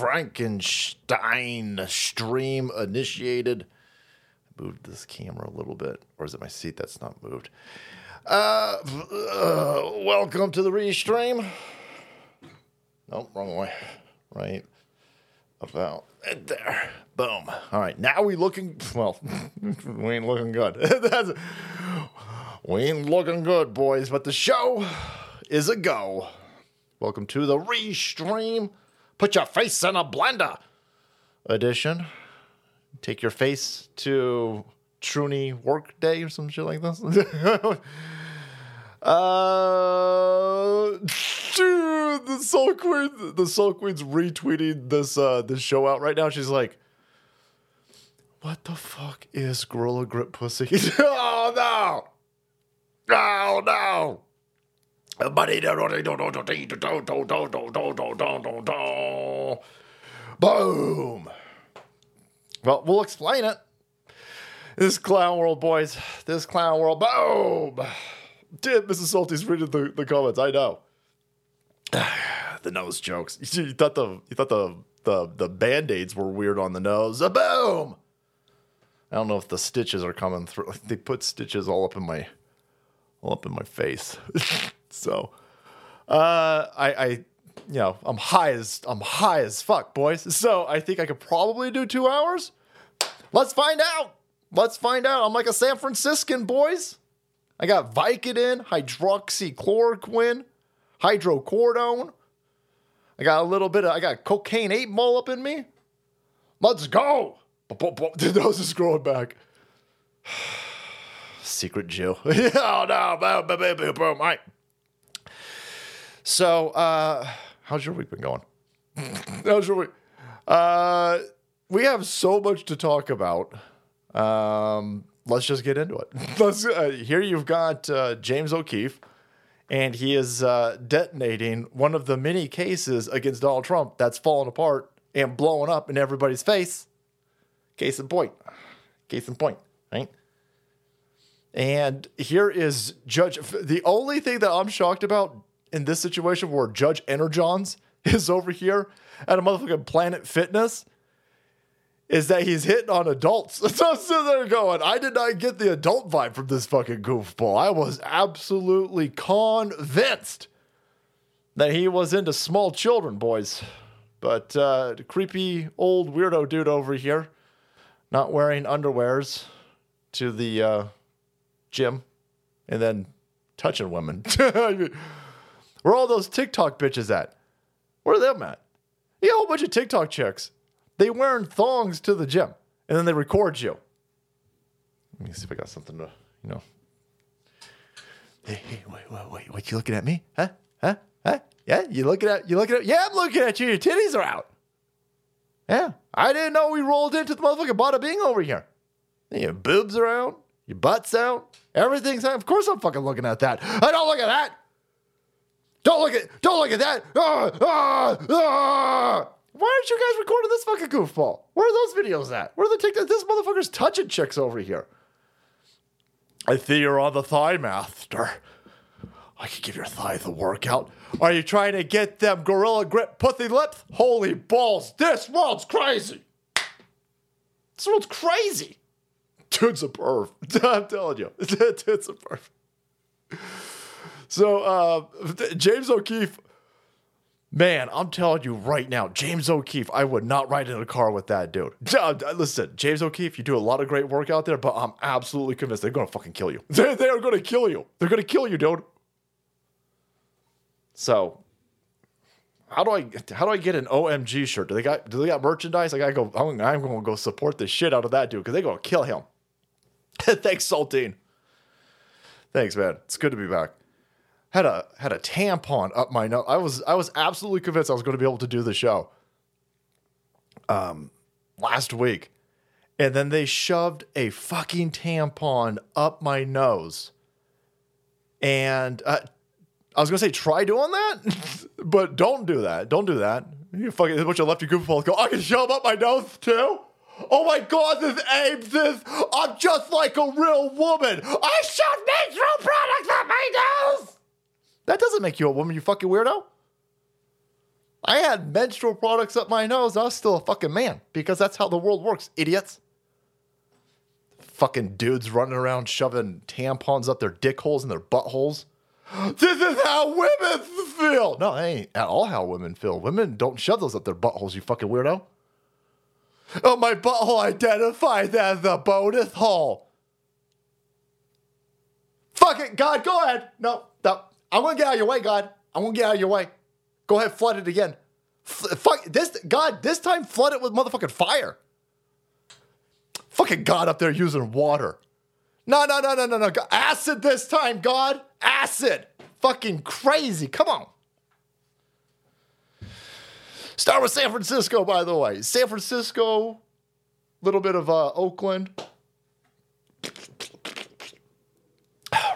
Frankenstein stream initiated. Moved this camera a little bit, or is it my seat that's not moved? Uh, uh welcome to the restream. Nope, wrong way. Right about there. Boom. All right, now we looking well. we ain't looking good. That's, we ain't looking good, boys. But the show is a go. Welcome to the restream. Put your face in a blender edition. Take your face to Truny Work Day or some shit like this. uh, dude, the Soul Queen, the Soul Queen's retweeting this uh this show out right now. She's like, "What the fuck is Gorilla Grip pussy?" oh no! Oh no! Boom. Well, we'll explain it. This clown world, boys. This clown world. Boom. Did Mrs. Salty's reading the, the comments? I know. the nose jokes. You thought the you thought the the the band-aids were weird on the nose. A boom. I don't know if the stitches are coming through. They put stitches all up in my all up in my face. So uh I I you know, I'm high as I'm high as fuck, boys. So I think I could probably do two hours. Let's find out. Let's find out. I'm like a San Franciscan, boys. I got Vicodin, hydroxychloroquine, hydrocodone. I got a little bit of I got cocaine eight mole up in me. Let's go. The nose is growing back. Secret Jew. oh no, boom, boom, boom, boom, boom. So, uh, how's your week been going? how's your week? Uh, we have so much to talk about. Um, let's just get into it. uh, here you've got uh, James O'Keefe, and he is uh, detonating one of the many cases against Donald Trump that's falling apart and blowing up in everybody's face. Case in point. Case in point, right? And here is Judge. The only thing that I'm shocked about in this situation where Judge Engorons is over here at a motherfucking Planet Fitness is that he's hitting on adults. So I'm sitting there going, I did not get the adult vibe from this fucking goofball. I was absolutely convinced that he was into small children, boys. But uh, creepy old weirdo dude over here, not wearing underwears to the uh, gym and then touching women. Where all those TikTok bitches at? Where are them at? You a whole bunch of TikTok chicks. They wearing thongs to the gym and then they record you. Let me see if I got something to, you know. Hey, hey, wait, wait, wait, what you looking at me? Huh? Huh? Huh? Yeah, you looking at you looking at Yeah, I'm looking at you. Your titties are out. Yeah. I didn't know we rolled into the motherfucking bada bing over here. Your boobs are out, your butt's out, everything's out. Of course I'm fucking looking at that. I don't look at that. Don't look at don't look at that. Ah, ah, ah. Why aren't you guys recording this fucking goofball? Where are those videos at? Where are the TikTok? This motherfucker's touching chicks over here. I see you're on the thigh master. I could give your thigh the workout. Are you trying to get them gorilla grip pussy lips? Holy balls, this world's crazy. This world's crazy. Dude's a perv. I'm telling you. Dude's a perv. So uh, James O'Keefe, man, I'm telling you right now, James O'Keefe, I would not ride in a car with that dude. Listen, James O'Keefe, you do a lot of great work out there, but I'm absolutely convinced they're gonna fucking kill you. They, they are gonna kill you. They're gonna kill you, dude. So how do I how do I get an OMG shirt? Do they got do they got merchandise? I gotta go. I'm, I'm gonna go support the shit out of that dude because they're gonna kill him. Thanks, Saltine. Thanks, man. It's good to be back. Had a had a tampon up my nose. I was I was absolutely convinced I was going to be able to do the show. Um, last week, and then they shoved a fucking tampon up my nose, and uh, I was gonna say try doing that, but don't do that. Don't do that. You fucking a bunch of lefty goofballs go. I can shove up my nose too. Oh my god, this Abe, this I'm just like a real woman. I shove natural products up my nose. That doesn't make you a woman, you fucking weirdo. I had menstrual products up my nose. I was still a fucking man because that's how the world works, idiots. Fucking dudes running around shoving tampons up their dick holes and their buttholes. This is how women feel. No, that ain't at all how women feel. Women don't shove those up their buttholes, you fucking weirdo. Oh, my butthole identifies as the bonus hole. Fuck it, God, go ahead. No, no. I'm gonna get out of your way, God. I'm gonna get out of your way. Go ahead, flood it again. F- fuck this, God. This time, flood it with motherfucking fire. Fucking God up there using water. No, no, no, no, no, no. Acid this time, God. Acid. Fucking crazy. Come on. Start with San Francisco, by the way. San Francisco, little bit of uh, Oakland.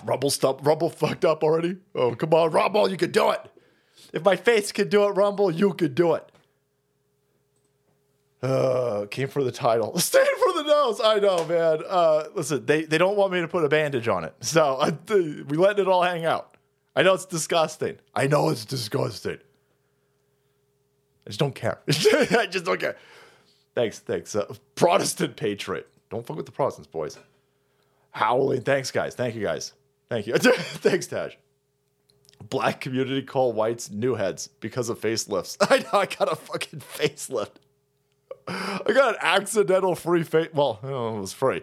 Rumble stuff. Rumble fucked up already. Oh, come on, Rumble, you could do it. If my face could do it, Rumble, you could do it. Uh, came for the title. Staying for the nose. I know, man. Uh, listen, they, they don't want me to put a bandage on it. So we letting it all hang out. I know it's disgusting. I know it's disgusting. I just don't care. I just don't care. Thanks, thanks. Uh, Protestant patriot. Don't fuck with the Protestants, boys. Howling. Thanks, guys. Thank you, guys. Thank you. thanks, Taj. Black community call whites new heads because of facelifts. I know. I got a fucking facelift. I got an accidental free face. Well, it was free.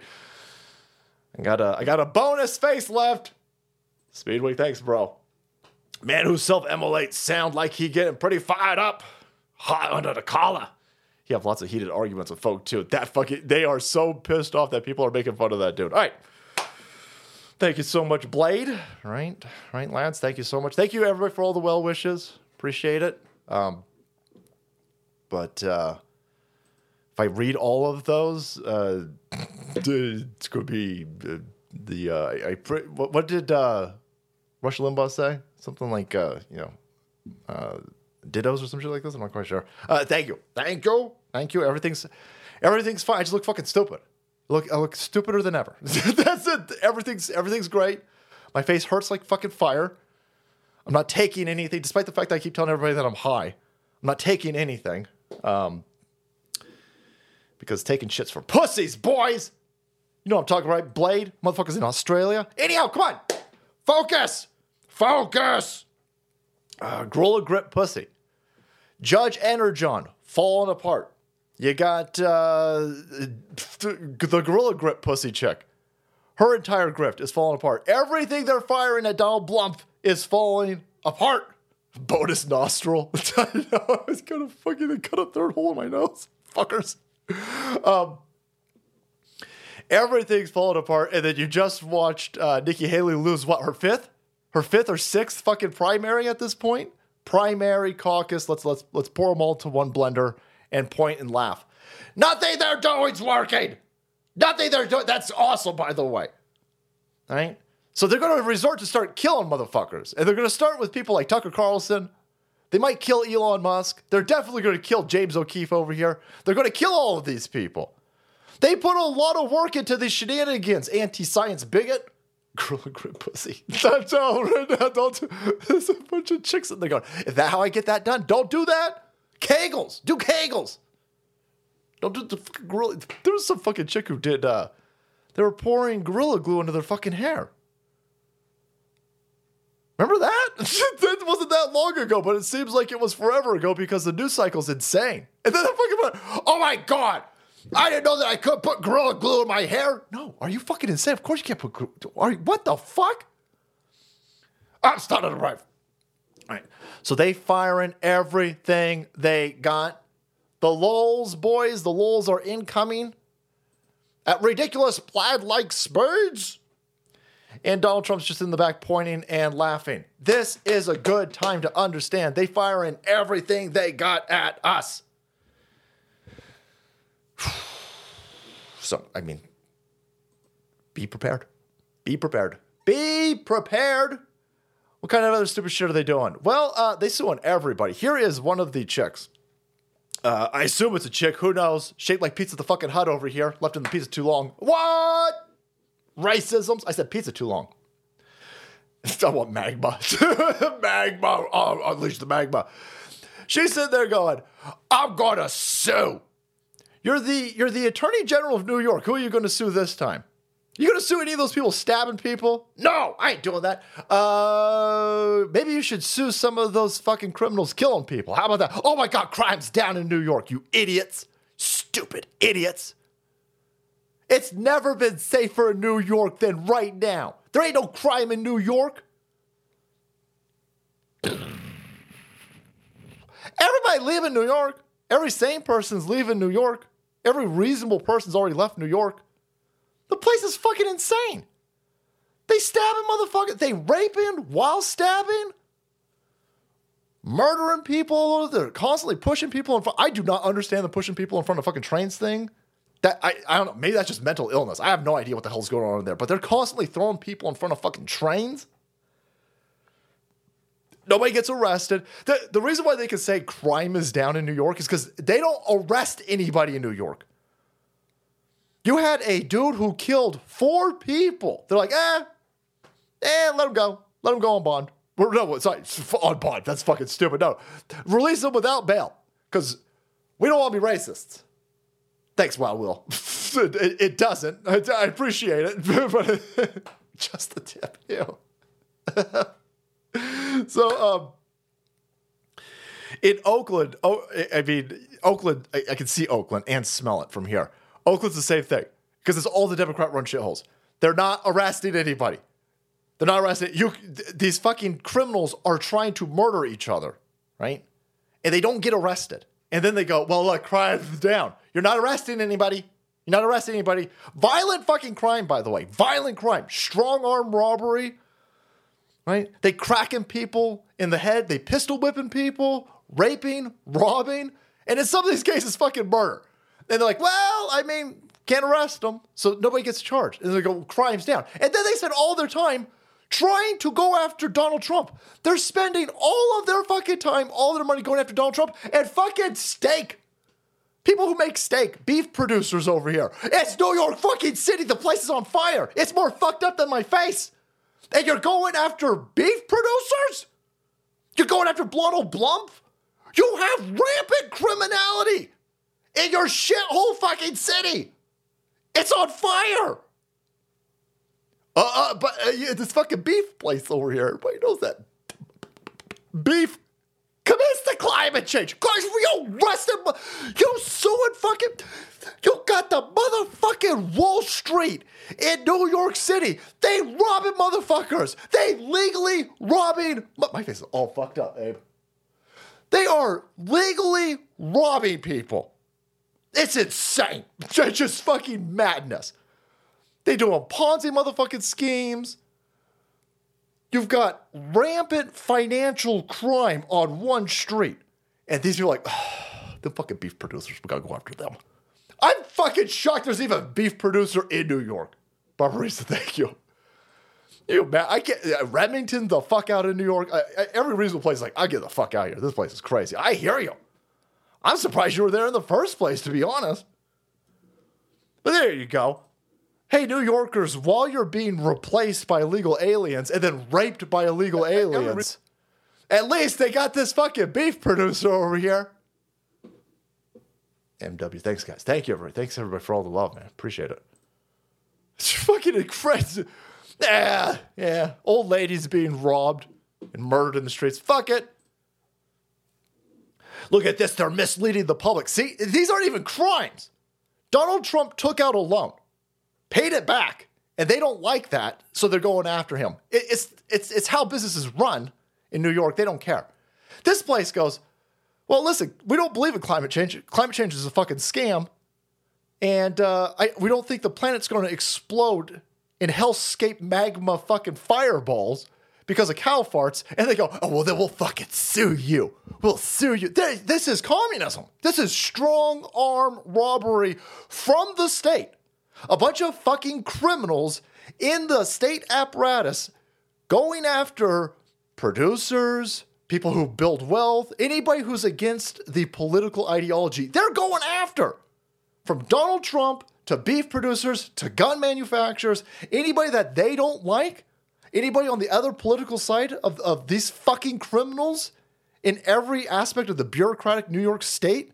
I got a I got a bonus face left. Speedway, thanks, bro. Man who self-immolates sound like he getting pretty fired up. Hot under the collar. He have lots of heated arguments with folk too. That fucking they are so pissed off that people are making fun of that dude. All right. Thank you so much, Blade. Right, right, Lance. Thank you so much. Thank you everybody for all the well wishes. Appreciate it. Um, but uh, if I read all of those, uh, it's going to be uh, the uh, I, I what, what did uh, Rush Limbaugh say? Something like uh, you know, uh, dittos or some shit like this. I'm not quite sure. Uh, thank you, thank you, thank you. Everything's everything's fine. I just look fucking stupid. Look, I look stupider than ever. That's it. Everything's everything's great. My face hurts like fucking fire. I'm not taking anything, despite the fact that I keep telling everybody that I'm high. I'm not taking anything. Um, because taking shits for pussies, boys. You know what I'm talking right? Blade, motherfuckers in Australia. Anyhow, come on. Focus. Focus. Uh, Grip Pussy. Judge Engoron, falling apart. You got uh, the Gorilla Grip Pussy chick. Her entire grift is falling apart. Everything they're firing at Donald Blump is falling apart. Bonus nostril. I know, I was gonna fucking cut a third hole in my nose. Fuckers. Um, everything's falling apart, and then you just watched uh, Nikki Haley lose what her fifth, her fifth or sixth fucking primary at this point. Primary caucus. Let's let's let's pour them all to one blender and point and laugh. Nothing they're doing's working. Nothing they're doing. That's awesome, by the way. Right. So they're going to resort to start killing motherfuckers, and they're going to start with people like Tucker Carlson. They might kill Elon Musk. They're definitely going to kill James O'Keefe over here. They're going to kill all of these people. They put a lot of work into these shenanigans. Anti-science bigot. Gorilla grip pussy. That's all right now. Don't do, there's a bunch of chicks in there going, is that how I get that done? Don't do that. Kegels. Do Kegels. Don't do the fucking gorilla. There was some fucking chick who did, uh, they were pouring gorilla glue into their fucking hair. Remember that? that wasn't that long ago, but it seems like it was forever ago because the news cycle's insane. And then the fucking oh my God, I didn't know that I could put Gorilla Glue in my hair. No, are you fucking insane? Of course you can't put. Are you, what the fuck? I'm starting to arrive. Right. So they firing everything they got. The lols, boys, the lols are incoming at ridiculous plaid like spurs. And Donald Trump's just in the back pointing and laughing. This is a good time to understand. They firing everything they got at us. So, I mean, be prepared. Be prepared. Be prepared. What kind of other stupid shit are they doing? Well, uh, they suing everybody. Here is one of the chicks. Uh, I assume it's a chick. Who knows? Shaped like Pizza the fucking Hut over here. Left in the pizza too long. What? Racisms? I said pizza too long. I want magma. magma. Oh, unleash the magma. She's sitting there going, I'm gonna sue. You're the you're the attorney general of New York. Who are you gonna sue this time? You gonna sue any of those people stabbing people? No, I ain't doing that. Uh, maybe you should sue some of those fucking criminals killing people. How about that? Oh my god, crime's down in New York, you idiots. Stupid idiots. It's never been safer in New York than right now. There ain't no crime in New York. Everybody leaving New York. Every sane person's leaving New York. Every reasonable person's already left New York. The place is fucking insane. They stabbing motherfuckers. They raping while stabbing. Murdering people. They're constantly pushing people in front. I do not understand the pushing people in front of fucking trains thing. That I, I don't know. Maybe that's just mental illness. I have no idea what the hell's going on in there. But they're constantly throwing people in front of fucking trains. Nobody gets arrested. The, the reason why they can say crime is down in New York is because they don't arrest anybody in New York. You had a dude who killed four people. They're like, eh, eh, let him go. Let him go on bond. No, sorry, on bond. That's fucking stupid. No, release him without bail because we don't want to be racists. Thanks, Wild Will. it, it, doesn't. I, I, appreciate it, but just the tip. Ew. so, um, in Oakland, oh, I mean, Oakland, I, I, can see Oakland and smell it from here. Oakland's the same thing because it's all the Democrat run shitholes. They're not arresting anybody. They're not arresting you. Th- these fucking criminals are trying to murder each other, right? And they don't get arrested. And then they go, well, look, crime's down. You're not arresting anybody. You're not arresting anybody. Violent fucking crime, by the way. Violent crime. Strong arm robbery. Right? They cracking people in the head. They pistol whipping people, raping, robbing. And in some of these cases, fucking murder. And they're like, well, I mean, can't arrest them. So nobody gets charged. And they go, crime's down. And then they spend all their time trying to go after Donald Trump. They're spending all of their fucking time, all their money going after Donald Trump and fucking steak. People who make steak, beef producers over here. It's New York fucking City. The place is on fire. It's more fucked up than my face. And you're going after beef producers? You're going after Blotto Blump? You have rampant criminality in your shithole fucking city. It's on fire. Uh, uh but uh, yeah, this fucking beef place over here. Everybody knows that. Beef commits to climate change. Guys, you arrested, you suing fucking, you got the motherfucking Wall Street in New York City. They robbing motherfuckers. They legally robbing. My face is all fucked up, Abe. They are legally robbing people. It's insane. It's just fucking madness. They doing Ponzi motherfucking schemes. You've got rampant financial crime on one street. And these are like, oh, the fucking beef producers, we gotta go after them. I'm fucking shocked there's even a beef producer in New York. Barbarisa, thank you. You man, I get uh, Remington the fuck out of New York. Every reasonable place like, I get the fuck out of here. This place is crazy. I hear you. I'm surprised you were there in the first place, to be honest. But there you go hey, New Yorkers, while you're being replaced by illegal aliens and then raped by illegal aliens, at least they got this fucking beef producer over here. MW, thanks, guys. Thank you, everybody. Thanks, everybody, for all the love, man. Appreciate it. It's fucking incredible. Yeah, yeah. Old ladies being robbed and murdered in the streets. Fuck it. Look at this. They're misleading the public. See, these aren't even crimes. Donald Trump took out a loan paid it back. And they don't like that, so they're going after him. It's, it's, it's how businesses run in New York. They don't care. This place goes, well, listen, we don't believe in climate change. Climate change is a fucking scam. And uh, I, we don't think the planet's going to explode in hellscape magma fucking fireballs because of cow farts. And they go, oh, well, then we'll fucking sue you. We'll sue you. This is communism. This is strong arm robbery from the state a bunch of fucking criminals in the state apparatus going after producers, people who build wealth, anybody who's against the political ideology. They're going after. From Donald Trump to beef producers to gun manufacturers, anybody that they don't like, anybody on the other political side of, of these fucking criminals in every aspect of the bureaucratic New York state,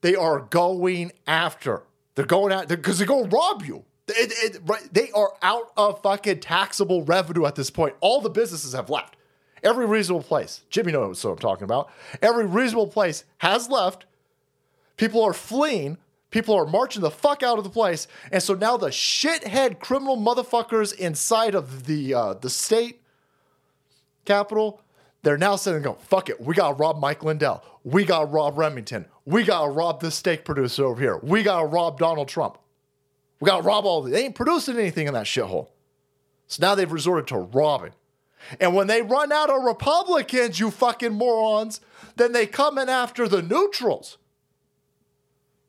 they are going after. They're going out because they're going to rob you. It, it, right, they are out of fucking taxable revenue at this point. All the businesses have left. Every reasonable place, Jimmy knows what I'm talking about. Every reasonable place has left. People are fleeing. People are marching the fuck out of the place. And so now the shithead criminal motherfuckers inside of the uh, the state capital, they're now saying, "Go fuck it. We gotta rob Mike Lindell. We gotta rob Remington. We gotta rob this steak producer over here. We gotta rob Donald Trump. We gotta rob all. They ain't producing anything in that shithole. So now they've resorted to robbing. And when they run out of Republicans, you fucking morons, then they come in after the neutrals.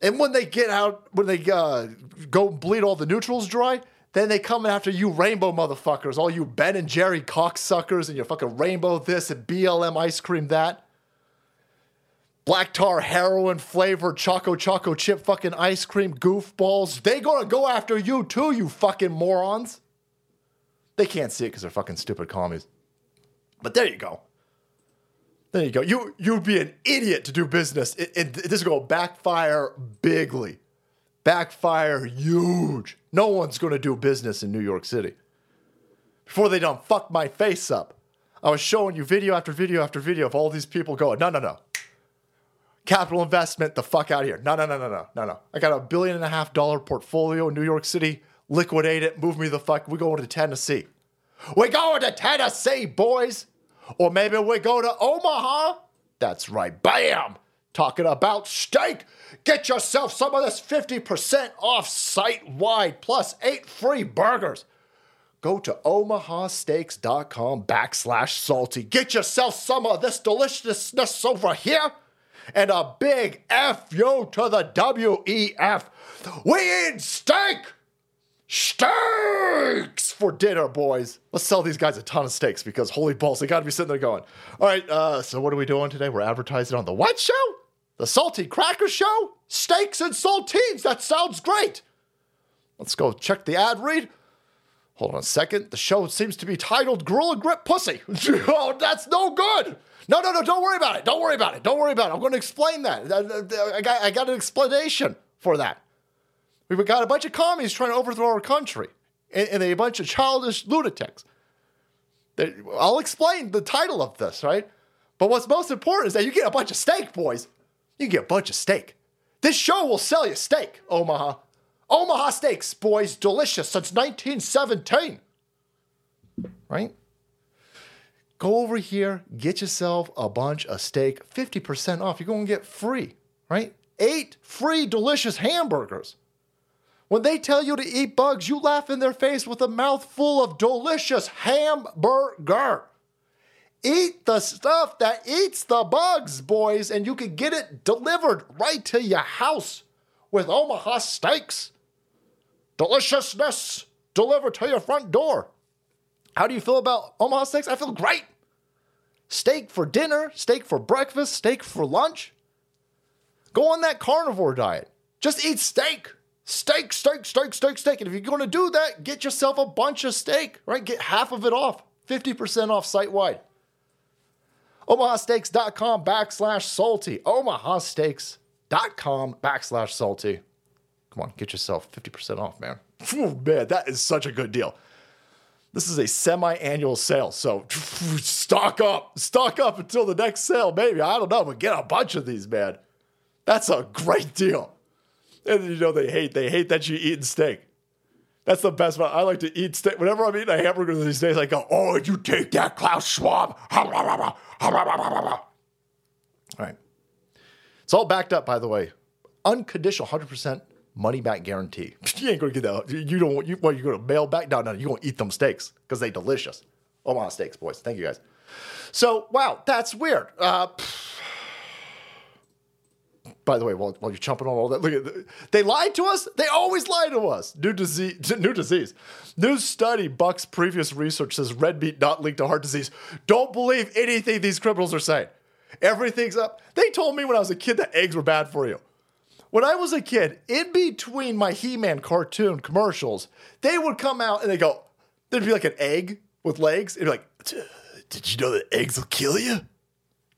And when they get out, when they uh, go bleed all the neutrals dry, then they come after you rainbow motherfuckers, all you Ben and Jerry cocksuckers and your fucking rainbow this and BLM ice cream that. Black tar heroin flavored choco choco chip fucking ice cream goofballs. They gonna go after you too, you fucking morons. They can't see it because they're fucking stupid commies. But there you go. There you go. You you'd be an idiot to do business. It, it, this is going to backfire bigly, backfire huge. No one's going to do business in New York City. Before they done fuck my face up, I was showing you video after video after video of all these people going, no, no, no. Capital investment, the fuck out of here. No, no, no, no, no, no, no. I got a billion and a half dollar portfolio in New York City. Liquidate it, move me the fuck. We going to Tennessee. We going to Tennessee, boys. Or maybe we go to Omaha. That's right. Bam! Talking about steak. Get yourself some of this 50% off site wide plus eight free burgers. Go to omahasteaks.com backslash salty. Get yourself some of this deliciousness over here. And a big F you to the WEF. We eat steak! Steaks for dinner, boys. Let's sell these guys a ton of steaks because holy balls, they got to be sitting there going, all right, uh, so what are we doing today? We're advertising on the what show? The Salty Cracker Show? Steaks and saltines. That sounds great. Let's go check the ad read. Hold on a second. The show seems to be titled Gorilla Grip Pussy. oh, that's no good. No, no, no, don't worry about it. Don't worry about it. Don't worry about it. I'm going to explain that. Uh, uh, uh, I got, I got an explanation for that. We've got a bunch of commies trying to overthrow our country and, and a bunch of childish lunatics. I'll explain the title of this, right? But what's most important is that you get a bunch of steak, boys. You get a bunch of steak. This show will sell you steak, Omaha. Omaha steaks, boys, delicious since 1917. Right? Go over here, get yourself a bunch of steak, 50% off. You're going to get free, right? Eight free delicious hamburgers. When they tell you to eat bugs, you laugh in their face with a mouthful of delicious hamburger. Eat the stuff that eats the bugs, boys, and you can get it delivered right to your house with Omaha steaks. Deliciousness delivered to your front door. How do you feel about Omaha steaks? I feel great. Steak for dinner, steak for breakfast, steak for lunch. Go on that carnivore diet. Just eat steak. Steak, steak, steak, steak, steak. And if you're going to do that, get yourself a bunch of steak, right? Get half of it off, 50% off site wide. OmahaSteaks.com backslash salty. OmahaSteaks.com backslash salty. Come on, get yourself 50% off, man. Ooh, man, that is such a good deal. This is a semi annual sale, so stock up. Stock up until the next sale, maybe. I don't know, but get a bunch of these, man. That's a great deal. And you know they hate they hate that you eating steak. That's the best part. I like to eat steak. Whenever I'm eating a hamburger these days, I go, "Oh, you take that, Klaus Schwab." All right. It's all backed up, by the way. Unconditional, hundred percent money back guarantee. you ain't gonna get that. You don't. Want you what? You gonna mail back? No, no. you're gonna eat them steaks because they delicious. Omaha steaks, boys. Thank you guys. So wow, that's weird. Uh, by the way, while, while you're chomping on all that, look at the, they lied to us. They always lie to us. New disease. New disease. New study bucks previous research says red meat not linked to heart disease. Don't believe anything these criminals are saying. Everything's up. They told me when I was a kid that eggs were bad for you. When I was a kid, in between my He-Man cartoon commercials, they would come out and they go, there'd be like an egg with legs. It'd be like, did you know that eggs will kill you?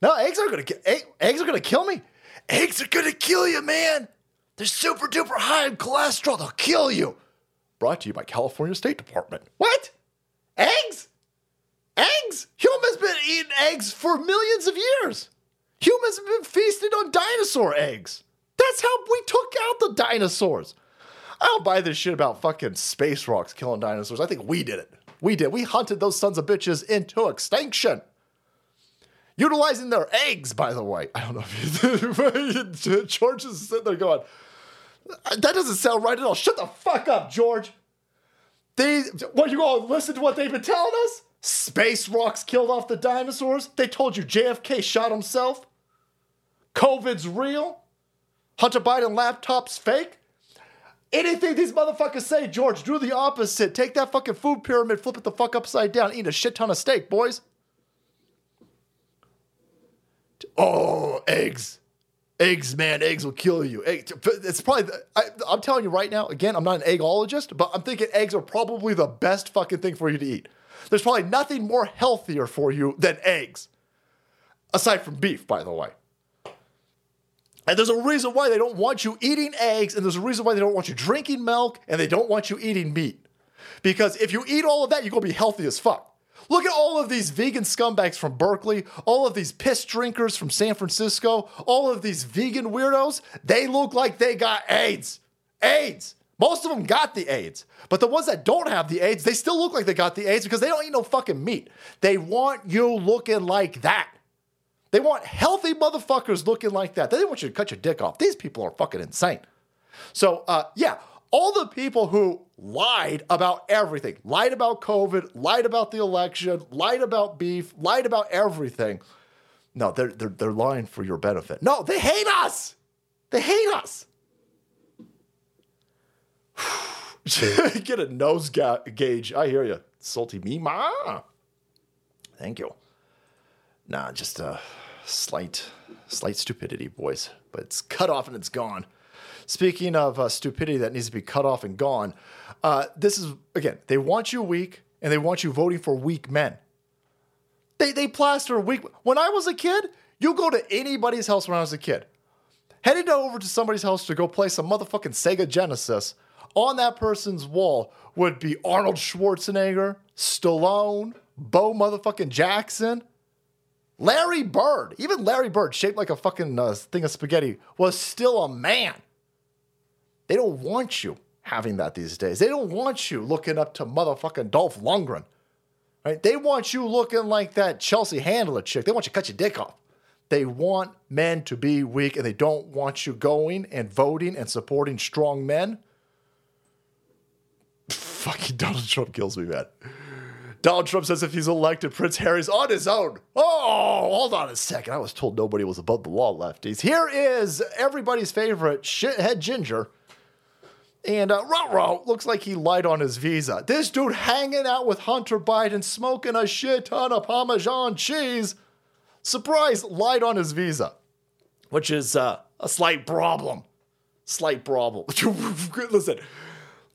No, eggs aren't gonna egg, eggs are gonna kill me. Eggs are gonna kill you, man. They're super duper high in cholesterol. They'll kill you. Brought to you by California State Department. What? Eggs? Eggs? Humans have been eating eggs for millions of years. Humans have been feasting on dinosaur eggs. That's how we took out the dinosaurs. I don't buy this shit about fucking space rocks killing dinosaurs. I think we did it. We did. We hunted those sons of bitches into extinction. Utilizing their eggs, by the way. I don't know if you, George is sitting there going, that doesn't sound right at all. Shut the fuck up, George. These, what you all listen to what they've been telling us? Space rocks killed off the dinosaurs. They told you JFK shot himself. COVID's real. Hunter Biden laptop's fake. Anything these motherfuckers say, George, do the opposite. Take that fucking food pyramid, flip it the fuck upside down, eat a shit ton of steak, boys. Oh, eggs. Eggs, man, eggs will kill you. It's probably, I, I'm telling you right now, again, I'm not an eggologist, but I'm thinking eggs are probably the best fucking thing for you to eat. There's probably nothing more healthier for you than eggs. Aside from beef, by the way. And there's a reason why they don't want you eating eggs, and there's a reason why they don't want you drinking milk, and they don't want you eating meat. Because if you eat all of that, you're gonna be healthy as fuck. Look at all of these vegan scumbags from Berkeley, all of these piss drinkers from San Francisco, all of these vegan weirdos. They look like they got AIDS. AIDS. Most of them got the AIDS. But the ones that don't have the AIDS, they still look like they got the AIDS because they don't eat no fucking meat. They want you looking like that. They want healthy motherfuckers looking like that. They want you to cut your dick off. These people are fucking insane. So, uh, yeah, all the people who lied about everything, lied about COVID, lied about the election, lied about beef, lied about everything. No, they're, they're, they're lying for your benefit. No, they hate us. They hate us. Get a nose ga- gauge. I hear you. Salty me, ma. Thank you. Nah, just a slight, slight stupidity, boys. But it's cut off and it's gone. Speaking of uh, stupidity that needs to be cut off and gone, uh, this is again. They want you weak, and they want you voting for weak men. They they plaster weak. When I was a kid, you go to anybody's house when I was a kid. Headed over to somebody's house to go play some motherfucking Sega Genesis. On that person's wall would be Arnold Schwarzenegger, Stallone, Bo motherfucking Jackson, Larry Bird, even Larry Bird, shaped like a fucking uh, thing of spaghetti, was still a man. They don't want you having that these days. They don't want you looking up to motherfucking Dolph Lundgren. Right? They want you looking like that Chelsea Handler chick. They want you to cut your dick off. They want men to be weak and they don't want you going and voting and supporting strong men. Fucking Donald Trump kills me, man. Donald Trump says if he's elected, Prince Harry's on his own. Oh, hold on a second. I was told nobody was above the law, lefties. Here is everybody's favorite shithead ginger. And uh, Ruh looks like he lied on his visa. This dude hanging out with Hunter Biden, smoking a shit ton of Parmesan cheese. Surprise, lied on his visa, which is uh, a slight problem. Slight problem. Listen,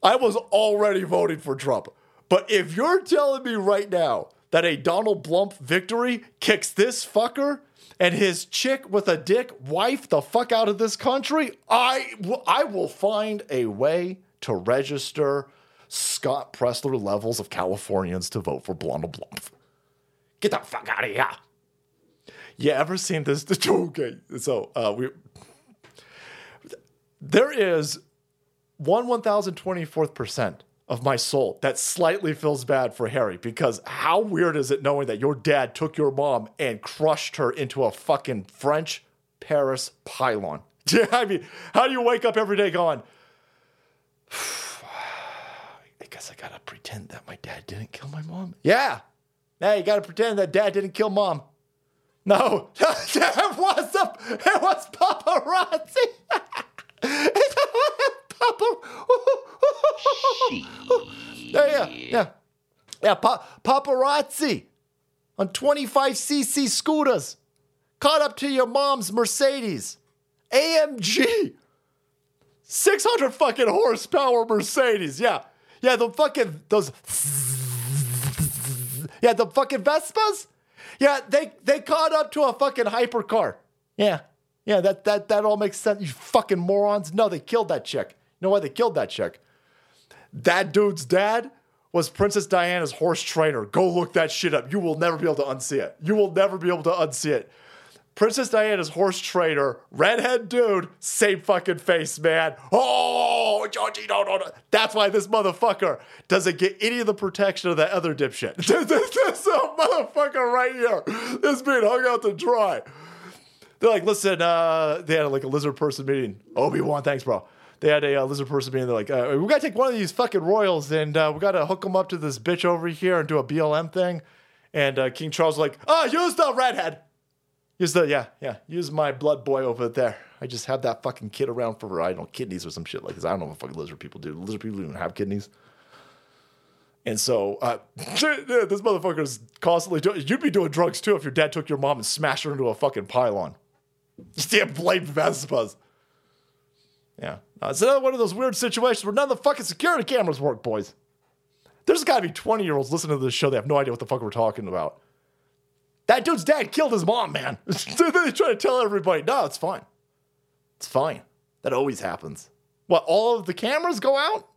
I was already voting for Trump. But if you're telling me right now that a Donald Blump victory kicks this fucker and his chick with a dick wife the fuck out of this country, I, I will find a way to register Scott Presler levels of Californians to vote for Donald Blump. Get the fuck out of here. You ever seen this? Okay, so uh, we there is one one thousand twenty fourth percent of my soul that slightly feels bad for Harry because how weird is it knowing that your dad took your mom and crushed her into a fucking French Paris pylon? I mean, how do you wake up every day going, I guess I gotta pretend that my dad didn't kill my mom? Yeah. Now you gotta pretend that dad didn't kill mom. No, it was a, it was paparazzi. Papa. yeah, yeah, yeah. Yeah, pa- paparazzi on 25cc scooters. Caught up to your mom's Mercedes. AMG. 600 fucking horsepower Mercedes. Yeah. Yeah, the fucking, those. Yeah, the fucking Vespas. Yeah, they they caught up to a fucking hypercar. Yeah, yeah, that that that all makes sense. You fucking morons. No, they killed that chick. You know why they killed that chick? That dude's dad was Princess Diana's horse trainer. Go look that shit up. You will never be able to unsee it. You will never be able to unsee it. Princess Diana's horse trainer, redhead dude, same fucking face, man. Oh, Georgie, no, no, no. That's why this motherfucker doesn't get any of the protection of that other dipshit. this a motherfucker right here is being hung out to dry. They're like, listen, uh, they had like a lizard person meeting. Obi Wan, thanks, bro. They had a uh, lizard person being They're like, uh, we gotta take one of these fucking royals and uh, we gotta hook them up to this bitch over here and do a BLM thing. And uh, King Charles was like, oh, use the redhead. Use the yeah yeah. Use my blood boy over there. I just have that fucking kid around for I don't know kidneys or some shit like this. I don't know what fucking lizard people do. Lizard people don't even have kidneys. And so uh, this motherfucker's constantly doing. You'd be doing drugs too if your dad took your mom and smashed her into a fucking pylon. Damn blade Vespas. Yeah, uh, it's another one of those weird situations where none of the fucking security cameras work, boys. There's got to be 20 year olds listening to this show. They have no idea what the fuck we're talking about. That dude's dad killed his mom, man. they try to tell everybody, no, it's fine. It's fine. That always happens. What, all of the cameras go out?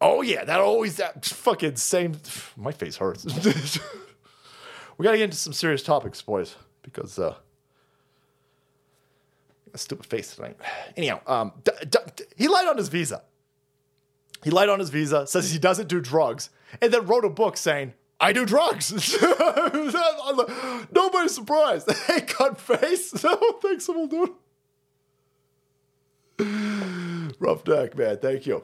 Oh, yeah, that always, that fucking same. My face hurts. we got to get into some serious topics, boys, because, uh, a stupid face tonight. Anyhow, um, d- d- he lied on his visa. He lied on his visa, says he doesn't do drugs, and then wrote a book saying, I do drugs. Nobody's surprised. Hey, cut face. Thanks, little dude. Rough neck, man. Thank you.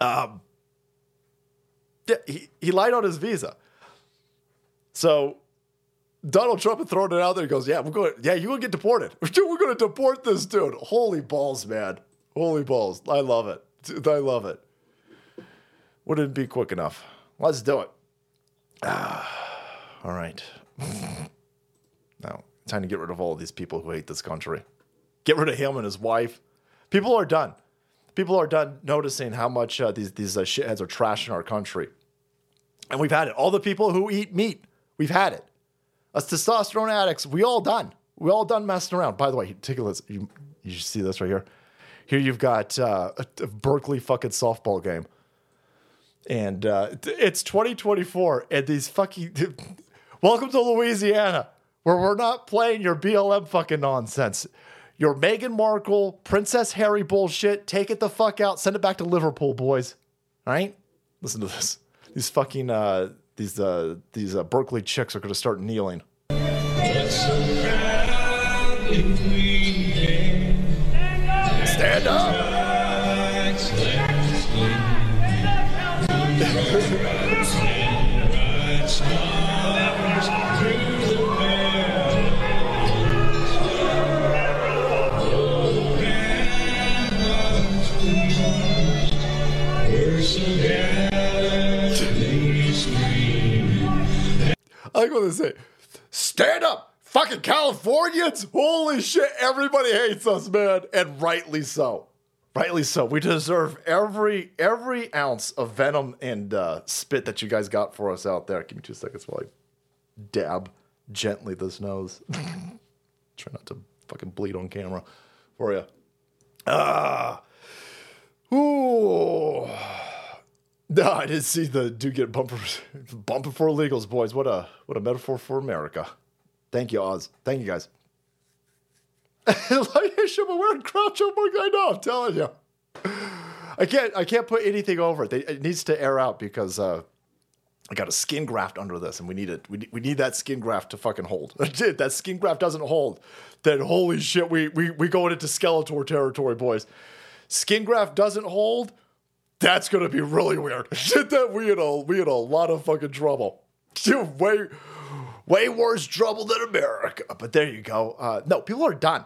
Um, yeah, he, he lied on his visa. So Donald Trump had thrown it out there. He goes, "Yeah, we're going. Yeah, you're gonna get deported. We're gonna deport this dude. Holy balls, man. Holy balls. I love it. I love it. Wouldn't it be quick enough. Let's do it. Ah, all right. now, time to get rid of all of these people who hate this country. Get rid of him and his wife. People are done. People are done noticing how much uh, these these uh, shitheads are trashing our country. And we've had it. All the people who eat meat, we've had it. Us testosterone addicts, we all done. We all done messing around. By the way, take a look. You, you see this right here. Here you've got uh, a, Berkeley fucking softball game and uh, it's 2024 and these fucking welcome to louisiana where we're not playing your blm fucking nonsense your Meghan Markle, Princess Harry bullshit. Take it the fuck out. Send it back to Liverpool, boys. All right? Listen to this. These fucking uh, these uh, these uh, Berkeley chicks are gonna start kneeling. Stand up. I like what they say, stand up, fucking Californians! Holy shit, everybody hates us, man, and rightly so. Rightly so. We deserve every every ounce of venom and uh, spit that you guys got for us out there. Give me two seconds while I dab gently this nose. Try not to fucking bleed on camera for you. Ah. Ooh. No, I didn't see the do get bumper bumper for illegals, boys. What a what a metaphor for America. Thank you, Oz. Thank you guys. be wearing Groucho Marx. I know. I'm telling you. I can't. I can't put anything over it. It needs to air out because uh, I got a skin graft under this, and we need it. We, we need that skin graft to fucking hold. Dude, that skin graft doesn't hold. Then holy shit, we we we going into Skeletor territory, boys. Skin graft doesn't hold. That's gonna be really weird. Shit, that we had a we in a lot of fucking trouble. Dude, way way worse trouble than America. But there you go. Uh, no, people are done.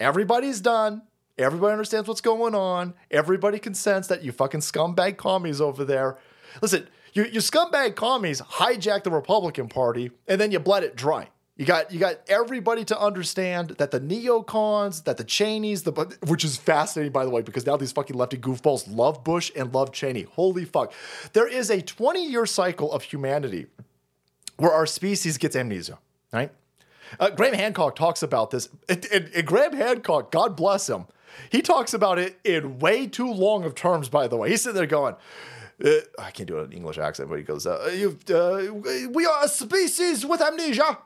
Everybody's done. Everybody understands what's going on. Everybody can sense that you fucking scumbag commies over there. Listen, you, you scumbag commies hijacked the Republican Party and then you bled it dry. You got you got everybody to understand that the neocons, that the Cheneys, the which is fascinating by the way, because now these fucking lefty goofballs love Bush and love Cheney. Holy fuck! There is a 20 year cycle of humanity where our species gets amnesia. right? Uh, Graham Hancock talks about this. And, and- and Graham Hancock, God bless him, he talks about it in way too long of terms, by the way. He's sitting there going, uh, I can't do an English accent, but he goes, uh, uh, We are a species with amnesia.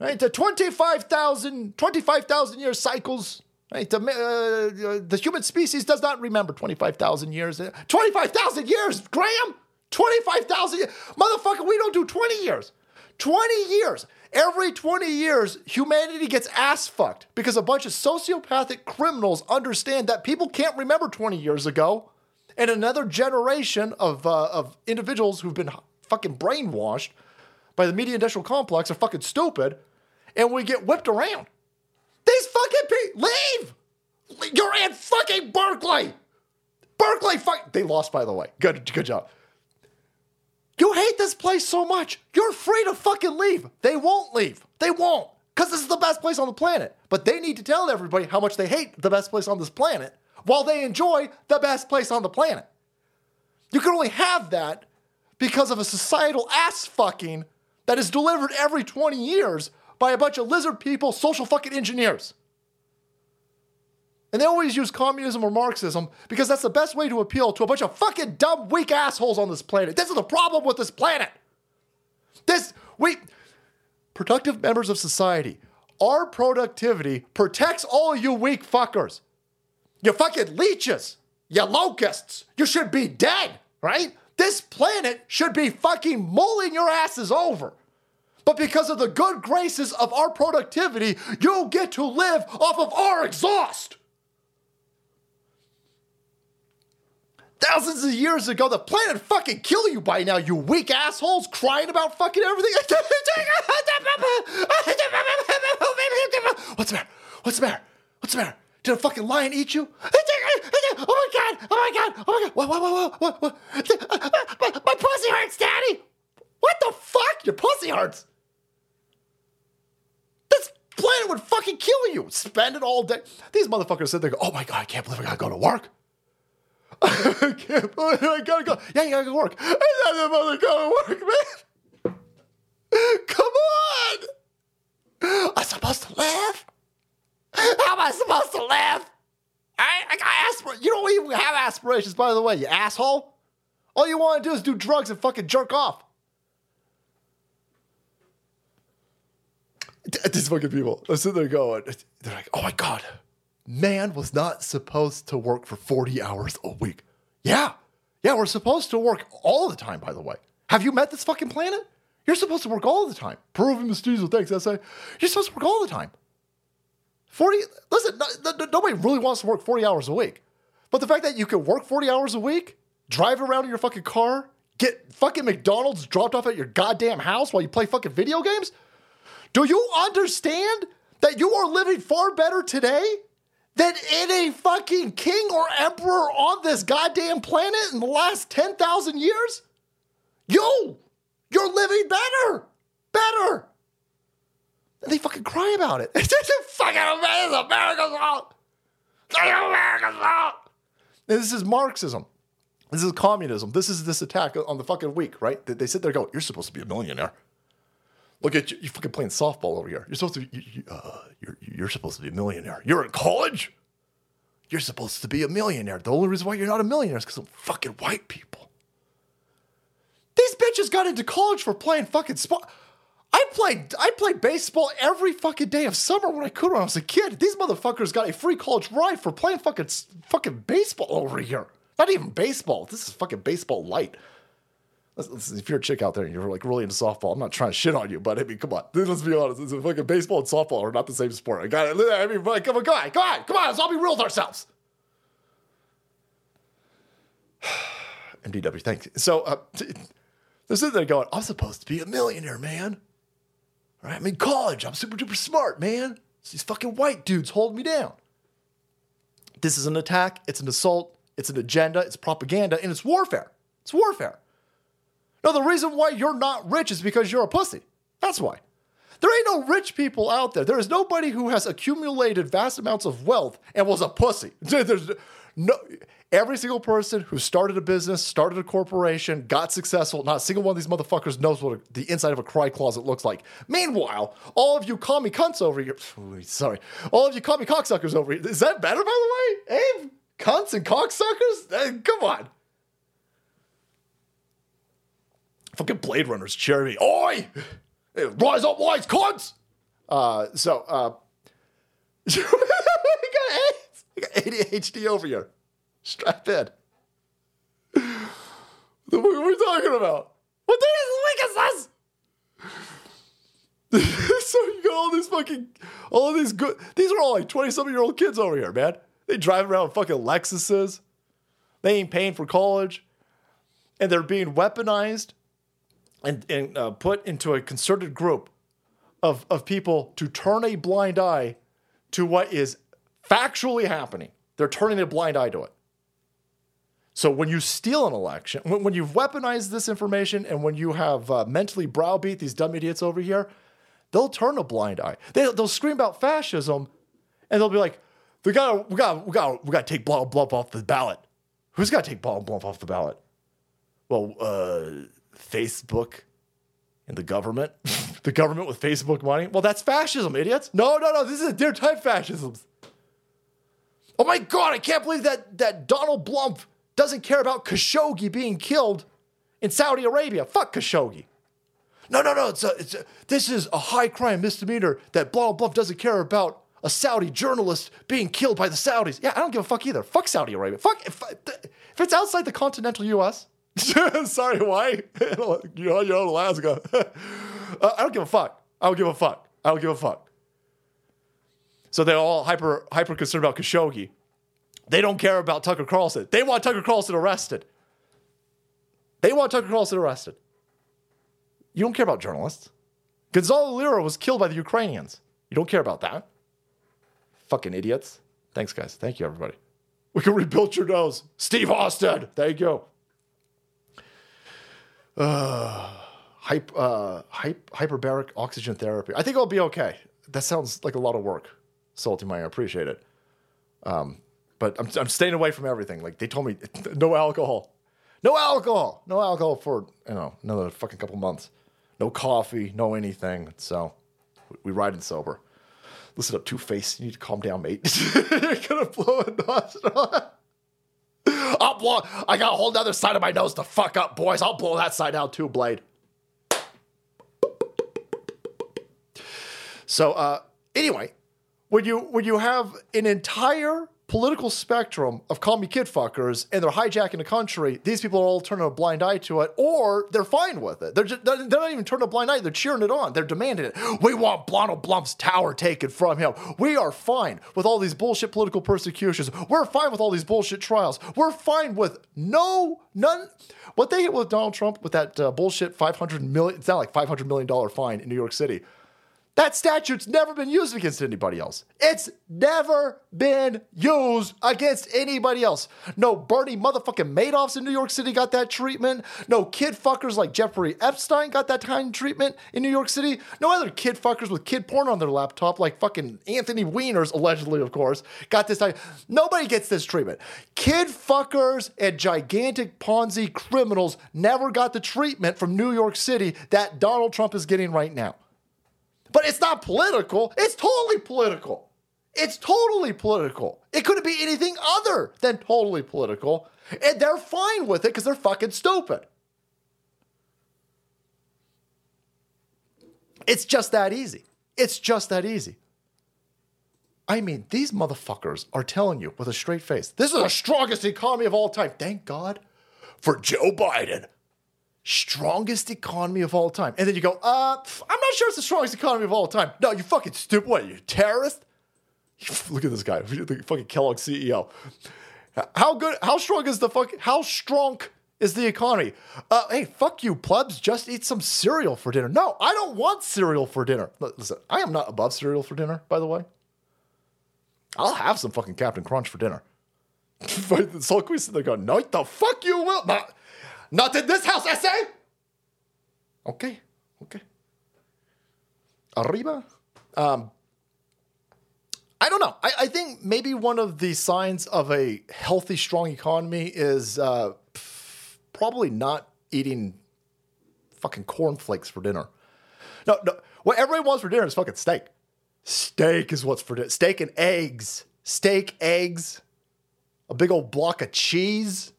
Right? The 25,000 25,000 year cycles. Right? The, uh, the human species does not remember 25,000 years. 25,000 years, Graham! 25,000 years. Motherfucker, we don't do 20 years. 20 years. Every 20 years, humanity gets ass fucked because a bunch of sociopathic criminals understand that people can't remember 20 years ago. And another generation of, uh, of individuals who've been fucking brainwashed by the media industrial complex are fucking stupid. And we get whipped around. These fucking people, leave! You're in fucking Berkeley! Berkeley. They lost, by the way. Good, good job. You hate this place so much. You're free to fucking leave. They won't leave. They won't. Because this is the best place on the planet. But they need to tell everybody how much they hate the best place on this planet while they enjoy the best place on the planet. You can only have that because of a societal ass fucking that is delivered every 20 years by a bunch of lizard people, social fucking engineers. And they always use communism or Marxism because that's the best way to appeal to a bunch of fucking dumb, weak assholes on this planet. This is the problem with this planet. This, we, productive members of society, our productivity protects all you weak fuckers. You fucking leeches, you locusts, you should be dead, right? This planet should be fucking mulling your asses over. But because of the good graces of our productivity, you get to live off of our exhaust. Thousands of years ago, the planet fucking kill you by now, you weak assholes crying about fucking everything. What's the matter? What's the matter? What's the matter? Did a fucking lion eat you? Oh my god! Oh my god! Oh my god! What? What? What? What? What? My, my pussy hurts, Daddy. What the fuck? Your pussy hurts. This planet would fucking kill you. Spend it all day. These motherfuckers sit there. Go, oh my god! I can't believe I gotta go to work. I can't believe I gotta go. Yeah, you gotta go to work. I gotta go to work, man. Come on. I'm supposed to live. How am I supposed to live? I, I got aspirations. You don't even have aspirations, by the way, you asshole. All you want to do is do drugs and fucking jerk off. These fucking people. I'm sitting there going, they're like, oh my God, man was not supposed to work for 40 hours a week. Yeah. Yeah, we're supposed to work all the time, by the way. Have you met this fucking planet? You're supposed to work all the time. Proving Mestizo, thanks, SA. You're supposed to work all the time. 40, listen, no, no, nobody really wants to work 40 hours a week. But the fact that you can work 40 hours a week, drive around in your fucking car, get fucking McDonald's dropped off at your goddamn house while you play fucking video games, do you understand that you are living far better today than any fucking king or emperor on this goddamn planet in the last 10,000 years? You, you're living better, better. And they fucking cry about it. It's just fucking amazing. America's fault. It's America's fault. And this is Marxism. This is communism. This is this attack on the fucking weak, right? They, they sit there go, You're supposed to be a millionaire. Look at you, you're fucking playing softball over here. You're supposed to be, you, you, uh, you're, you're supposed to be a millionaire. You're in college. You're supposed to be a millionaire. The only reason why you're not a millionaire is because of fucking white people. These bitches got into college for playing fucking sport. I played I played baseball every fucking day of summer when I could when I was a kid. These motherfuckers got a free college ride for playing fucking fucking baseball over here. Not even baseball. This is fucking baseball light. Listen, if you're a chick out there and you're like really into softball, I'm not trying to shit on you, but I mean, come on. Let's be honest. It's fucking baseball and softball are not the same sport. I got it. I mean, come on, come on, come on, come on. Let's all be real with ourselves. MDW, thanks. So, uh, they're sitting there going, I'm supposed to be a millionaire, man. Right? I'm in college. I'm super duper smart, man. It's these fucking white dudes hold me down. This is an attack. It's an assault. It's an agenda. It's propaganda. And it's warfare. It's warfare. No, the reason why you're not rich is because you're a pussy. That's why. There ain't no rich people out there. There is nobody who has accumulated vast amounts of wealth and was a pussy. There's No, every single person who started a business, started a corporation, got successful, not a single one of these motherfuckers knows what a, the inside of a cry closet looks like. Meanwhile, all of you call me cunts over here, sorry, all of you call me cocksuckers over here, is that better, by the way? Abe? Cunts and cocksuckers? Hey, come on. Fucking Blade Runner's Jeremy. Oi! Hey, rise up, wise cunts! Uh, so, uh, I got ADHD over here. Strap in. The fuck are we talking about? What the week is this? so you got all these fucking, all of these good, these are all like 20 something year old kids over here, man. They drive around fucking Lexuses. They ain't paying for college. And they're being weaponized and, and uh, put into a concerted group of, of people to turn a blind eye to what is factually happening. They're turning a blind eye to it. So when you steal an election, when, when you've weaponized this information, and when you have uh, mentally browbeat these dumb idiots over here, they'll turn a blind eye. They, they'll scream about fascism, and they'll be like, "We gotta, we gotta, we gotta, we got to take blah blah off the ballot. Who's got to take blah blah off the ballot? Well, uh, Facebook and the government, the government with Facebook money. Well, that's fascism, idiots. No, no, no. This is a different type fascism. Oh my God, I can't believe that that Donald Blump doesn't care about Khashoggi being killed in Saudi Arabia. Fuck Khashoggi. No, no, no. It's a, it's a, this is a high crime misdemeanor that Donald Blump doesn't care about a Saudi journalist being killed by the Saudis. Yeah, I don't give a fuck either. Fuck Saudi Arabia. Fuck if, if it's outside the continental U.S. Sorry, why? you're on Alaska. uh, I don't give a fuck. I don't give a fuck. I don't give a fuck. So they're all hyper hyper concerned about Khashoggi. They don't care about Tucker Carlson. They want Tucker Carlson arrested. They want Tucker Carlson arrested. You don't care about journalists. Gonzalo Lira was killed by the Ukrainians. You don't care about that. Fucking idiots. Thanks, guys. Thank you, everybody. We can rebuild your nose. Steve Austin. Thank you. Uh, hype, uh, hype, hyperbaric oxygen therapy. I think I'll be okay. That sounds like a lot of work. Salty Mike, I appreciate it. Um, but I'm, I'm staying away from everything. Like they told me, no alcohol, no alcohol, no alcohol for you know another fucking couple months. No coffee, no anything. So we ride in sober. Listen up, Two Face. You need to calm down, mate. You're gonna blow a nostril. I'll blow. I got a whole other side of my nose to fuck up, boys. I'll blow that side out too, Blade. So, uh, anyway, when you when you have an entire political spectrum of commie kid fuckers and they're hijacking the country, these people are all turning a blind eye to it, or they're fine with it. They're, just, they're not even turning a blind eye, they're cheering it on. They're demanding it. We want Donald Blump's tower taken from him. We are fine with all these bullshit political persecutions. We're fine with all these bullshit trials. We're fine with no, none. What they hit with Donald Trump with that uh, bullshit 500 million, it's not like $500 million fine in New York City that statute's never been used against anybody else. It's never been used against anybody else. No Bernie motherfucking Madoffs in New York City got that treatment. No kid fuckers like Jeffrey Epstein got that kind of treatment in New York City. No other kid fuckers with kid porn on their laptop like fucking Anthony Weiner's, allegedly, of course, got this. Nobody gets this treatment. Kid fuckers and gigantic Ponzi criminals never got the treatment from New York City that Donald Trump is getting right now. But it's not political. It's totally political. It's totally political. It couldn't be anything other than totally political. And they're fine with it because they're fucking stupid. It's just that easy. It's just that easy. I mean, these motherfuckers are telling you with a straight face, this is the strongest economy of all time. Thank God for Joe Biden strongest economy of all time. And then you go, uh, I'm not sure it's the strongest economy of all time. No, you fucking stupid. What, you terrorist? Look at this guy, the fucking Kellogg CEO. How good, how strong is the fuck, how strong is the economy? Uh, hey, fuck you, plebs. Just eat some cereal for dinner. No, I don't want cereal for dinner. Listen, I am not above cereal for dinner, by the way. I'll have some fucking Captain Crunch for dinner. Sulky sitting there going, no, the fuck you will. Not, not in this house, I say. Okay, okay. Arriba. Um, I don't know. I, I, think maybe one of the signs of a healthy, strong economy is uh, probably not eating fucking cornflakes for dinner. No, no. What everybody wants for dinner is fucking steak. Steak is what's for dinner. Steak and eggs. Steak, eggs, a big old block of cheese.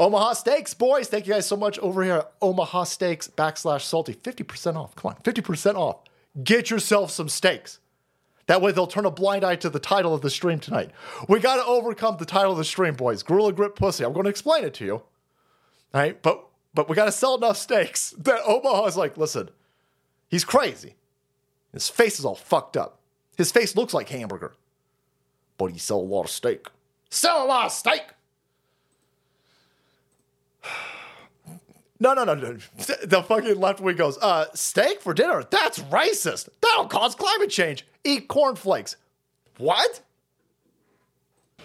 Omaha Steaks, boys. Thank you guys so much over here at Omaha Steaks backslash salty. 50% off. Come on, 50% off. Get yourself some steaks. That way they'll turn a blind eye to the title of the stream tonight. We got to overcome the title of the stream, boys. Gorilla Grip Pussy. I'm going to explain it to you. All right, but but we got to sell enough steaks that Omaha is like, listen, he's crazy. His face is all fucked up. His face looks like hamburger, but he sell a lot of steak. Sell a lot of steak. No, no, no, no. The fucking left wing goes, uh, steak for dinner? That's racist. That'll cause climate change. Eat cornflakes. What?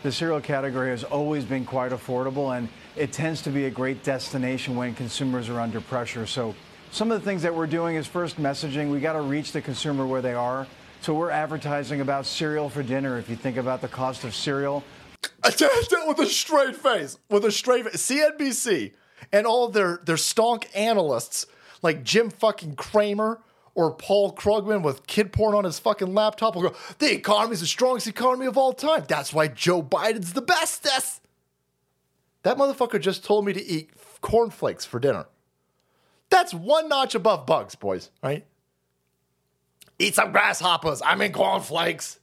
The cereal category has always been quite affordable, and it tends to be a great destination when consumers are under pressure. So, some of the things that we're doing is first messaging. We got to reach the consumer where they are. So, we're advertising about cereal for dinner. If you think about the cost of cereal, with a straight face, with a straight face. CNBC and all their their stonk analysts like Jim fucking Cramer or Paul Krugman with kid porn on his fucking laptop will go, the economy is the strongest economy of all time. That's why Joe Biden's the bestest. That motherfucker just told me to eat cornflakes for dinner. That's one notch above bugs, boys, right? Eat some grasshoppers. I'm in cornflakes.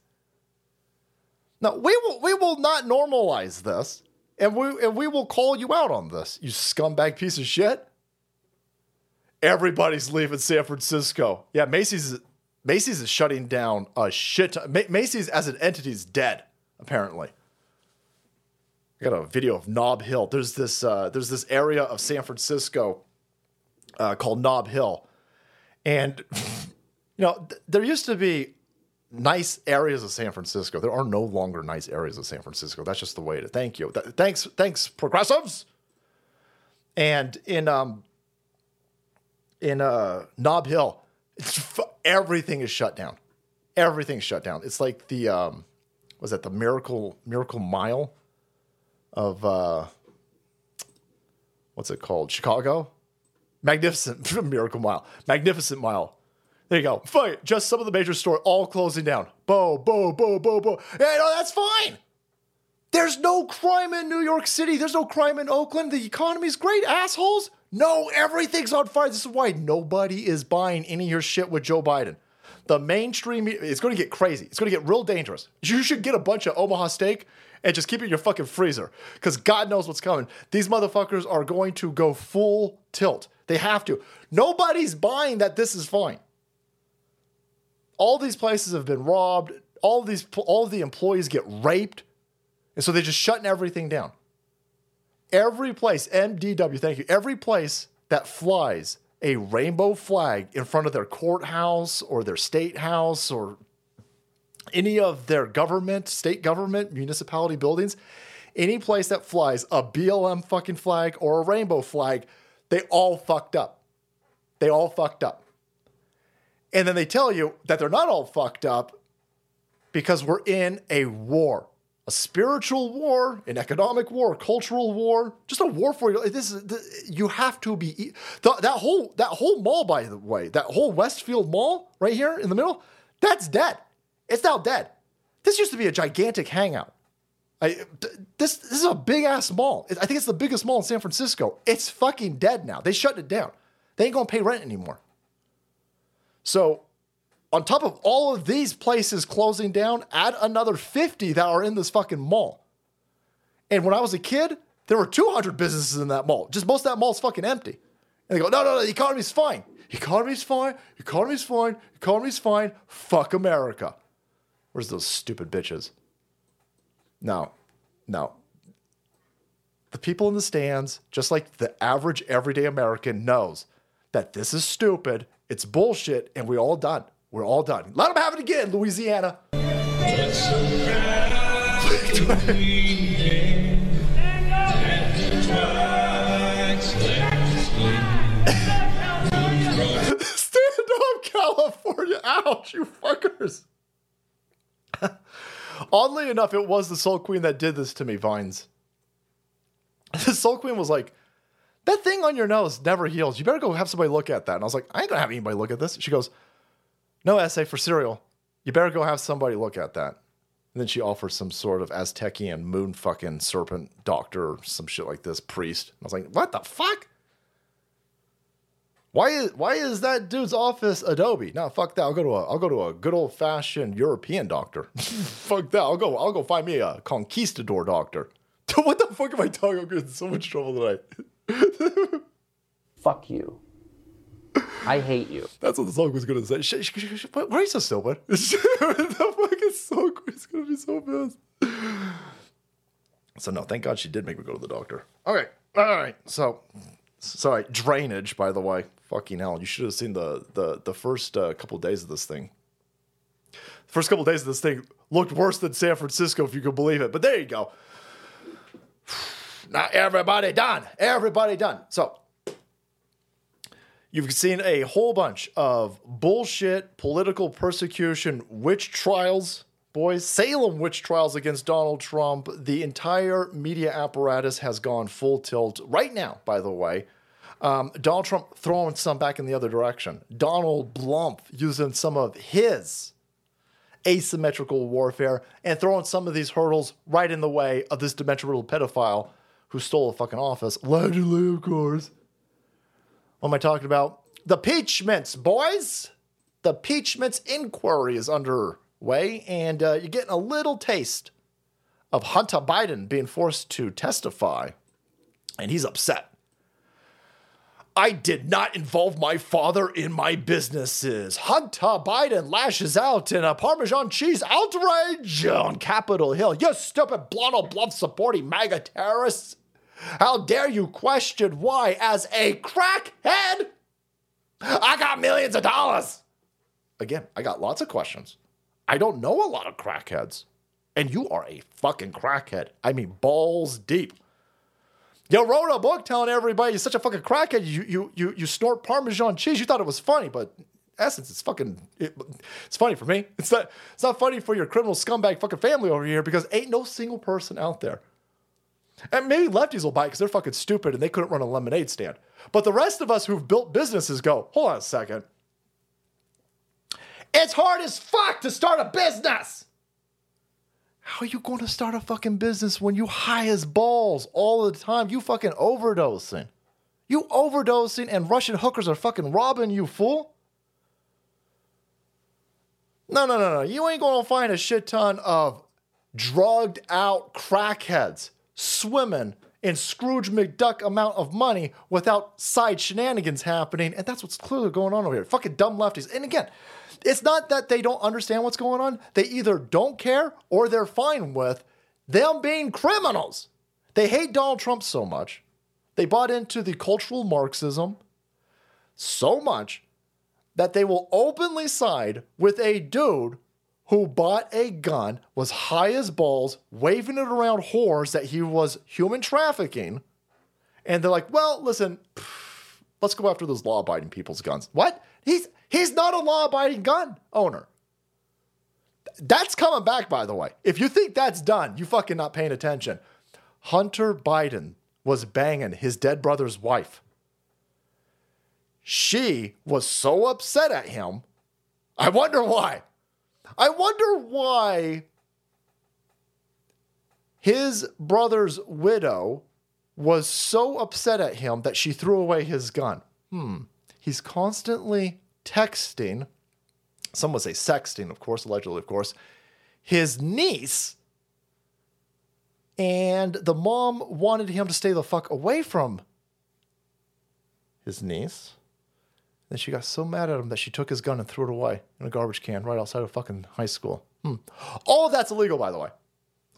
Now, we will, we will not normalize this, and we, and we will call you out on this, you scumbag piece of shit. Everybody's leaving San Francisco. Yeah, Macy's Macy's is shutting down a shit. Ton. Macy's as an entity is dead, apparently. I got a video of Nob Hill. There's this uh, there's this area of San Francisco uh, called Nob Hill, and you know th- there used to be nice areas of San Francisco. There are no longer nice areas of San Francisco. That's just the way to. Thank you. Th- thanks, thanks, progressives. And in um in uh Nob Hill, it's everything is shut down. Everything's shut down. It's like the um was that the miracle miracle mile of uh what's it called? Chicago? Magnificent Miracle Mile. Magnificent Mile there you go. Fine. Just some of the major stores all closing down. Bo, bo, bo, bo, bo. Hey, no, that's fine. There's no crime in New York City. There's no crime in Oakland. The economy's great, assholes. No, everything's on fire. This is why nobody is buying any of your shit with Joe Biden. The mainstream, it's going to get crazy. It's going to get real dangerous. You should get a bunch of Omaha steak and just keep it in your fucking freezer because God knows what's coming. These motherfuckers are going to go full tilt. They have to. Nobody's buying that this is fine all these places have been robbed. All these all the employees get raped, and so they're just shutting everything down. Every place, MDW, thank you. Every place that flies a rainbow flag in front of their courthouse or their state house or any of their government, state government, municipality buildings, any place that flies a BLM fucking flag or a rainbow flag, they all fucked up. They all fucked up. And then they tell you that they're not all fucked up because we're in a war a spiritual war, an economic war, a cultural war, just a war for you. This is you have to be the, that whole that whole mall. By the way, that whole Westfield Mall right here in the middle, that's dead. It's now dead. This used to be a gigantic hangout. I, this this is a big ass mall. I think it's the biggest mall in San Francisco. It's fucking dead now. They shut it down. They ain't gonna pay rent anymore. So, on top of all of these places closing down, add another 50 that are in this fucking mall. And when I was a kid, there were 200 businesses in that mall. Just most of that mall's fucking empty. And they go, no, no, no, the economy's fine. Economy's fine. Economy's fine. Economy's fine. Fuck America. Where's those stupid bitches? No, no. The people in the stands, just like the average everyday American, knows that this is stupid it's bullshit, and we're all done. We're all done. Let them have it again, Louisiana. Stand up, California. Ouch, you fuckers. Oddly enough, it was the Soul Queen that did this to me, Vines. The Soul Queen was like, that thing on your nose never heals. You better go have somebody look at that. And I was like, I ain't gonna have anybody look at this. She goes, No essay for cereal. You better go have somebody look at that. And then she offers some sort of Aztecian moon fucking serpent doctor or some shit like this, priest. I was like, what the fuck? Why is why is that dude's office Adobe? No, fuck that. I'll go to a I'll go to a good old fashioned European doctor. fuck that. I'll go I'll go find me a conquistador doctor. what the fuck am I talking? I'm getting in so much trouble tonight. Fuck you. I hate you. That's what the song was gonna say. Sh- sh- sh- why are you so stupid? the fucking song is gonna be so pissed. So no, thank God she did make me go to the doctor. Okay, all right. So, sorry, drainage. By the way, fucking hell, you should have seen the the the first uh, couple days of this thing. The first couple days of this thing looked worse than San Francisco, if you can believe it. But there you go. Now everybody done. Everybody done. So You've seen a whole bunch of bullshit political persecution witch trials, boys. Salem witch trials against Donald Trump. The entire media apparatus has gone full tilt right now, by the way. Um, Donald Trump throwing some back in the other direction. Donald Blump using some of his asymmetrical warfare and throwing some of these hurdles right in the way of this riddled pedophile who stole a fucking office. Allegedly, of course. What am I talking about? The Peachments, boys. The Peachments inquiry is underway, and uh, you're getting a little taste of Hunter Biden being forced to testify, and he's upset. I did not involve my father in my businesses. Hunter Biden lashes out in a Parmesan cheese outrage on Capitol Hill. You stupid Donald Bluff supporting MAGA terrorists. How dare you question why, as a crackhead, I got millions of dollars? Again, I got lots of questions. I don't know a lot of crackheads. And you are a fucking crackhead. I mean, balls deep. You wrote a book telling everybody you're such a fucking crackhead. You you you you snort Parmesan cheese. You thought it was funny, but essence, it's fucking. It, it's funny for me. It's not. It's not funny for your criminal scumbag fucking family over here because ain't no single person out there. And maybe lefties will buy because they're fucking stupid and they couldn't run a lemonade stand. But the rest of us who've built businesses go, hold on a second. It's hard as fuck to start a business. How are you going to start a fucking business when you high as balls all the time? You fucking overdosing. You overdosing and Russian hookers are fucking robbing you, fool. No, no, no, no. You ain't going to find a shit ton of drugged out crackheads swimming in Scrooge McDuck amount of money without side shenanigans happening. And that's what's clearly going on over here. Fucking dumb lefties. And again, it's not that they don't understand what's going on. They either don't care or they're fine with them being criminals. They hate Donald Trump so much. They bought into the cultural Marxism so much that they will openly side with a dude who bought a gun, was high as balls, waving it around whores that he was human trafficking. And they're like, well, listen, let's go after those law abiding people's guns. What? He's he's not a law abiding gun owner. That's coming back, by the way. If you think that's done, you fucking not paying attention. Hunter Biden was banging his dead brother's wife. She was so upset at him. I wonder why. I wonder why his brother's widow was so upset at him that she threw away his gun. Hmm. He's constantly texting, some would say sexting, of course, allegedly, of course, his niece. And the mom wanted him to stay the fuck away from his niece. Then she got so mad at him that she took his gun and threw it away in a garbage can right outside of fucking high school. Hmm. All that's illegal, by the way.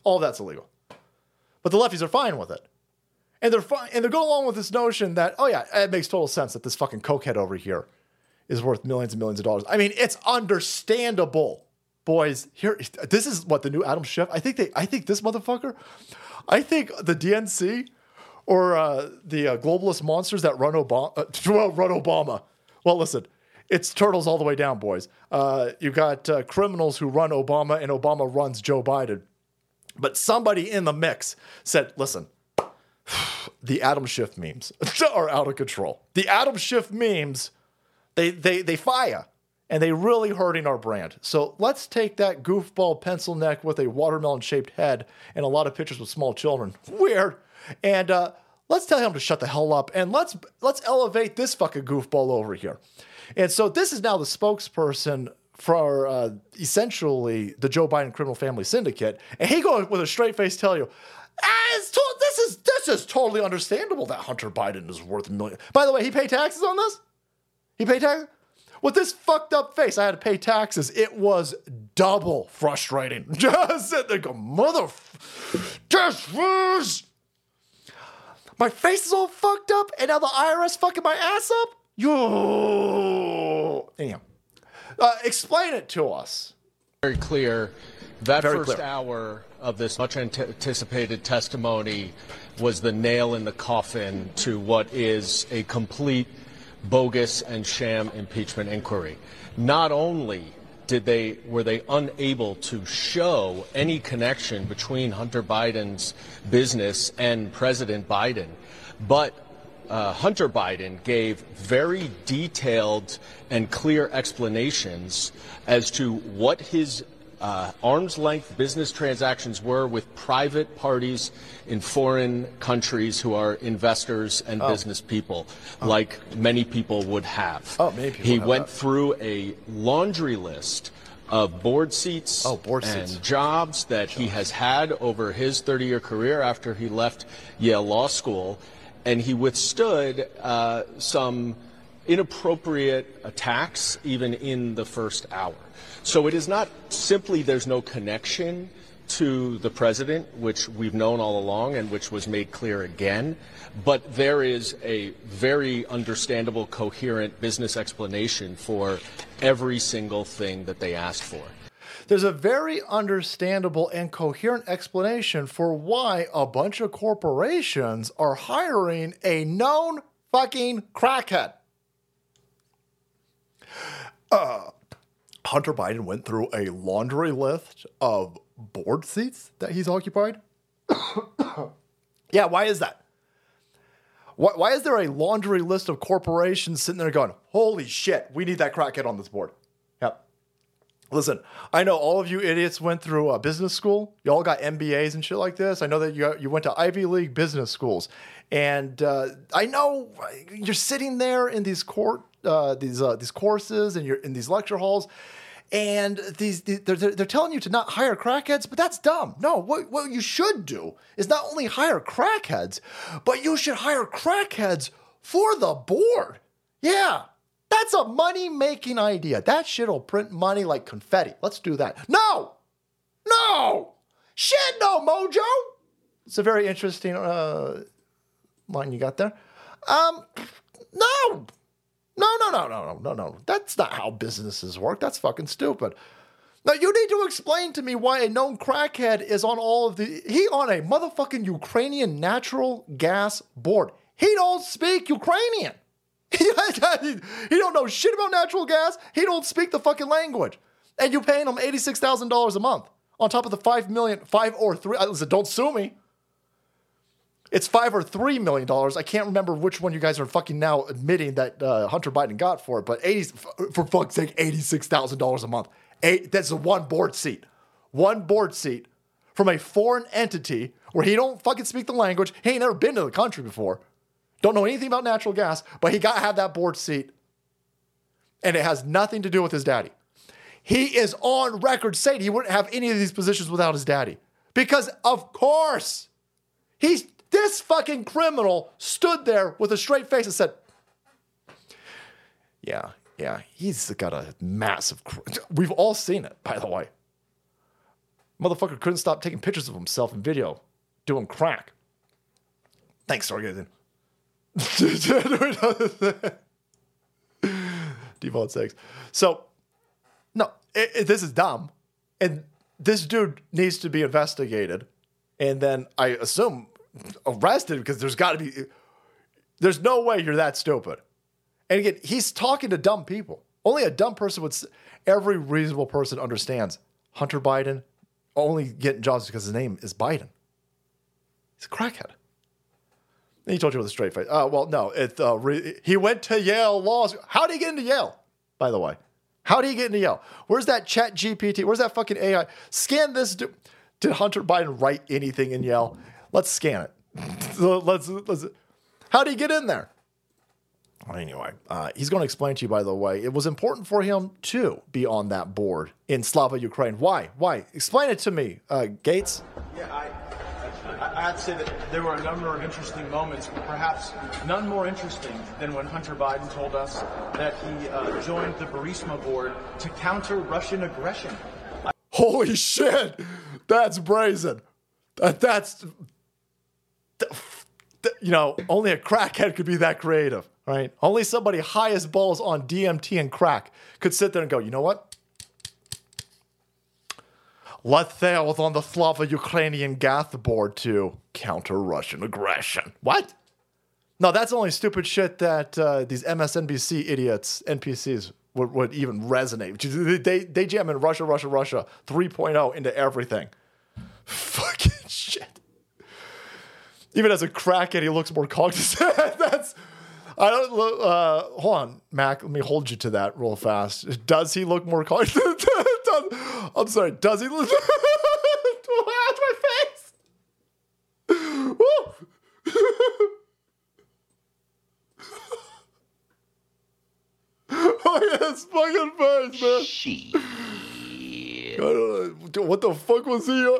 All that's illegal. But the lefties are fine with it. And they're fine, and they're going along with this notion that, oh yeah, it makes total sense that this fucking cokehead over here is worth millions and millions of dollars. I mean, it's understandable. Boys, here this is what the new Adam Schiff. I think they I think this motherfucker, I think the DNC or uh, the uh, globalist monsters that run Obama uh, run Obama well, listen, It's turtles all the way down, boys. Uh, you got uh, criminals who run Obama, and Obama runs Joe Biden. But somebody in the mix said, listen, the Adam Schiff memes are out of control. The Adam Schiff memes, they they they fire and they really hurting our brand. So let's take that goofball pencil neck with a watermelon shaped head and a lot of pictures with small children. Weird. And uh, let's tell him to shut the hell up and let's let's elevate this fucking goofball over here. And so this is now the spokesperson for uh, essentially the Joe Biden criminal family syndicate, and he goes with a straight face tell you, to- this is this is totally understandable that Hunter Biden is worth a million. By the way, he paid taxes on this. He paid taxes with this fucked up face. I had to pay taxes. It was double frustrating. Just sit there, go mother, was. My face is all fucked up, and now the IRS fucking my ass up. Yo, anyhow, uh, explain it to us. very clear that Very first clear. hour of this much anticipated testimony was the nail in the coffin to what is a complete bogus and sham impeachment inquiry. Not only did they were they unable to show any connection between Hunter Biden's business and President Biden, but uh, Hunter Biden gave very detailed and clear explanations as to what his uh, arm's length business transactions were with private parties in foreign countries who are investors and business people, like many people would have. Oh, many people He went that. through a laundry list of board seats Oh, board and seats. jobs that he has had over his 30 year career after he left Yale Law School. And he withstood uh, some inappropriate attacks even in the first hour. So it is not simply there's no connection to the president, which we've known all along and which was made clear again, but there is a very understandable, coherent business explanation for every single thing that they asked for. There's a very understandable and coherent explanation for why a bunch of corporations are hiring a known fucking crackhead. Uh, Hunter Biden went through a laundry list of board seats that he's occupied. yeah, why is that? Why, why is there a laundry list of corporations sitting there going, holy shit, we need that crackhead on this board? Yep. Listen, I know all of you idiots went through uh, business school. You all got MBAs and shit like this. I know that you you went to Ivy League business schools, and uh, I know you're sitting there in these court uh, these uh, these courses and you're in these lecture halls, and these, these they're, they're they're telling you to not hire crackheads, but that's dumb. No, what what you should do is not only hire crackheads, but you should hire crackheads for the board. Yeah, that's a money making idea. That shit'll print money like confetti. Let's do that. No, no, shit, no, Mojo. It's a very interesting uh, line you got there. Um, no, no, no, no, no, no, no, no. That's not how businesses work. That's fucking stupid. Now you need to explain to me why a known crackhead is on all of the he on a motherfucking Ukrainian natural gas board. He don't speak Ukrainian. He, don't know shit about natural gas. He don't speak the fucking language. And you paying him $86,000 a month on top of the 5 million, 5 or 3. uh, Listen, don't sue me. It's 5 or 3 million dollars. I can't remember which one you guys are fucking now admitting that uh, Hunter Biden got for it, but 80 for fuck's sake $86,000 a month. Eight, that's a one board seat. One board seat from a foreign entity where he don't fucking speak the language. He ain't never been to the country before. Don't know anything about natural gas, but he got to have that board seat. And it has nothing to do with his daddy. He is on record saying he wouldn't have any of these positions without his daddy. Because of course, he's this fucking criminal stood there with a straight face and said, "Yeah, yeah, he's got a massive. Cr- We've all seen it, by the way. Motherfucker couldn't stop taking pictures of himself in video doing crack. Thanks, Stargazen. Default sex. So, no, it, it- this is dumb. And this dude needs to be investigated. And then I assume arrested because there's got to be, there's no way you're that stupid. And again, he's talking to dumb people. Only a dumb person would. Every reasonable person understands Hunter Biden only getting jobs because his name is Biden. He's a crackhead. And he told you with a straight face. Uh, well, no, it, uh, re- he went to Yale Law School. How did he get into Yale, by the way? How did he get into Yale? Where's that chat GPT? Where's that fucking AI? Scan this. Did Hunter Biden write anything in Yale? Let's scan it. So let's, let's, how did you get in there? Anyway, uh, he's going to explain to you, by the way, it was important for him to be on that board in Slava, Ukraine. Why? Why? Explain it to me, uh, Gaetz. Yeah, I, I, I'd say that there were a number of interesting moments, perhaps none more interesting than when Hunter Biden told us that he uh, joined the Burisma board to counter Russian aggression. Holy shit, that's brazen. That, that's, th- th- you know, only a crackhead could be that creative, right? Only somebody high as balls on DMT and crack could sit there and go, you know what? Let's sail on the Slava Ukrainian Gath board to counter Russian aggression. What? No, that's only stupid shit that uh, these MSNBC idiots, NPCs, would, would even resonate. They, they jam in Russia, Russia, Russia 3.0 into everything. Fucking. Even as a crackhead, he looks more cognizant. that's. I don't. Uh, hold on, Mac. Let me hold you to that real fast. Does he look more cognizant? Does- I'm sorry. Does he look? My face. Look at his fucking face, man. I. What the fuck was he?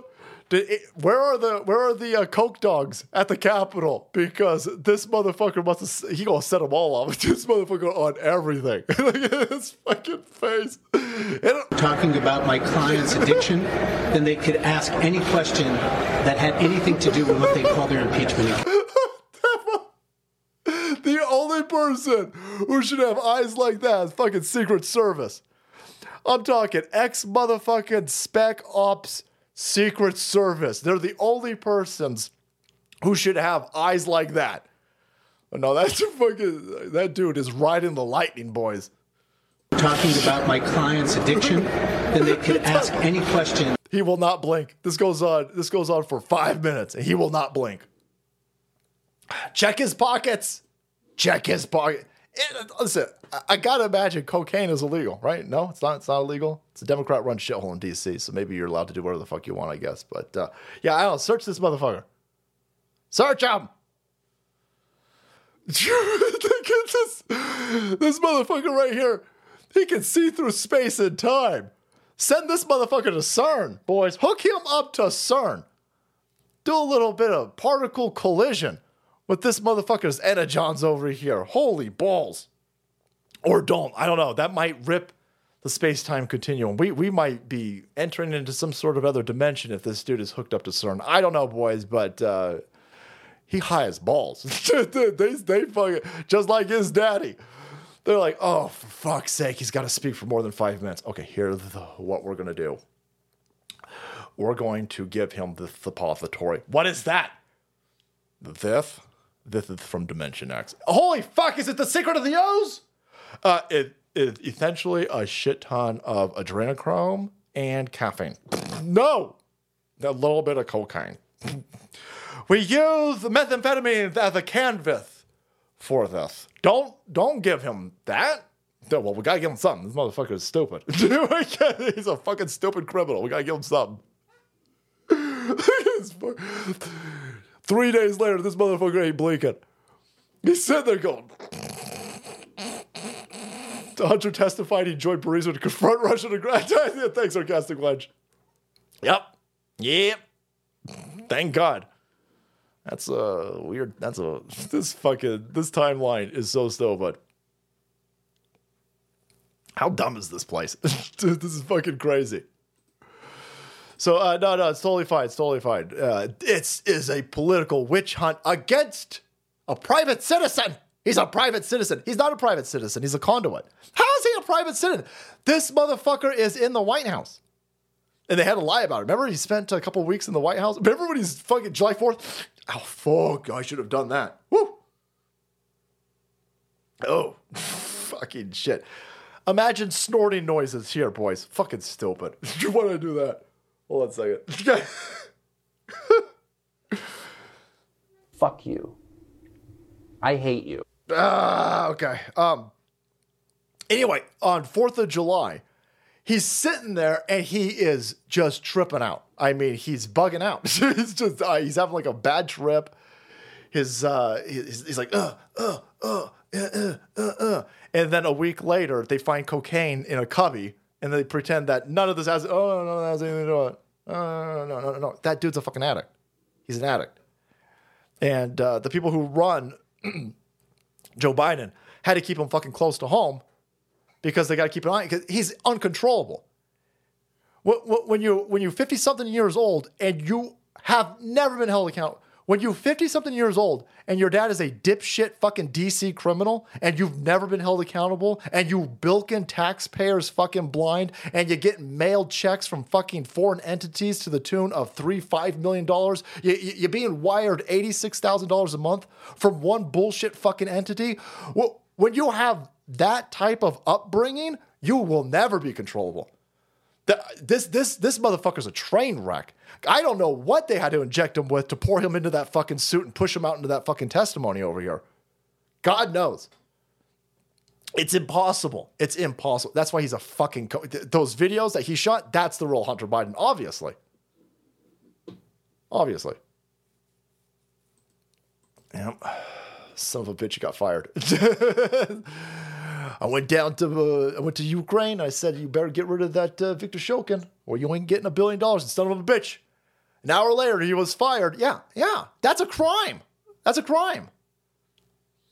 Did where are the where are the uh, coke dogs at the Capitol? Because this motherfucker must he gonna set them all off. This motherfucker on everything. Look at his fucking face. Talking about my client's addiction, then they could ask any question that had anything to do with what they call their impeachment. the only person who should have eyes like that is fucking Secret Service. I'm talking ex motherfucking spec ops Secret Service. They're the only persons who should have eyes like that. No, that's a fucking that dude is riding the lightning, boys. Talking about my client's addiction, then they could ask any question He will not blink. This goes on. This goes on for five minutes, and he will not blink. Check his pockets. Check his pocket. It- listen, I, I gotta imagine cocaine is illegal, right? No, it's not. It's not illegal. It's a Democrat-run shithole in D.C., so maybe you're allowed to do whatever the fuck you want, I guess. But uh, yeah, I don't. Search this motherfucker. Search him. This, this motherfucker right here. He can see through space and time. Send this motherfucker to CERN, boys. Hook him up to CERN. Do a little bit of particle collision with this motherfucker's Anna Johns over here. Holy balls. Or don't. I don't know. That might rip the space time continuum. We, we might be entering into some sort of other dimension if this dude is hooked up to CERN. I don't know, boys, but uh, he high as balls. they, they fucking, just like his daddy. They're like, oh, for fuck's sake, he's got to speak for more than five minutes. Okay, here's the, what we're going to do. We're going to give him the suppository. What is that? The? This is from Dimension X. Holy fuck, is it the secret of the Ooze? Uh, it is essentially a shit ton of adrenochrome and caffeine. No! A little bit of cocaine. We use methamphetamine as a canvas for this. Don't don't give him that. No, Well, we gotta give him something. This motherfucker is stupid. He's a fucking stupid criminal. We gotta give him something. Three days later, this motherfucker ain't blinking. He's sitting there going. Hunter testified he joined Burisma to confront Russian aggression. Thanks, sarcastic ledge. Yep. Yep. Thank God. That's a weird. That's a this fucking this timeline is so stupid. How dumb is this place? Dude, this is fucking crazy. So uh, no, no, it's totally fine. It's totally fine. Uh, it's is a political witch hunt against a private citizen. He's a private citizen. He's not a private citizen. He's a conduit. How is he a private citizen? This motherfucker is in the White House. And they had to lie about it. Remember, he spent a couple weeks in the White House. Remember when he's fucking July 4th? Oh, fuck. I should have done that. Woo. Oh, fucking shit. Imagine snorting noises here, boys. Fucking stupid. Why did I do that? Hold on a second. Fuck you. I hate you. Ah, okay. Um. Anyway, on Fourth of July, he's sitting there and he is just tripping out. I mean, he's bugging out. he's just uh, he's having like a bad trip. His uh, he's, he's like uh uh uh uh uh uh, uh. and then a week later they find cocaine in a cubby and they pretend that none of this has. Oh no, no, that has anything to do with it. Oh, no, no, no, no, no. That dude's a fucking addict. He's an addict. And uh, the people who run Joe Biden had to keep him fucking close to home because they got to keep an eye because he's uncontrollable. When, you when you're 50 something years old and you have never been held accountable, when you're 50 something years old and your dad is a dipshit fucking DC criminal and you've never been held accountable and you bilking taxpayers fucking blind and you get mailed checks from fucking foreign entities to the tune of three, five million dollars, you, you, you're being wired $86,000 a month from one bullshit fucking entity. Well, when you have that type of upbringing, you will never be controllable. This this this motherfucker's a train wreck. I don't know what they had to inject him with to pour him into that fucking suit and push him out into that fucking testimony over here. God knows. It's impossible. It's impossible. That's why he's a fucking. Co- th- those videos that he shot, that's the real Hunter Biden, obviously. Obviously. Yep. Son of a bitch, he got fired. I went down to uh, I went to Ukraine. I said, "You better get rid of that uh, Victor Shokin, or you ain't getting a billion dollars." Son of a bitch. An hour later, he was fired. Yeah, yeah, that's a crime. That's a crime.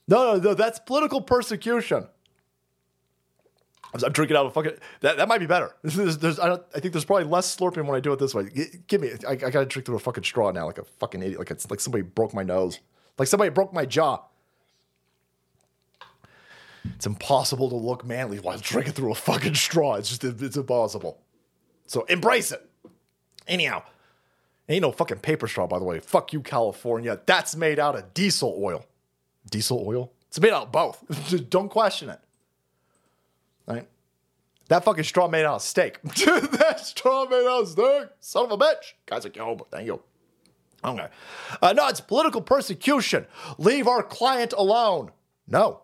No, no, no, that's political persecution. I'm drinking out of fucking. That, that might be better. There's, there's, I, I think there's probably less slurping when I do it this way. Give me. I, I gotta drink through a fucking straw now, like a fucking idiot. Like it's like somebody broke my nose. Like somebody broke my jaw. It's impossible to look manly while drinking through a fucking straw. It's just it's impossible. So embrace it. Anyhow, ain't no fucking paper straw, by the way. Fuck you, California. That's made out of diesel oil. Diesel oil? It's made out of both. Don't question it. Right? That fucking straw made out of steak. that straw made out of steak. Son of a bitch. Guys like, yo, thank you. Okay. Uh, no, it's political persecution. Leave our client alone. No.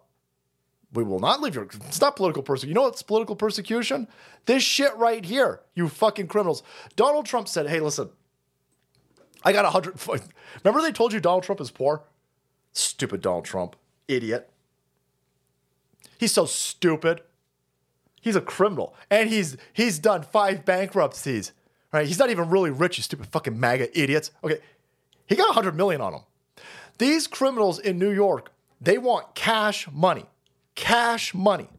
We will not leave your. It's not political persecution. You know what's political persecution? This shit right here, you fucking criminals. Donald Trump said, hey, listen, I got a hundred. Remember they told you Donald Trump is poor? Stupid Donald Trump. Idiot. He's so stupid. He's a criminal. And he's he's done five bankruptcies. Right? He's not even really rich, you stupid fucking MAGA idiots. Okay. He got a 100 million on him. These criminals in New York, they want cash money. Cash money.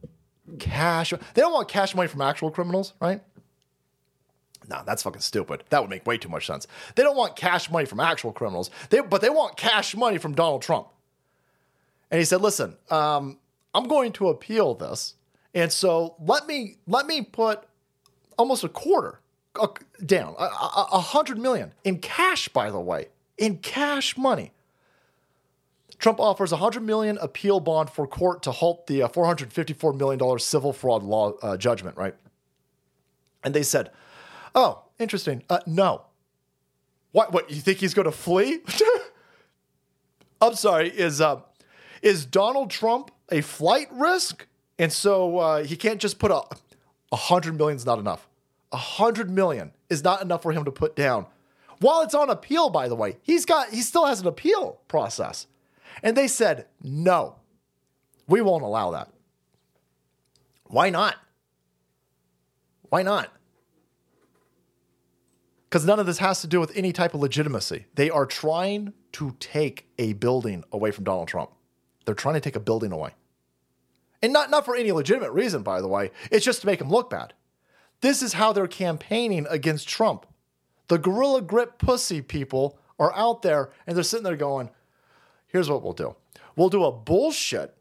Cash. They don't want cash money from actual criminals, right? No, that's fucking stupid. That would make way too much sense. They don't want cash money from actual criminals, they, but they want cash money from Donald Trump. And he said, "Listen, um, I'm going to appeal this, and so let me let me put almost a quarter down, a, a, a hundred million in cash. By the way, in cash money." Trump offers a hundred million appeal bond for court to halt the uh, 454 million dollar civil fraud law uh, judgment. Right? And they said, "Oh, interesting. Uh, no. What? What? You think he's going to flee? I'm sorry. Is uh, is Donald Trump a flight risk? And so uh, he can't just put a a hundred million's not enough. A hundred million is not enough for him to put down. While it's on appeal, by the way, he's got he still has an appeal process. And they said, no, we won't allow that. Why not? Why not? Because none of this has to do with any type of legitimacy. They are trying to take a building away from Donald Trump. They're trying to take a building away. And not, not for any legitimate reason, by the way. It's just to make him look bad. This is how they're campaigning against Trump. The gorilla grip pussy people are out there and they're sitting there going, here's what we'll do. We'll do a bullshit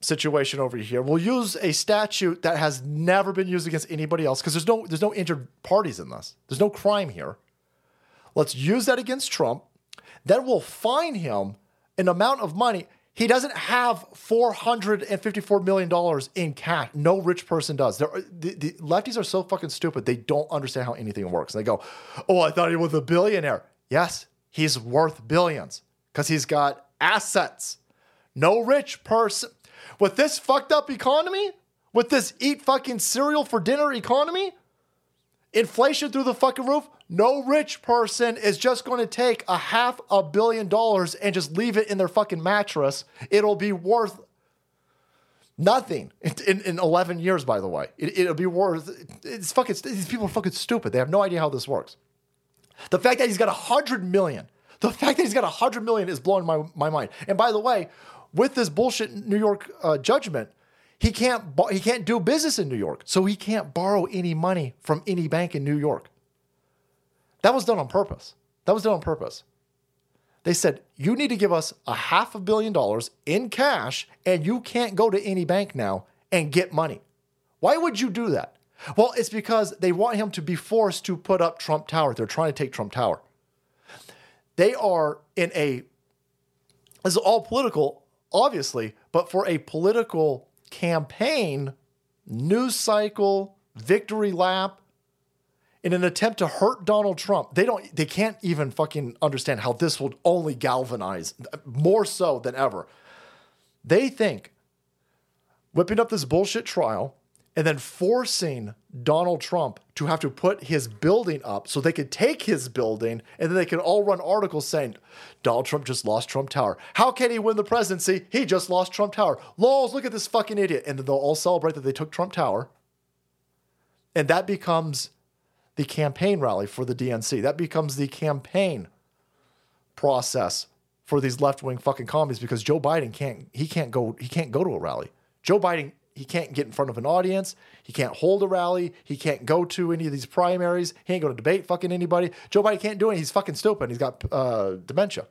situation over here. We'll use a statute that has never been used against anybody else because there's no there's no injured parties in this. There's no crime here. Let's use that against Trump. Then we'll fine him an amount of money. He doesn't have $454 million in cash. No rich person does. They're, the, the lefties are so fucking stupid. They don't understand how anything works. They go, Oh, I thought he was a billionaire. Yes, he's worth billions because he's got assets. No rich person. With this fucked up economy, with this eat fucking cereal for dinner economy, inflation through the fucking roof, no rich person is just going to take a half a billion dollars and just leave it in their fucking mattress. It'll be worth nothing in, in, in 11 years, by the way. It, will be worth, it's fucking, these people are fucking stupid. They have no idea how this works. The fact that he's got a hundred million, the fact that he's got a hundred million is blowing my, my mind. And by the way, with this bullshit New York uh, judgment, he can't he can't do business in New York, so he can't borrow any money from any bank in New York. That was done on purpose. That was done on purpose. They said, you need to give us a half a billion dollars in cash, and you can't go to any bank now and get money. Why would you do that? Well, it's because they want him to be forced to put up Trump Tower. They're trying to take Trump Tower. They are in a, this is all political, obviously, but for a political campaign, news cycle, victory lap, in an attempt to hurt Donald Trump. They don't they can't even fucking understand how this will only galvanize more so than ever. They think whipping up this bullshit trial and then forcing Donald Trump to have to put his building up so they could take his building and then they could all run articles saying Donald Trump just lost Trump Tower. How can he win the presidency? He just lost Trump Tower. Laws, look at this fucking idiot. And then they'll all celebrate that they took Trump Tower. And that becomes the campaign rally for the DNC. That becomes the campaign process for these left-wing fucking commies because Joe Biden can't he can't go he can't go to a rally. Joe Biden he can't get in front of an audience. He can't hold a rally. He can't go to any of these primaries. He ain't going to debate fucking anybody. Joe Biden can't do it. He's fucking stupid. He's got uh, dementia.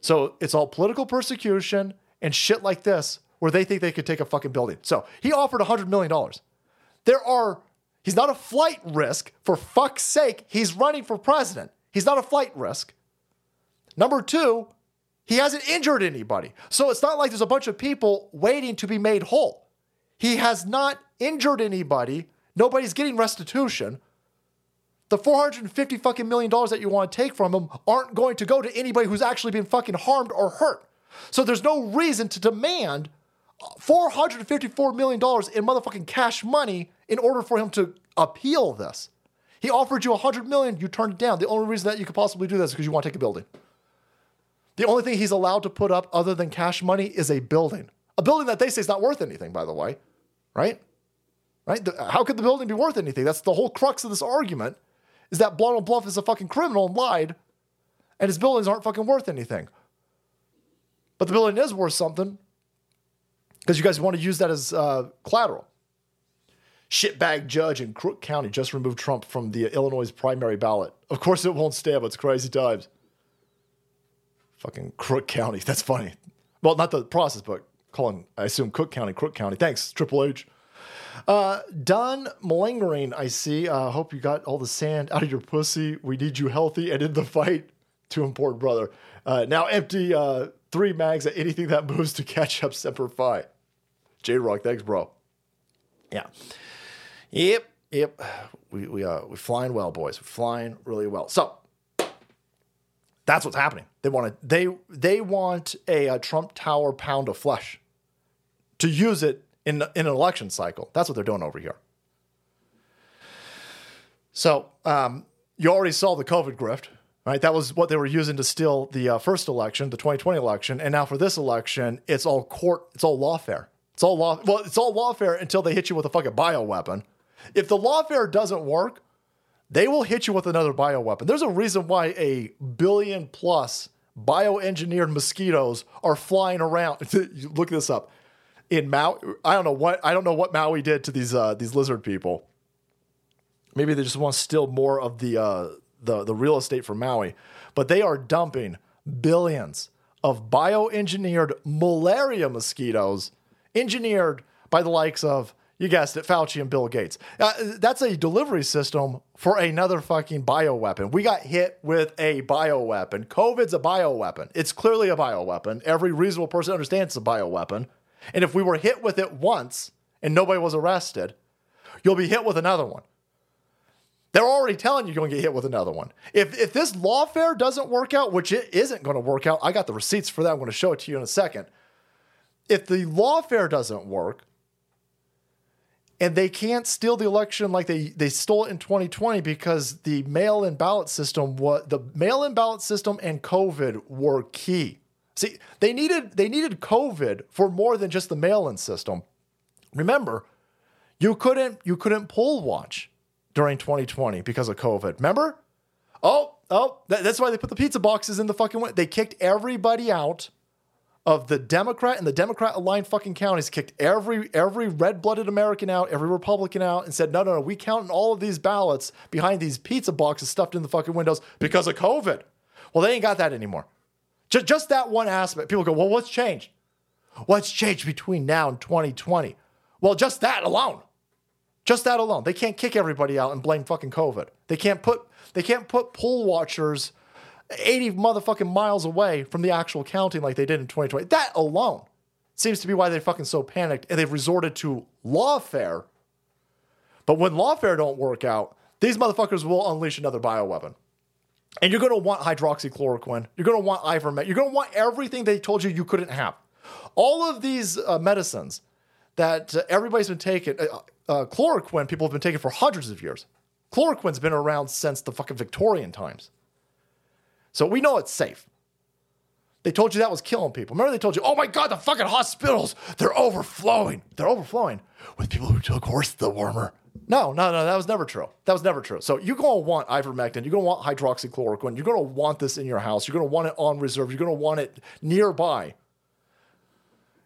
So it's all political persecution and shit like this where they think they could take a fucking building. So he offered $100 million. There are He's not a flight risk. For fuck's sake, he's running for president. He's not a flight risk. Number two, he hasn't injured anybody. So it's not like there's a bunch of people waiting to be made whole. He has not injured anybody. Nobody's getting restitution. The 450 fucking million dollars that you want to take from him aren't going to go to anybody who's actually been fucking harmed or hurt. So there's no reason to demand $454 million in motherfucking cash money in order for him to appeal this. He offered you 100 million, you turned it down. The only reason that you could possibly do this is because you want to take a building. The only thing he's allowed to put up other than cash money is a building. A building that they say is not worth anything, by the way. Right? Right? How could the building be worth anything? That's the whole crux of this argument is that Donald Bluff is a fucking criminal and lied, and his buildings aren't fucking worth anything. But the building is worth something because you guys want to use that as uh, collateral shitbag judge in Crook County just removed Trump from the Illinois primary ballot. Of course, it won't stand, but it's crazy times. Fucking Crook County. That's funny. Well, not the process, but calling, I assume, Cook County, Crook County. Thanks, Triple H. Uh, Don Malingering, I see. Uh, hope you got all the sand out of your pussy. We need you healthy and in the fight. Too important, brother. Uh, now empty uh, three mags at anything that moves to catch up Semper Fi. J Rock, thanks, bro. Yeah. Yep, yep. We we uh we're flying well, boys. We're flying really well. So that's what's happening. They want to they they want a, a, Trump Tower pound of flesh to use it in in an election cycle. That's what they're doing over here. So um, you already saw the COVID grift, right? That was what they were using to steal the uh, first election, the 2020 election, and now for this election, it's all court, it's all lawfare. It's all law. Well, it's all lawfare until they hit you with a fucking bio weapon if the lawfare doesn't work, they will hit you with another bioweapon. There's a reason why a billion plus bioengineered mosquitoes are flying around. Look this up. In Maui, I don't know what I don't know what Maui did to these uh, these lizard people. Maybe they just want to steal more of the uh, the the real estate from Maui, but they are dumping billions of bioengineered malaria mosquitoes, engineered by the likes of You guessed it, Fauci and Bill Gates. Uh, that's a delivery system for another fucking bioweapon. We got hit with a bioweapon. COVID's a bioweapon. It's clearly a bioweapon. Every reasonable person understands it's a bioweapon. And if we were hit with it once and nobody was arrested, you'll be hit with another one. They're already telling you you're going to get hit with another one. If, if this lawfare doesn't work out, which it isn't going to work out, I got the receipts for that. I'm going to show it to you in a second. If the lawfare doesn't work, and they can't steal the election like they, they stole it in 2020 because the mail-in ballot system was the mail-in ballot system and COVID were key. See, they needed they needed COVID for more than just the mail-in system. Remember, you couldn't you couldn't poll watch during 2020 because of COVID. Remember? Oh, oh, that, that's why they put the pizza boxes in the fucking way. They kicked everybody out of the Democrat and the Democrat aligned fucking counties kicked every every red-blooded American out, every Republican out, and said, no, no, no, we counting all of these ballots behind these pizza boxes stuffed in the fucking windows because of COVID. Well, they ain't got that anymore. Just, just that one aspect. People go, well, what's changed? What's changed between now and 2020? Well, just that alone. Just that alone. They can't kick everybody out and blame fucking COVID. They can't put they can't put poll watchers 80 motherfucking miles away from the actual counting like they did in 2020. That alone seems to be why they fucking so panicked and they've resorted to lawfare. But when lawfare don't work out, these motherfuckers will unleash another bioweapon. And you're going to want hydroxychloroquine. You're going to want ivermectin. You're going to want everything they told you you couldn't have. All of these uh, medicines that uh, everybody's been taking, uh, uh, chloroquine, people have been taking for hundreds of years. Chloroquine's been around since the fucking Victorian times. So we know it's safe. They told you that was killing people. Remember, they told you, oh my God, the fucking hospitals, they're overflowing. They're overflowing with people who took horse dewormer. No, no, no, that was never true. That was never true. So you're going to want ivermectin. You're going to want hydroxychloroquine. You're going to want this in your house. You're going to want it on reserve. You're going to want it nearby.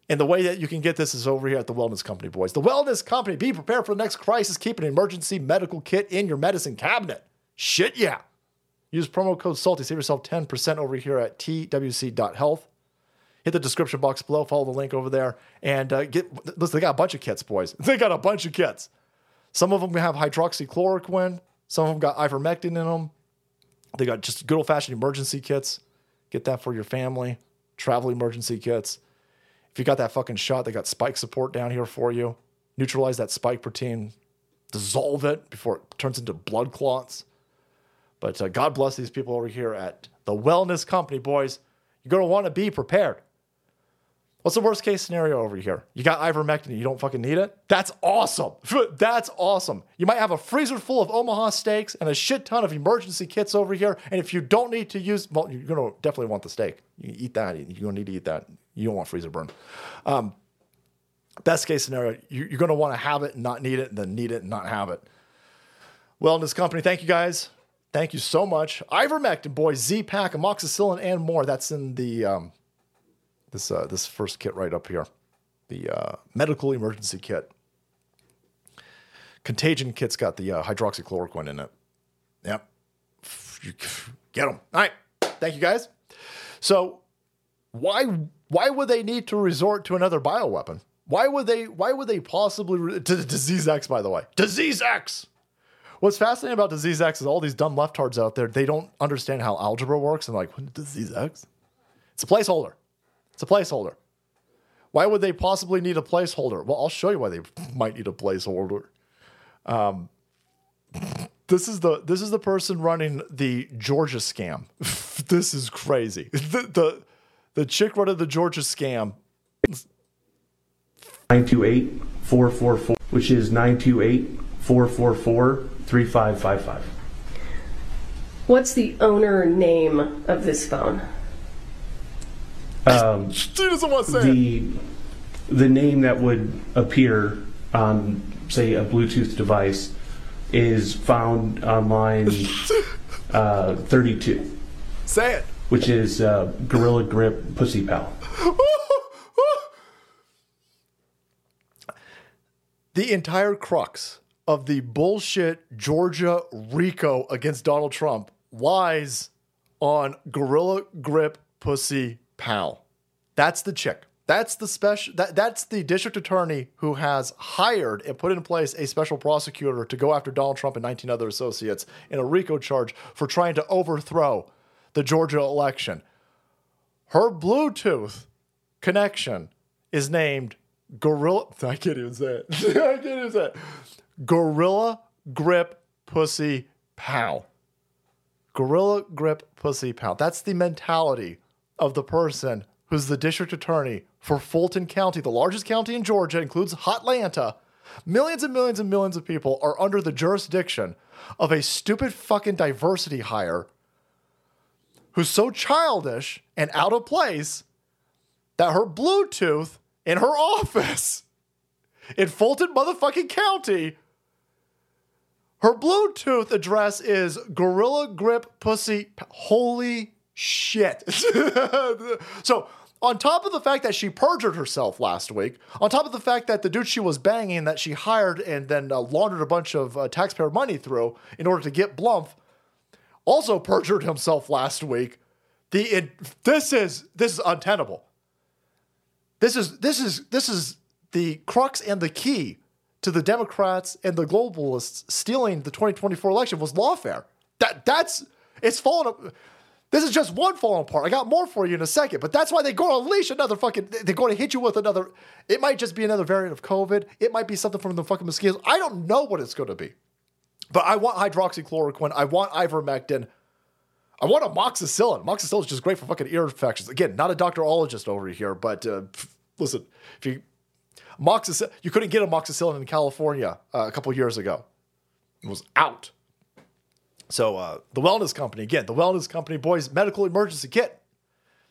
And the way that you can get this is over here at the Wellness Company, boys. The Wellness Company. Be prepared for the next crisis. Keep an emergency medical kit in your medicine cabinet. Shit, yeah. Use promo code SALTY. Save yourself 10% over here at twc.health. Hit the description box below. Follow the link over there. And uh, get, listen, they got a bunch of kits, boys. They got a bunch of kits. Some of them have hydroxychloroquine. Some of them got ivermectin in them. They got just good old fashioned emergency kits. Get that for your family. Travel emergency kits. If you got that fucking shot, they got spike support down here for you. Neutralize that spike protein. Dissolve it before it turns into blood clots. But uh, God bless these people over here at the Wellness Company, boys. You're going to want to be prepared. What's the worst case scenario over here? You got ivermectin, you don't fucking need it? That's awesome. That's awesome. You might have a freezer full of Omaha steaks and a shit ton of emergency kits over here. And if you don't need to use, well, you're going to definitely want the steak. You eat that. You're going to need to eat that. You don't want freezer burn. Um, best case scenario, you're going to want to have it and not need it, and then need it and not have it. Wellness Company, thank you guys. Thank you so much. Ivermectin, boys, Z-Pack, amoxicillin, and more. That's in the um, this uh, this first kit right up here, the uh, medical emergency kit. Contagion kit's got the uh, hydroxychloroquine in it. Yep, get them. All right, thank you guys. So, why why would they need to resort to another bioweapon? Why would they? Why would they possibly re- to Disease X? By the way, Disease X. What's fascinating about Disease X is all these dumb leftards out there, they don't understand how algebra works. And like, what Disease X? It's a placeholder. It's a placeholder. Why would they possibly need a placeholder? Well, I'll show you why they might need a placeholder. Um, this is the this is the person running the Georgia scam. this is crazy. The, the the chick running the Georgia scam. 928 444, which is 928 444 3555. What's the owner name of this phone? Um, She doesn't want to say it. the the name that would appear on say a Bluetooth device is found on line uh, 32, Say it. which is uh, Gorilla Grip Pussy Pal. the entire crux of the bullshit Georgia RICO against Donald Trump lies on Gorilla Grip Pussy Pal. That's the chick. That's the special. That, that's the district attorney who has hired and put in place a special prosecutor to go after Donald Trump and 19 other associates in a RICO charge for trying to overthrow the Georgia election. Her Bluetooth connection is named Gorilla. I can't even say it. I can't even say it. Gorilla Grip Pussy Pal. Gorilla Grip Pussy Pal. That's the mentality of the person who's the district attorney for Fulton County, the largest county in Georgia, includes Hotlanta. Millions and millions and millions of people are under the jurisdiction of a stupid fucking diversity hire who's so childish and out of place that her Bluetooth in her office in Fulton motherfucking County, her Bluetooth address is Gorilla Grip Pussy. Holy shit. so, on top of the fact that she perjured herself last week, on top of the fact that the dude she was banging that she hired and then uh, laundered a bunch of uh, taxpayer money through in order to get Blumph, also perjured himself last week. The it, this is this is untenable. This is this is this is the crux and the key to the Democrats and the globalists stealing the 2024 election was lawfare. That that's it's fallen. This is just one falling apart. I got more for you in a second, but that's why they go unleash another fucking. They're going to hit you with another. It might just be another variant of COVID. It might be something from the fucking mosquitoes. I don't know what it's going to be, but I want hydroxychloroquine. I want ivermectin. I want amoxicillin. Amoxicillin is just great for fucking ear infections. Again, not a doctorologist over here, but uh, listen, if you amoxicillin, you couldn't get amoxicillin in California uh, a couple years ago. It was out. So uh, the wellness company again, the wellness company boys medical emergency kit.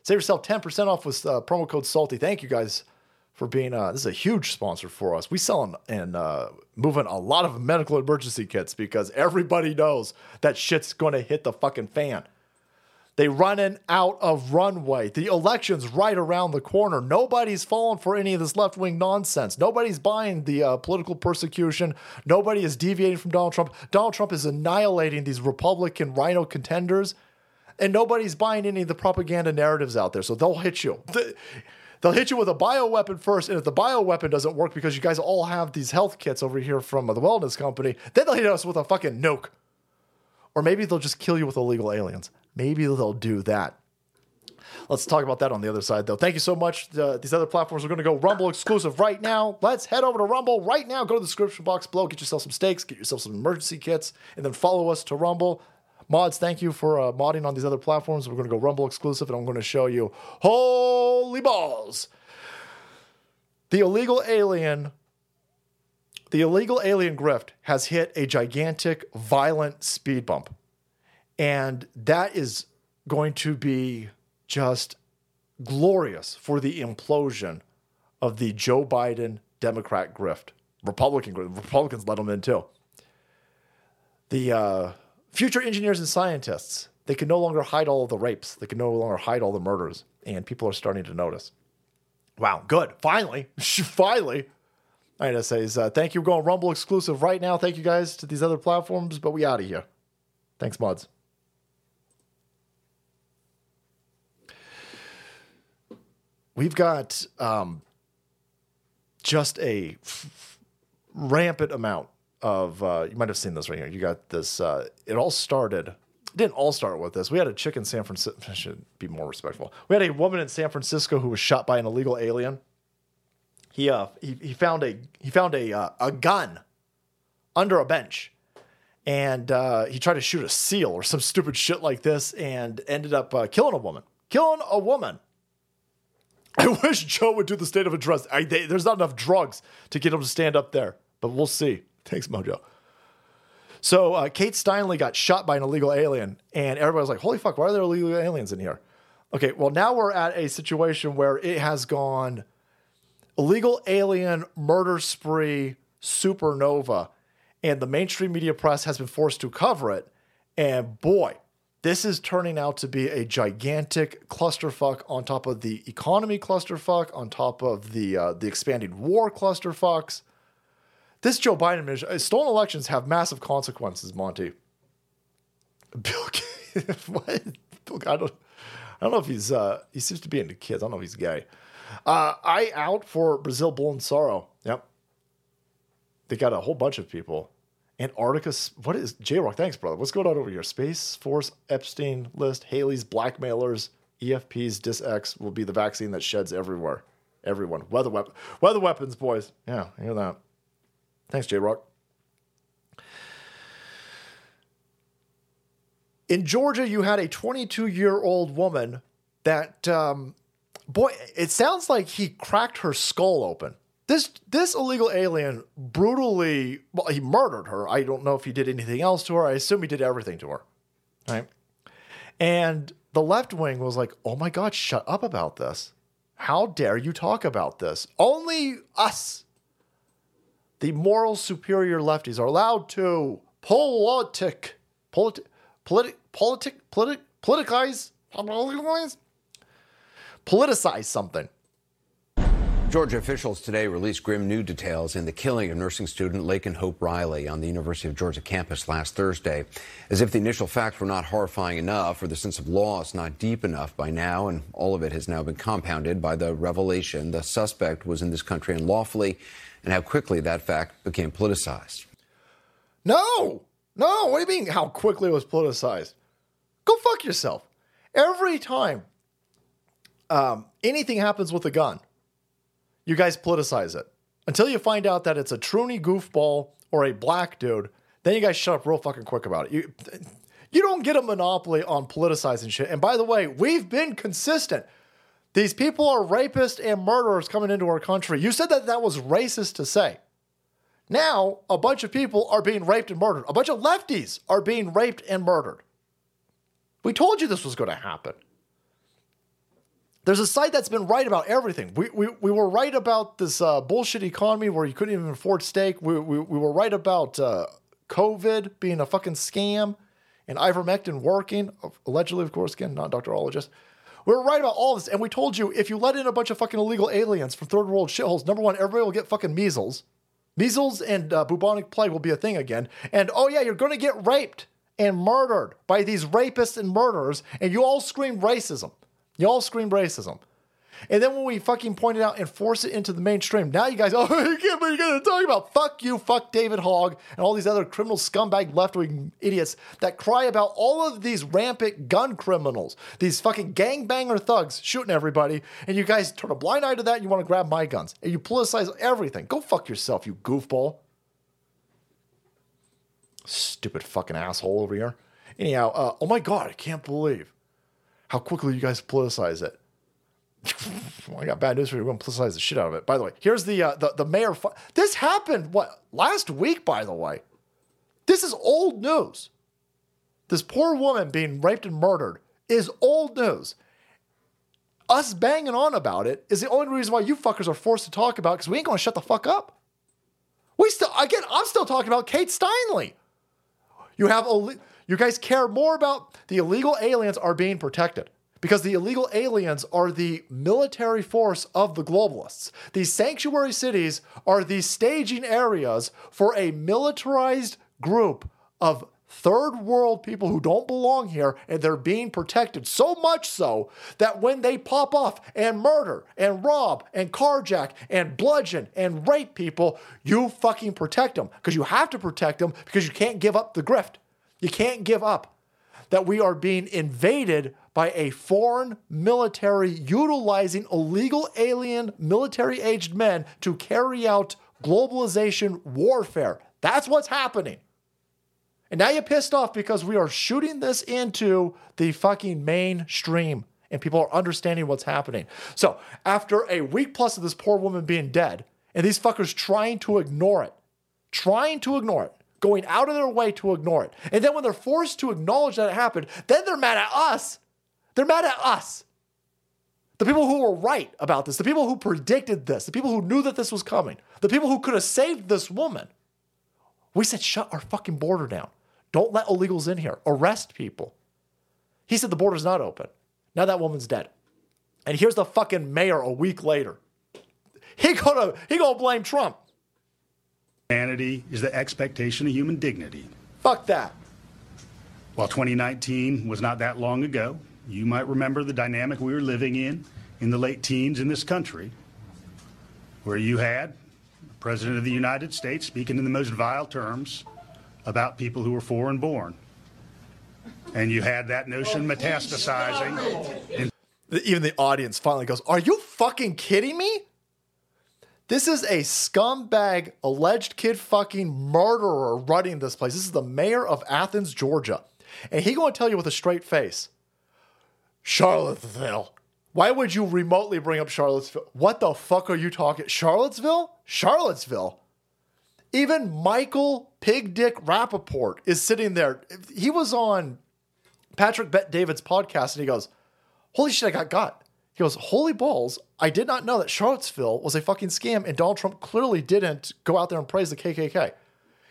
Save yourself ten percent off with uh, promo code Salty. Thank you guys for being. Uh, this is a huge sponsor for us. We sell and, uh, moving a lot of medical emergency kits because everybody knows that shit's going to hit the fucking fan. They running out of runway. The election's right around the corner. Nobody's falling for any of this left wing nonsense. Nobody's buying the uh, political persecution. Nobody is deviating from Donald Trump. Donald Trump is annihilating these Republican rhino contenders, and nobody's buying any of the propaganda narratives out there. So they'll hit you. They'll hit you with a bioweapon first, and if the bioweapon doesn't work because you guys all have these health kits over here from the wellness company, then they'll hit us with a fucking nuke. Or maybe they'll just kill you with illegal aliens. Maybe they'll do that. Let's talk about that on the other side, though. Thank you so much. Uh, these other platforms are going to go Rumble exclusive right now. Let's head over to Rumble right now. Go to the description box below, get yourself some steaks, get yourself some emergency kits, and then follow us to Rumble. Mods, thank you for uh, modding on these other platforms. We're going to go Rumble exclusive, and I'm going to show you holy balls. The illegal alien, the illegal alien grift has hit a gigantic, violent speed bump. And that is going to be just glorious for the implosion of the Joe Biden Democrat grift. Republican grift. Republicans let them in too. The uh, future engineers and scientists, they can no longer hide all the rapes. They can no longer hide all the murders. And people are starting to notice. Wow, good. Finally, finally. I gotta say uh, thank you. We're going Rumble exclusive right now. Thank you guys to these other platforms, but we out of here. Thanks, mods. We've got um, just a f- rampant amount of uh, you might have seen this right here. You got this uh, it all started it didn't all start with this. We had a chick in san francisco should be more respectful. We had a woman in san francisco who was shot by an illegal alien. He uh he, he found a he found a uh, a gun under a bench. And uh, he tried to shoot a seal or some stupid shit like this and ended up uh, killing a woman killing a woman I wish Joe would do the state of address. I, they, there's not enough drugs to get him to stand up there, but we'll see. Thanks, Mojo. So uh, Kate Steinle got shot by an illegal alien, and everybody was like, "Holy fuck! Why are there illegal aliens in here?" Okay, well now we're at a situation where it has gone illegal alien murder spree supernova, and the mainstream media press has been forced to cover it. And boy, this is turning out to be a gigantic clusterfuck on top of the economy clusterfuck, on top of the uh, the expanding war clusterfucks. This Joe Biden administration, stolen elections have massive consequences, Monty. Bill what? I don't, I don't know if he's uh he seems to be into kids. I don't know if he's gay. Uh I out for Brazil Bolsonaro. Yep. They got a whole bunch of people. Antarctica. What is J Rock? Thanks, brother. What's going on over here? Space Force Epstein list. Haley's blackmailers. EFP's Dis X will be the vaccine that sheds everywhere. Everyone. Weather weapon. Weather weapons, boys. Yeah, hear that. Thanks, J Rock. In Georgia, you had a 22 year old woman that, um, boy, it sounds like he cracked her skull open. This this illegal alien brutally, well, he murdered her. I don't know if he did anything else to her. I assume he did everything to her. Right. And the left wing was like, oh my God, shut up about this. How dare you talk about this? Only us, the moral superior lefties, are allowed to politic, politic, politic, politic, politic, politicize, politicize something. Georgia officials today released grim new details in the killing of nursing student Laken Hope Riley on the University of Georgia campus last Thursday. As if the initial facts were not horrifying enough or the sense of loss not deep enough by now, and all of it has now been compounded by the revelation the suspect was in this country unlawfully and how quickly that fact became politicized. No, no, what do you mean how quickly it was politicized? Go fuck yourself. Every time um, anything happens with a gun, you guys politicize it. Until you find out that it's a truny goofball or a black dude, then you guys shut up real fucking quick about it. You, you don't get a monopoly on politicizing shit. And by the way, we've been consistent. These people are rapists and murderers coming into our country. You said that that was racist to say. Now, a bunch of people are being raped and murdered. A bunch of lefties are being raped and murdered. We told you this was going to happen. There's a site that's been right about everything. We, we, we were right about this uh, bullshit economy where you couldn't even afford steak. We, we, we were right about uh, COVID being a fucking scam and ivermectin working, allegedly, of course, again, not doctorologist. We were right about all this. And we told you if you let in a bunch of fucking illegal aliens from third world shitholes, number one, everybody will get fucking measles. Measles and uh, bubonic plague will be a thing again. And oh, yeah, you're going to get raped and murdered by these rapists and murderers. And you all scream racism. You all scream racism. And then when we fucking point it out and force it into the mainstream, now you guys, oh, you can't believe you're going to talk about fuck you, fuck David Hogg, and all these other criminal scumbag left wing idiots that cry about all of these rampant gun criminals, these fucking gangbanger thugs shooting everybody. And you guys turn a blind eye to that and you want to grab my guns. And you politicize everything. Go fuck yourself, you goofball. Stupid fucking asshole over here. Anyhow, uh, oh my God, I can't believe how quickly you guys politicize it. well, I got bad news for you. We're going to politicize the shit out of it. By the way, here's the uh, the, the mayor. This happened what last week. By the way, this is old news. This poor woman being raped and murdered is old news. Us banging on about it is the only reason why you fuckers are forced to talk about because we ain't going to shut the fuck up. We still, again, I'm still talking about Kate Steinle. You have, you guys care more about the illegal aliens are being protected because the illegal aliens are the military force of the globalists. These sanctuary cities are the staging areas for a militarized group of third world people who don't belong here and they're being protected so much so that when they pop off and murder and rob and carjack and bludgeon and rape people, you fucking protect them because you have to protect them because you can't give up the grift. You can't give up that we are being invaded by a foreign military utilizing illegal alien military aged men to carry out globalization warfare. That's what's happening. And now you're pissed off because we are shooting this into the fucking mainstream and people are understanding what's happening. So, after a week plus of this poor woman being dead and these fuckers trying to ignore it, trying to ignore it, going out of their way to ignore it. And then when they're forced to acknowledge that it happened, then they're mad at us. They're mad at us. The people who were right about this, the people who predicted this, the people who knew that this was coming, the people who could have saved this woman. We said, shut our fucking border down. Don't let illegals in here. Arrest people. He said the border's not open. Now that woman's dead. And here's the fucking mayor a week later. He gonna he gonna blame Trump. Humanity is the expectation of human dignity. Fuck that. While 2019 was not that long ago, you might remember the dynamic we were living in in the late teens in this country, where you had the President of the United States speaking in the most vile terms about people who were foreign born. And you had that notion oh, metastasizing. in Even the audience finally goes, Are you fucking kidding me? This is a scumbag, alleged kid fucking murderer running this place. This is the mayor of Athens, Georgia. And he going to tell you with a straight face, Charlottesville. Why would you remotely bring up Charlottesville? What the fuck are you talking? Charlottesville? Charlottesville. Even Michael Pig Dick Rappaport is sitting there. He was on Patrick Bet David's podcast and he goes, Holy shit, I got got. He goes, Holy balls, I did not know that Charlottesville was a fucking scam and Donald Trump clearly didn't go out there and praise the KKK.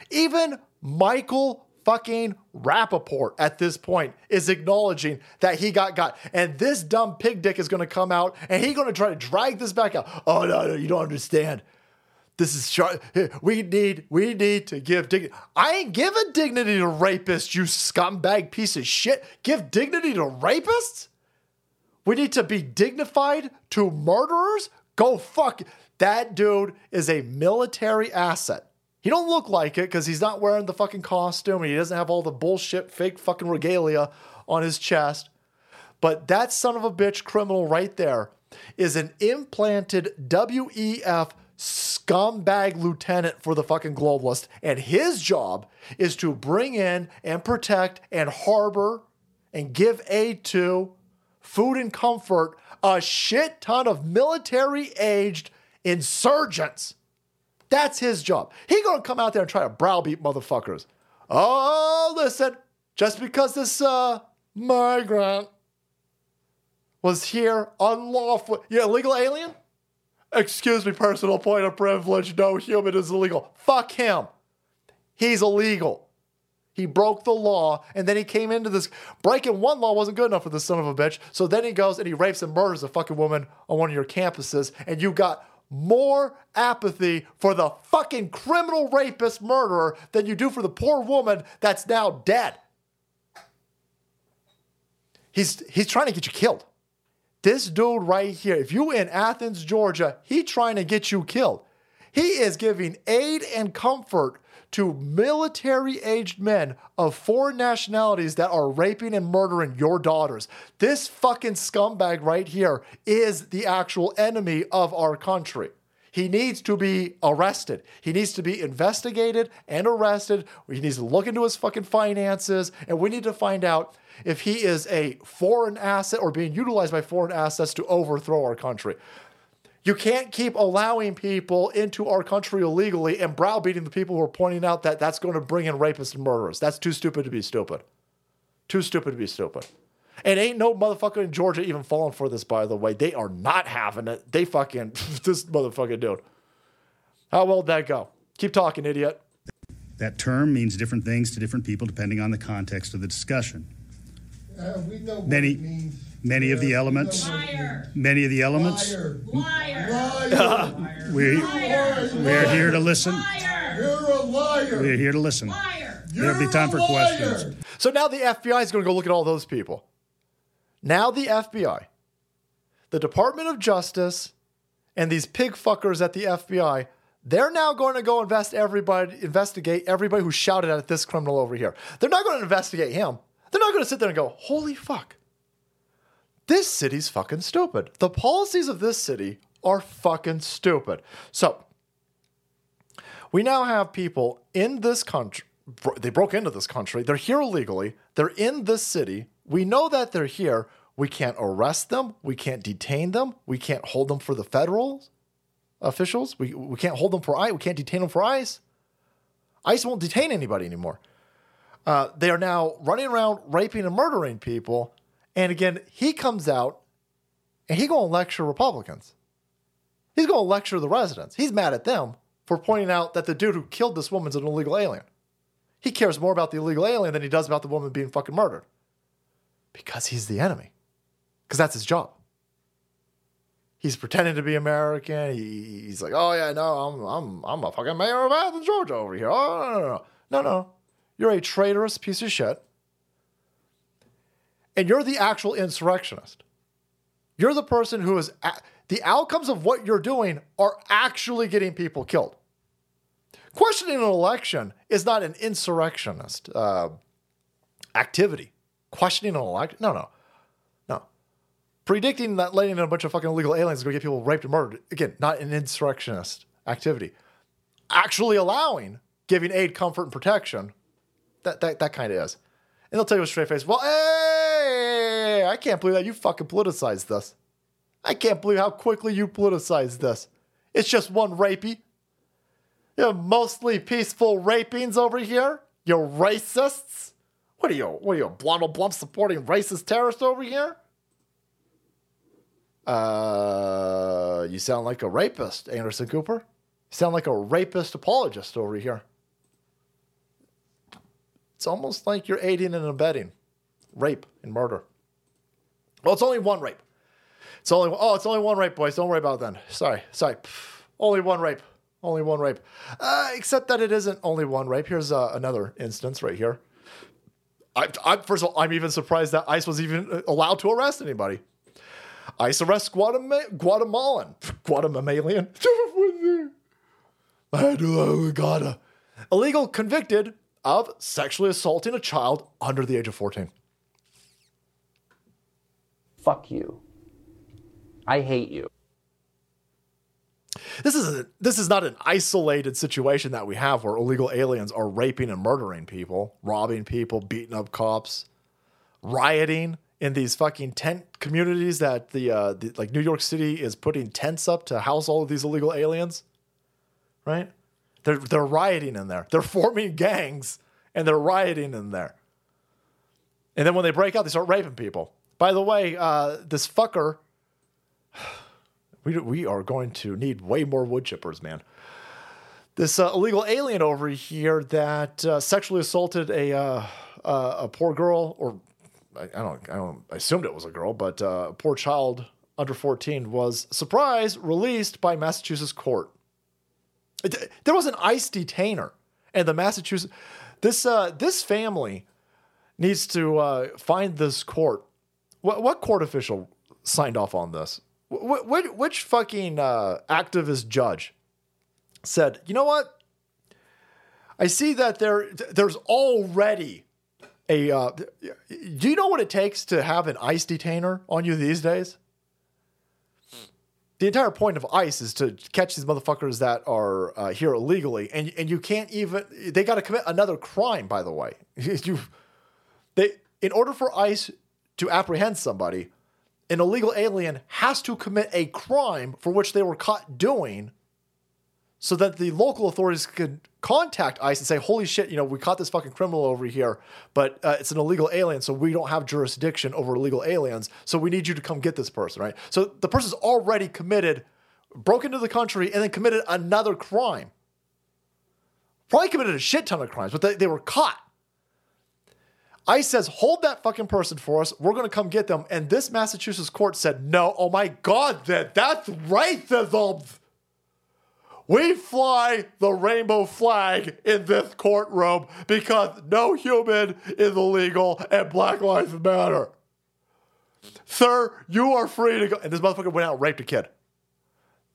Even Michael fucking Rappaport at this point is acknowledging that he got got. And this dumb pig dick is going to come out and he's going to try to drag this back out. Oh, no, no, you don't understand. This is Char- we need we need to give dignity. I ain't giving dignity to rapists, you scumbag piece of shit. Give dignity to rapists? We need to be dignified to murderers? Go fuck. That dude is a military asset. He don't look like it because he's not wearing the fucking costume and he doesn't have all the bullshit fake fucking regalia on his chest. But that son of a bitch criminal right there is an implanted WEF scumbag lieutenant for the fucking globalist. And his job is to bring in and protect and harbor and give aid to food and comfort a shit ton of military aged insurgents. That's his job. He gonna come out there and try to browbeat motherfuckers. Oh, listen, just because this uh migrant was here unlawful, yeah, illegal alien. Excuse me, personal point of privilege. No human is illegal. Fuck him. He's illegal. He broke the law, and then he came into this. Breaking one law wasn't good enough for this son of a bitch. So then he goes and he rapes and murders a fucking woman on one of your campuses, and you got more apathy for the fucking criminal rapist murderer than you do for the poor woman that's now dead. He's he's trying to get you killed. This dude right here, if you in Athens, Georgia, he trying to get you killed. He is giving aid and comfort to military aged men of foreign nationalities that are raping and murdering your daughters. This fucking scumbag right here is the actual enemy of our country. He needs to be arrested. He needs to be investigated and arrested. He needs to look into his fucking finances. And we need to find out if he is a foreign asset or being utilized by foreign assets to overthrow our country. You can't keep allowing people into our country illegally and browbeating the people who are pointing out that that's going to bring in rapists and murderers. That's too stupid to be stupid. Too stupid to be stupid. And ain't no motherfucker in Georgia even falling for this, by the way. They are not having it. They fucking, this motherfucking dude. How well did that go? Keep talking, idiot. That term means different things to different people depending on the context of the discussion. Uh, we know what Many, it means. Many of the elements, many of the elements, Liar. we, Liar. we're here to listen. You're a liar. We're here to listen. There'll be time for questions. So now the FBI is going to go look at all those people. Now the FBI, the Department of Justice, and these pig fuckers at the FBI, they're now going to go invest everybody, investigate everybody who shouted at this criminal over here. They're not going to investigate him. They're not going to sit there and go, holy fuck. This city's fucking stupid. The policies of this city are fucking stupid. So we now have people in this country. They broke into this country. They're here illegally. They're in this city. We know that they're here. We can't arrest them. We can't detain them. We can't hold them for the federal officials. We, we can't hold them for ICE. We can't detain them for ICE. ICE won't detain anybody anymore. Uh, they are now running around raping and murdering people. And again, he comes out and he going to lecture Republicans. He's going to lecture the residents. He's mad at them for pointing out that the dude who killed this woman's an illegal alien. He cares more about the illegal alien than he does about the woman being fucking murdered. Because he's the enemy. Because that's his job. He's pretending to be American. He, he's like, oh yeah, no, I'm I'm I'm a fucking mayor of Athens, Georgia over here. Oh no no no no no no. You're a traitorous piece of shit. And you're the actual insurrectionist. You're the person who is a- the outcomes of what you're doing are actually getting people killed. Questioning an election is not an insurrectionist uh, activity. Questioning an election, no, no, no. Predicting that letting in a bunch of fucking illegal aliens is going to get people raped and murdered again, not an insurrectionist activity. Actually allowing giving aid, comfort, and protection, that that, that kind of is. And they'll tell you with straight face, well, hey, I can't believe that you fucking politicized this. I can't believe how quickly you politicized this. It's just one rapey. You have mostly peaceful rapings over here. You're racists. What are you? What are you? Blottle blump supporting racist terrorists over here? Uh, you sound like a rapist, Anderson Cooper. You sound like a rapist apologist over here. It's almost like you're aiding and abetting rape and murder. Well, it's only one rape. It's only oh, it's only one rape, boys. Don't worry about it then. Sorry, sorry. Pff, only one rape. Only one rape. Uh, except that it isn't only one rape. Here's uh, another instance right here. I, I, first of all, I'm even surprised that ICE was even uh, allowed to arrest anybody. ICE arrests Guatemala, Guatemalan, Guatemalian. Guada. Illegal convicted of sexually assaulting a child under the age of 14. Fuck you. I hate you. This is a, this is not an isolated situation that we have where illegal aliens are raping and murdering people, robbing people, beating up cops, rioting in these fucking tent communities that the, uh, the like New York City is putting tents up to house all of these illegal aliens. Right? They're they're rioting in there. They're forming gangs and they're rioting in there. And then when they break out, they start raping people. By the way, uh, this fucker we, we are going to need way more wood chippers, man. This uh, illegal alien over here that uh, sexually assaulted a uh, a poor girl, or I, I don't I don't I assumed it was a girl, but uh, a poor child under fourteen was surprise released by Massachusetts court. It- there was an ICE detainer, and the Massachusetts this uh, this family needs to uh, find this court. What what court official signed off on this? Wh- wh- which fucking uh, activist judge said, you know what? I see that there there's already a. Uh, do you know what it takes to have an ICE detainer on you these days? The entire point of ICE is to catch these motherfuckers that are uh, here illegally, and and you can't even. They got to commit another crime, by the way. you, they in order for ICE to apprehend somebody, an illegal alien has to commit a crime for which they were caught doing so that the local authorities could contact ICE and say, holy shit, you know, we caught this fucking criminal over here, but uh, it's an illegal alien, so we don't have jurisdiction over illegal aliens, so we need you to come get this person, right? So the person's already committed, broke into the country, and then committed another crime. Probably committed a shit ton of crimes, but they, they were caught. ICE says, hold that fucking person for us. We're going to come get them. And this Massachusetts court said, no. Oh my God, that, that's right. The, we fly the rainbow flag in this courtroom because no human is illegal and Black Lives Matter. Sir, you are free to go. And this motherfucker went out and raped a kid.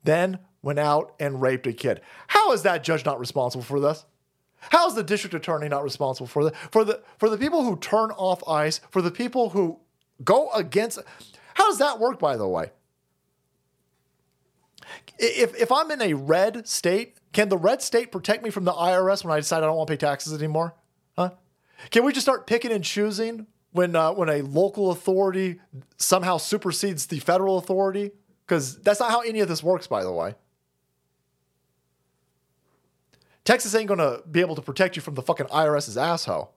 Then went out and raped a kid. How is that judge not responsible for this? How is the district attorney not responsible for the for the for the people who turn off ICE, for the people who go against how does that work, by the way? If if I'm in a red state, can the red state protect me from the IRS when I decide I don't want to pay taxes anymore? Huh? Can we just start picking and choosing when uh, when a local authority somehow supersedes the federal authority? Because that's not how any of this works, by the way. Texas ain't gonna be able to protect you from the fucking IRS's asshole.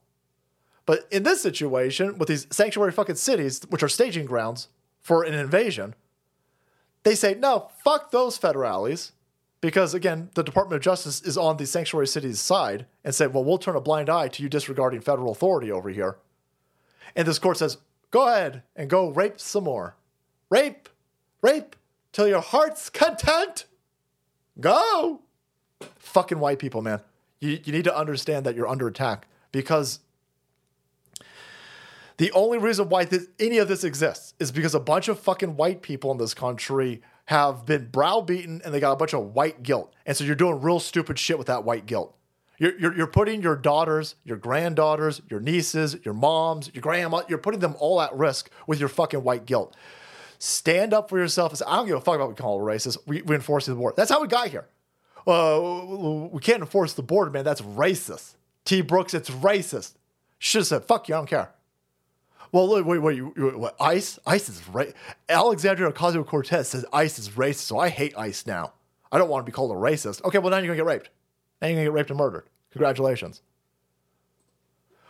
But in this situation, with these sanctuary fucking cities, which are staging grounds for an invasion, they say, no, fuck those federales. Because again, the Department of Justice is on the sanctuary cities' side and said, well, we'll turn a blind eye to you disregarding federal authority over here. And this court says, go ahead and go rape some more. Rape, rape till your heart's content. Go. Fucking white people, man. You, you need to understand that you're under attack because The only reason why this, any of this exists is because a bunch of fucking white people in this country have been browbeaten and they got a bunch of white guilt. And so you're doing real stupid shit with that white guilt. You're, you're, you're putting your daughters, your granddaughters, your nieces, your moms, your grandma, you're putting them all at risk with your fucking white guilt. Stand up for yourself I don't give a fuck about what we call it racist. We, we enforce the war. That's how we got here. Uh, we can't enforce the border, man. That's racist. T. Brooks, it's racist. Should have said, fuck you, I don't care. Well, wait, wait, what, ICE? ICE is right. Alexandria Ocasio Cortez says ICE is racist, so I hate ICE now. I don't want to be called a racist. Okay, well, now you're going to get raped. Now you're going to get raped and murdered. Congratulations.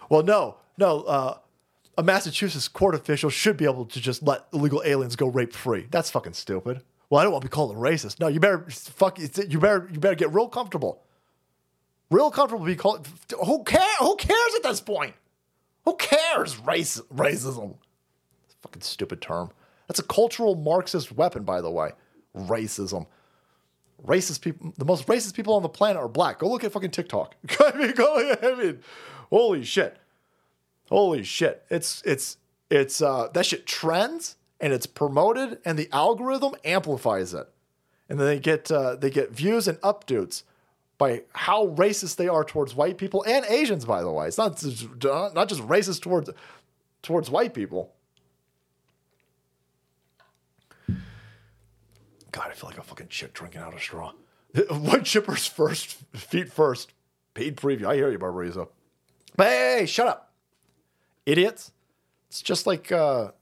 Well, no, no. Uh, a Massachusetts court official should be able to just let illegal aliens go rape free. That's fucking stupid. Well, I don't want to be called a racist. No, you better fuck. You better you better get real comfortable. Real comfortable be called. Who cares? Who cares at this point? Who cares? Race racism. Fucking stupid term. That's a cultural Marxist weapon, by the way. Racism. Racist people. The most racist people on the planet are black. Go look at fucking TikTok. I mean, go. I mean, holy shit. Holy shit. It's it's it's uh that shit trends and it's promoted and the algorithm amplifies it. And then they get uh, they get views and updates by how racist they are towards white people and Asians, by the way. It's not not just racist towards towards white people. God, I feel like a fucking chick drinking out a straw. White chippers first, feet first. Paid preview. I hear you, hey, hey, shut up, idiots. It's just like uh,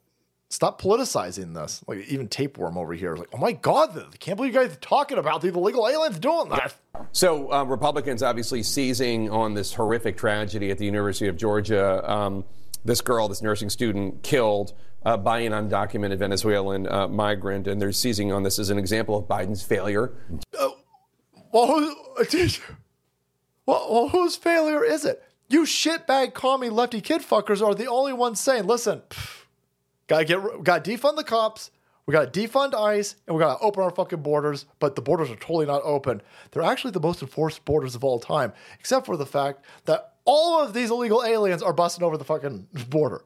stop politicizing this. Like even tapeworm over here is like, oh my god, I can't believe you guys are talking about the illegal aliens doing that. So, uh, Republicans obviously seizing on this horrific tragedy at the University of Georgia. Um, this girl, this nursing student, killed uh, by an undocumented Venezuelan uh, migrant, and they're seizing on this as an example of Biden's failure. Well, who, well, well, whose failure is it? You shitbag commie lefty kid fuckers are the only ones saying, listen, pff, gotta get, gotta defund the cops, we gotta defund ICE, and we gotta open our fucking borders. But the borders are totally not open. They're actually the most enforced borders of all time, except for the fact that all of these illegal aliens are busting over the fucking border.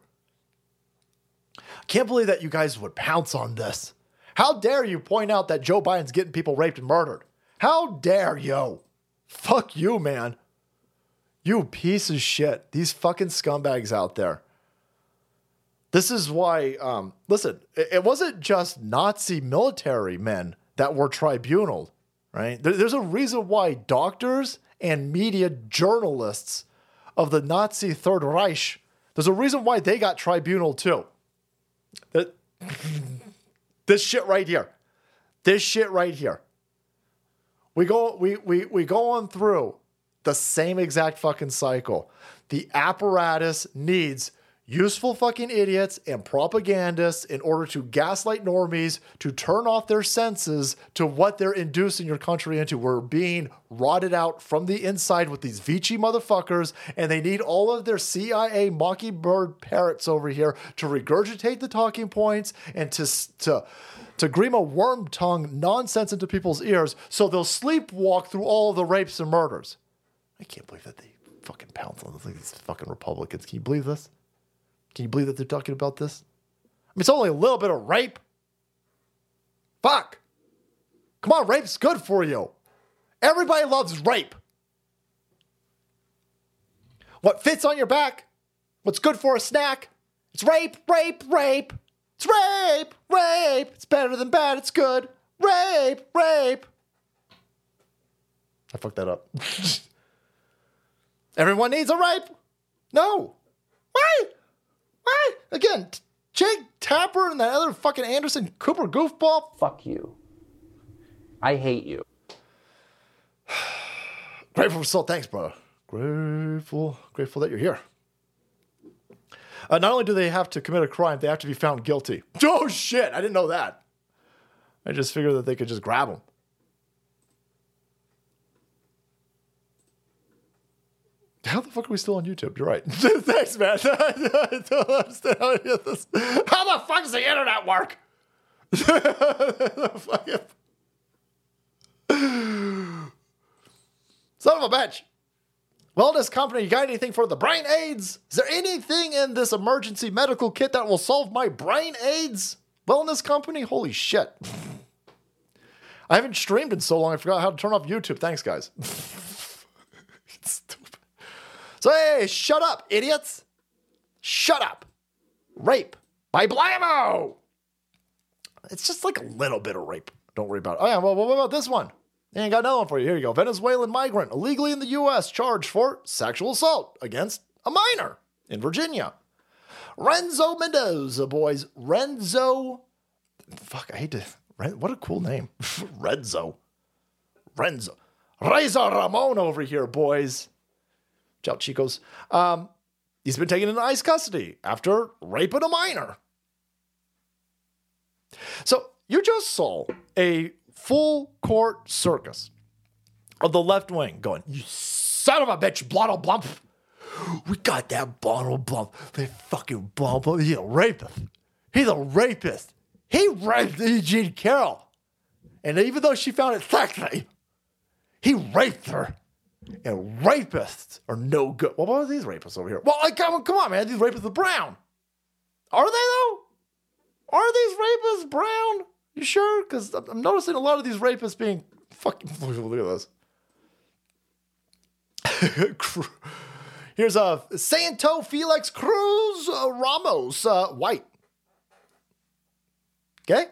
I can't believe that you guys would pounce on this. How dare you point out that Joe Biden's getting people raped and murdered? How dare you? Fuck you, man. You piece of shit. These fucking scumbags out there. This is why, um, listen, it, it wasn't just Nazi military men that were tribunaled, right? There- there's a reason why doctors and media journalists of the Nazi Third Reich, there's a reason why they got tribunal too. That- this shit right here. This shit right here. We go we we we go on through the same exact fucking cycle. The apparatus needs useful fucking idiots and propagandists in order to gaslight normies to turn off their senses to what they're inducing your country into. We're being rotted out from the inside with these Vichy motherfuckers, and they need all of their CIA mockingbird parrots over here to regurgitate the talking points and to to to scream a worm tongue nonsense into people's ears so they'll sleepwalk through all the rapes and murders. I can't believe that they fucking pounce on these fucking Republicans. Can you believe this? Can you believe that they're talking about this? I mean, it's only a little bit of rape. Fuck. Come on, rape's good for you. Everybody loves rape. What fits on your back? What's good for a snack? It's rape, rape, rape. It's rape, rape. It's better than bad. It's good. Rape, rape. I fucked that up. Everyone needs a rape. No. Why? Why? Again, Jake Tapper and that other fucking Anderson Cooper goofball. Fuck you. I hate you. Grateful for soul. Thanks, brother. Grateful, grateful that you're here. Uh, not only do they have to commit a crime, they have to be found guilty. Oh shit! I didn't know that. I just figured that they could just grab them. How the fuck are we still on YouTube? You're right. Thanks, man. I don't understand how any of this. How the fuck does the internet work? Son of a bitch. Wellness company, you got anything for the brain AIDS? Is there anything in this emergency medical kit that will solve my brain AIDS? Wellness company? Holy shit. I haven't streamed in so long, I forgot how to turn off YouTube. Thanks, guys. So, hey, shut up, idiots. Shut up. Rape by Blammo. It's just like a little bit of rape. Don't worry about it. Oh, yeah, well, what about this one? I ain't got another one for you. Here you go. Venezuelan migrant illegally in the U.S. charged for sexual assault against a minor in Virginia. Renzo Mendoza, boys. Renzo. Fuck, I hate to. What a cool name. Renzo. Renzo. Reza Ramon over here, boys. Ciao, chicos. Um, he's been taken into ICE custody after raping a minor. So you just saw a full court circus of the left wing going, You son of a bitch, Blotto Blump. We got that Blotto Blump. They fucking Blump. He's a rapist. He's a rapist. He raped Eugene Carroll. And even though she found it sexy, he raped her. And rapists are no good. Well, what are these rapists over here? Well, like, come, on, come on, man. These rapists are brown. Are they, though? Are these rapists brown? You sure? Because I'm noticing a lot of these rapists being fucking. Look at this. Here's a uh, Santo Felix Cruz uh, Ramos, uh, white. Okay.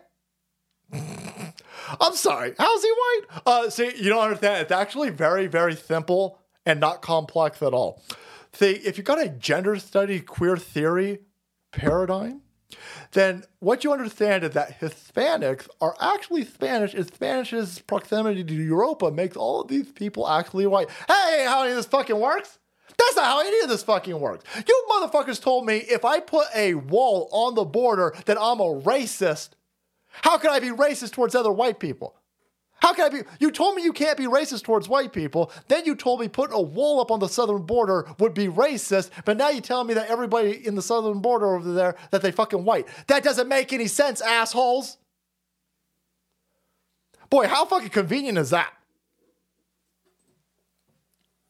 I'm sorry. How's he white? Uh, see, you don't understand. It's actually very, very simple and not complex at all. See, if you've got a gender study queer theory paradigm, then what you understand is that Hispanics are actually Spanish, and Spanish's proximity to Europa makes all of these people actually white. Hey, how any of this fucking works? That's not how any of this fucking works. You motherfuckers told me if I put a wall on the border that I'm a racist. How can I be racist towards other white people? How can I be? You told me you can't be racist towards white people. Then you told me putting a wall up on the southern border would be racist. But now you're telling me that everybody in the southern border over there that they fucking white. That doesn't make any sense, assholes. Boy, how fucking convenient is that?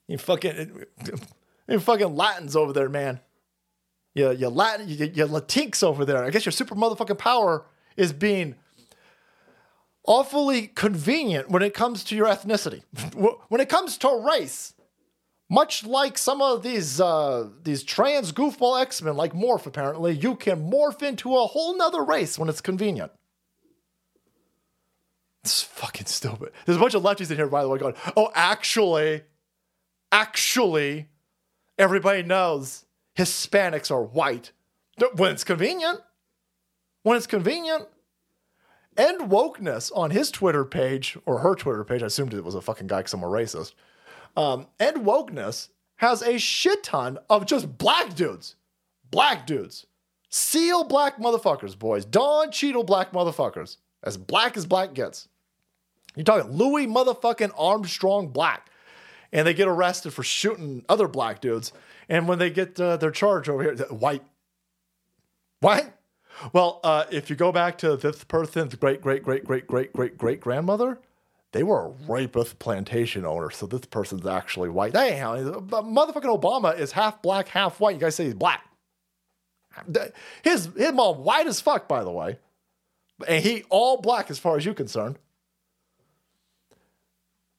You fucking, you fucking Latins over there, man. You, you Latin, you, you Latinx over there. I guess your super motherfucking power is being awfully convenient when it comes to your ethnicity. when it comes to race, much like some of these uh, these trans goofball X-Men, like Morph, apparently, you can morph into a whole nother race when it's convenient. It's fucking stupid. There's a bunch of lefties in here, by the way, going, oh, actually, actually, everybody knows Hispanics are white. When it's convenient. When it's convenient. End Wokeness on his Twitter page, or her Twitter page, I assumed it was a fucking guy because I'm a racist. Um, End Wokeness has a shit ton of just black dudes. Black dudes. Seal black motherfuckers, boys. Don Cheadle black motherfuckers. As black as black gets. You're talking Louis motherfucking Armstrong black. And they get arrested for shooting other black dudes. And when they get uh, their charge over here, white. What? Well, uh, if you go back to this person's great, great, great, great, great, great, great grandmother, they were a rapist plantation owner. So this person's actually white. Hey, motherfucking Obama is half black, half white. You guys say he's black. His his mom white as fuck, by the way, and he all black as far as you're concerned.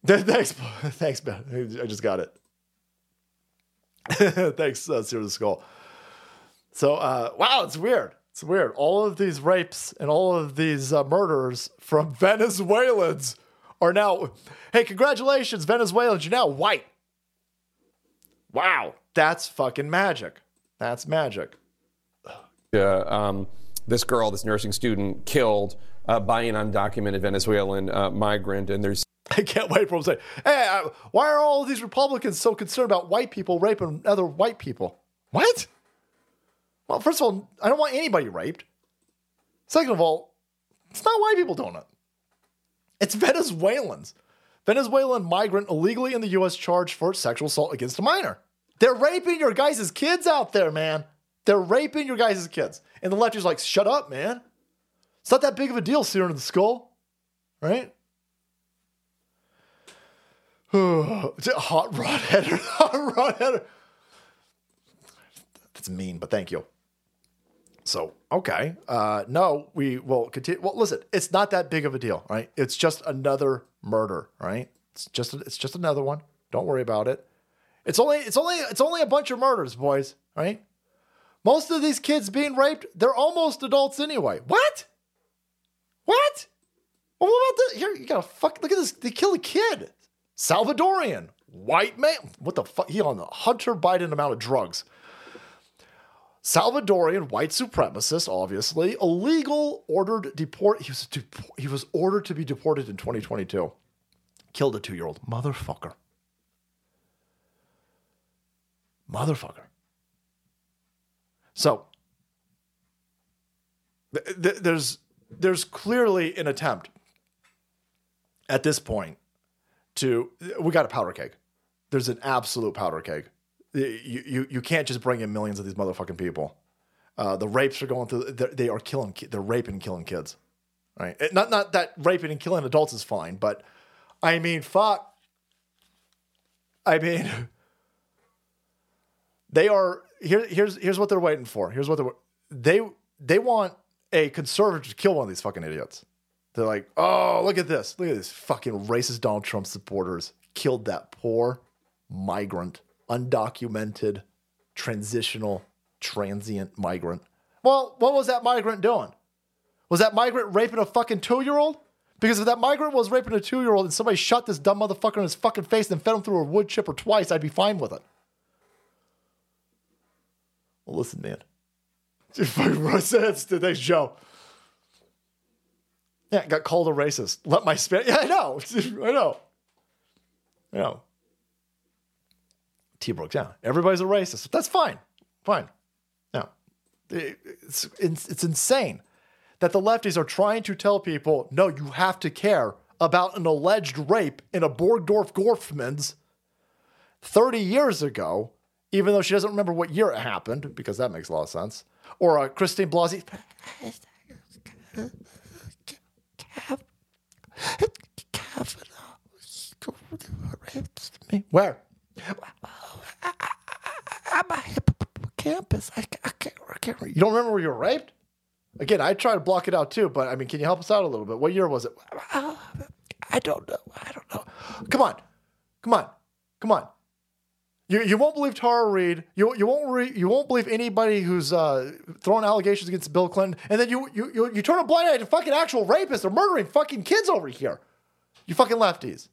Thanks, thanks, Ben. I just got it. thanks, uh, Serious Skull. So, uh, wow, it's weird. It's weird. All of these rapes and all of these uh, murders from Venezuelans are now. Hey, congratulations, Venezuelans! You're now white. Wow, that's fucking magic. That's magic. Uh, um, this girl, this nursing student, killed uh, by an undocumented Venezuelan uh, migrant, and there's. I can't wait for him to say, "Hey, uh, why are all of these Republicans so concerned about white people raping other white people?" What? Well, first of all, I don't want anybody raped. Second of all, it's not white people doing it. It's Venezuelans. Venezuelan migrant illegally in the U.S. charged for sexual assault against a minor. They're raping your guys' kids out there, man. They're raping your guys' kids. And the left is like, shut up, man. It's not that big of a deal, searing in the skull, right? hot rod header. Hot rod header. That's mean, but thank you. So, okay. Uh, no, we will continue. Well, listen, it's not that big of a deal, right? It's just another murder, right? It's just it's just another one. Don't worry about it. It's only it's only it's only a bunch of murders, boys, right? Most of these kids being raped, they're almost adults anyway. What? What? Well, what about this? Here, you gotta fuck. Look at this. They kill a kid. Salvadorian, white man. What the fuck? He on the Hunter Biden amount of drugs. Salvadorian white supremacist, obviously illegal, ordered deport. He was he was ordered to be deported in 2022. Killed a two year old motherfucker. Motherfucker. So th- th- there's there's clearly an attempt at this point to we got a powder keg. There's an absolute powder keg. You you, you can't just bring in millions of these motherfucking people. Uh, the rapes are going through. They are killing. They're raping, and killing kids. Right? It- not not that raping and killing adults is fine, but I mean, fuck. I mean, they are here. Here's here's what they're waiting for. Here's what they're they they want a conservative to kill one of these fucking idiots. They're like, oh, look at this. Look at this fucking racist Donald Trump supporters killed that poor migrant, undocumented, transitional, transient migrant. Well, what was that migrant doing? Was that migrant raping a fucking two year old? Because if that migrant was raping a two year old and somebody shot this dumb motherfucker in his fucking face and fed him through a wood chipper twice, I'd be fine with it. Well, listen, man. Just Fucking says the next show. Yeah, got called a racist. Let my spit. Yeah, I know. I know. I know. T Brooks, yeah. Everybody's a racist. That's fine. Fine. No. It's, it's, it's insane that the lefties are trying to tell people no, you have to care about an alleged rape in a Borgdorf Gorfman's 30 years ago, even though she doesn't remember what year it happened, because that makes a lot of sense. Or uh, Christine Blasey. Where? I'm a hippocampus. I, I, can't, I can't. You don't remember where you were raped? Again, I try to block it out too, but I mean, can you help us out a little bit? What year was it? I don't know. I don't know. Come on, come on, come on. You, you won't believe Tara Reade. You, you won't re, you won't believe anybody who's uh, throwing allegations against Bill Clinton, and then you you you, you turn a blind eye to fucking actual rapists. They're murdering fucking kids over here. You fucking lefties.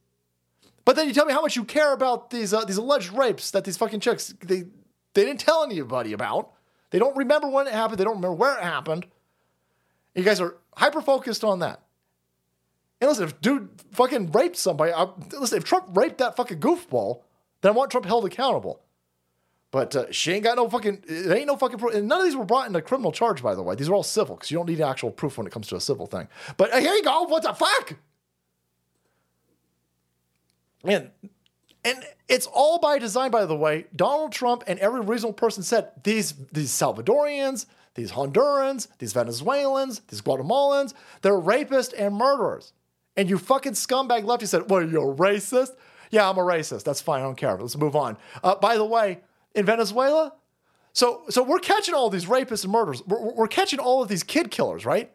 But then you tell me how much you care about these uh, these alleged rapes that these fucking chicks they they didn't tell anybody about. They don't remember when it happened. They don't remember where it happened. You guys are hyper focused on that. And listen, if dude fucking raped somebody, I, listen, if Trump raped that fucking goofball, then I want Trump held accountable. But uh, she ain't got no fucking, ain't no fucking proof. And none of these were brought into criminal charge, by the way. These are all civil because you don't need actual proof when it comes to a civil thing. But uh, here you go. What the fuck? And and it's all by design, by the way. Donald Trump and every reasonable person said these these Salvadorians, these Hondurans, these Venezuelans, these Guatemalans, they're rapists and murderers. And you fucking scumbag lefty said, Well, You're a racist? Yeah, I'm a racist. That's fine. I don't care. Let's move on." Uh, by the way, in Venezuela, so so we're catching all these rapists and murderers. We're, we're catching all of these kid killers, right?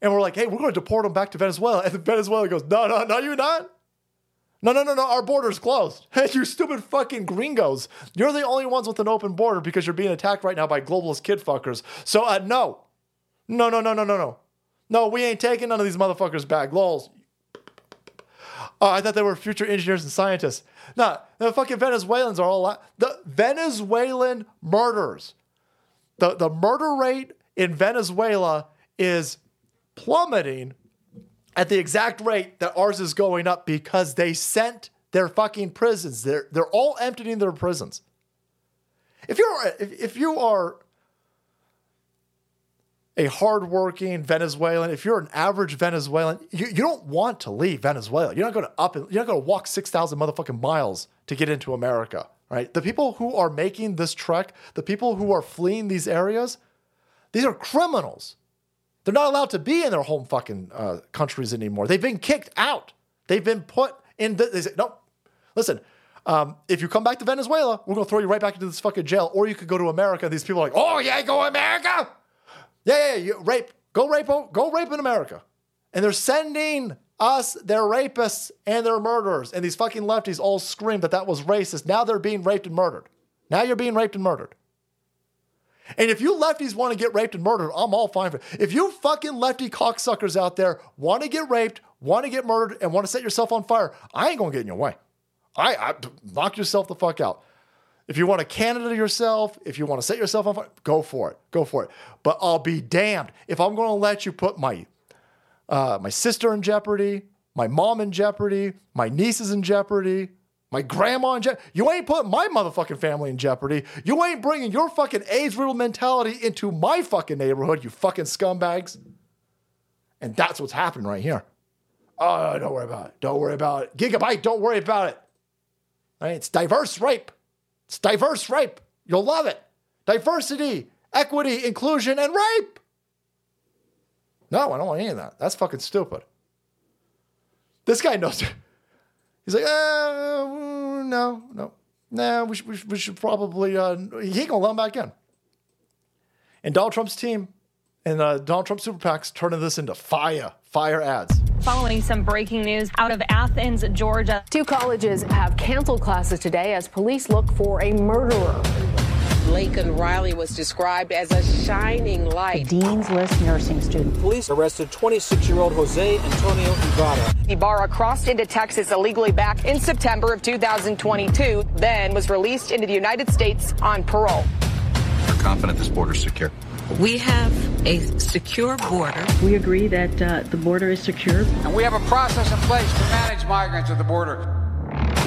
And we're like, "Hey, we're going to deport them back to Venezuela." And Venezuela goes, "No, no, no, you're not." No, no, no, no. Our border's closed. Hey, you stupid fucking gringos. You're the only ones with an open border because you're being attacked right now by globalist kid fuckers. So, uh, no. No, no, no, no, no, no. No, we ain't taking none of these motherfuckers back. Lols. Oh, I thought they were future engineers and scientists. Nah, the fucking Venezuelans are all la- the Venezuelan murders. The the murder rate in Venezuela is plummeting at the exact rate that ours is going up because they sent their fucking prisons. They're they're all emptying their prisons. If you're if, if you are a hardworking Venezuelan, if you're an average Venezuelan, you, you don't want to leave Venezuela. You're not going to up you're not going to walk six thousand motherfucking miles to get into America, right? The people who are making this trek, the people who are fleeing these areas, these are criminals. They're not allowed to be in their home fucking uh, countries anymore. They've been kicked out. They've been put in. The, they say, no, Listen, um, if you come back to Venezuela, we're gonna throw you right back into this fucking jail, or you could go to America. These people are like, oh yeah, go America. Yeah, yeah, yeah rape, go rape, go rape in America, and they're sending us their rapists and their murderers, and these fucking lefties all scream that that was racist. Now they're being raped and murdered. Now you're being raped and murdered. And if you lefties want to get raped and murdered, I'm all fine for it. If you fucking lefty cocksuckers out there want to get raped, want to get murdered, and want to set yourself on fire, I ain't gonna get in your way. I, I knock yourself the fuck out. If you want to Canada yourself, if you want to set yourself on fire, go for it. Go for it. But I'll be damned if I'm going to let you put my uh, my sister in jeopardy, my mom in jeopardy, my nieces in jeopardy, my grandma in jeopardy. You ain't putting my motherfucking family in jeopardy. You ain't bringing your fucking AIDS riddled mentality into my fucking neighborhood, you fucking scumbags. And that's what's happening right here. Oh, don't worry about it. Don't worry about it. Gigabyte, don't worry about it. Right? It's diverse rape. It's diverse rape. You'll love it. Diversity, equity, inclusion, and rape. No, I don't want any of that. That's fucking stupid. This guy knows. He's like, uh, no, no, nah, we should, we should, we should probably, uh, he ain't gonna let him back in. And Donald Trump's team and uh, Donald Trump super PACs turning this into fire, fire ads. Following some breaking news out of Athens, Georgia. Two colleges have canceled classes today as police look for a murderer. Laken Riley was described as a shining light. Dean's List nursing student. Police arrested 26 year old Jose Antonio Ibarra. Ibarra crossed into Texas illegally back in September of 2022, then was released into the United States on parole. We're confident this border is secure. We have a secure border. We agree that uh, the border is secure. And we have a process in place to manage migrants at the border.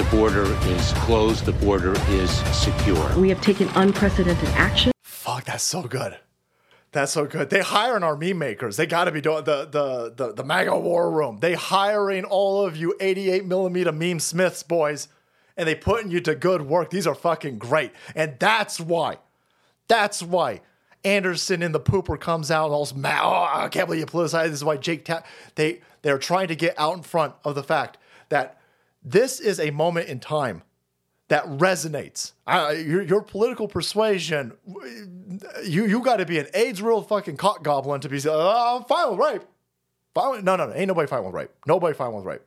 The border is closed. The border is secure. We have taken unprecedented action. Fuck, that's so good. That's so good. They hiring our meme makers. They got to be doing the the the the MAGA war room. They hiring all of you 88 millimeter meme smiths boys, and they putting you to good work. These are fucking great, and that's why. That's why Anderson in the pooper comes out and all mad. Oh, I can't believe you politicized. This is why Jake. Ta-. They they're trying to get out in front of the fact that this is a moment in time that resonates. I, your, your, political persuasion, you you got to be an AIDS real fucking cock goblin to be. Oh, I'm fine with rape. Fine no, no, no, ain't nobody fine with rape. Nobody fine with rape.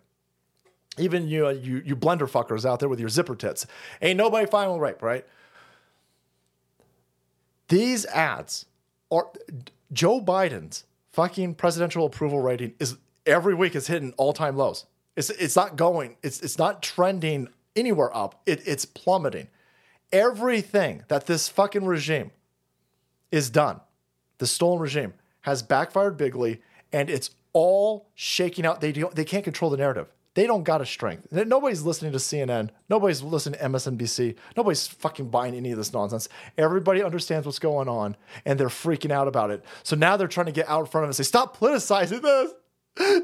Even you, uh, you, you blender fuckers out there with your zipper tits, ain't nobody fine with rape, right? These ads are Joe Biden's fucking presidential approval rating is every week is hitting all time lows. It's it's not going. It's it's not trending anywhere up. It, it's plummeting. Everything that this fucking regime is done, the stolen regime has backfired bigly, and it's all shaking out. They do, they can't control the narrative. They don't got a strength. Nobody's listening to CNN. Nobody's listening to MSNBC. Nobody's fucking buying any of this nonsense. Everybody understands what's going on and they're freaking out about it. So now they're trying to get out in front of it and say, stop politicizing this.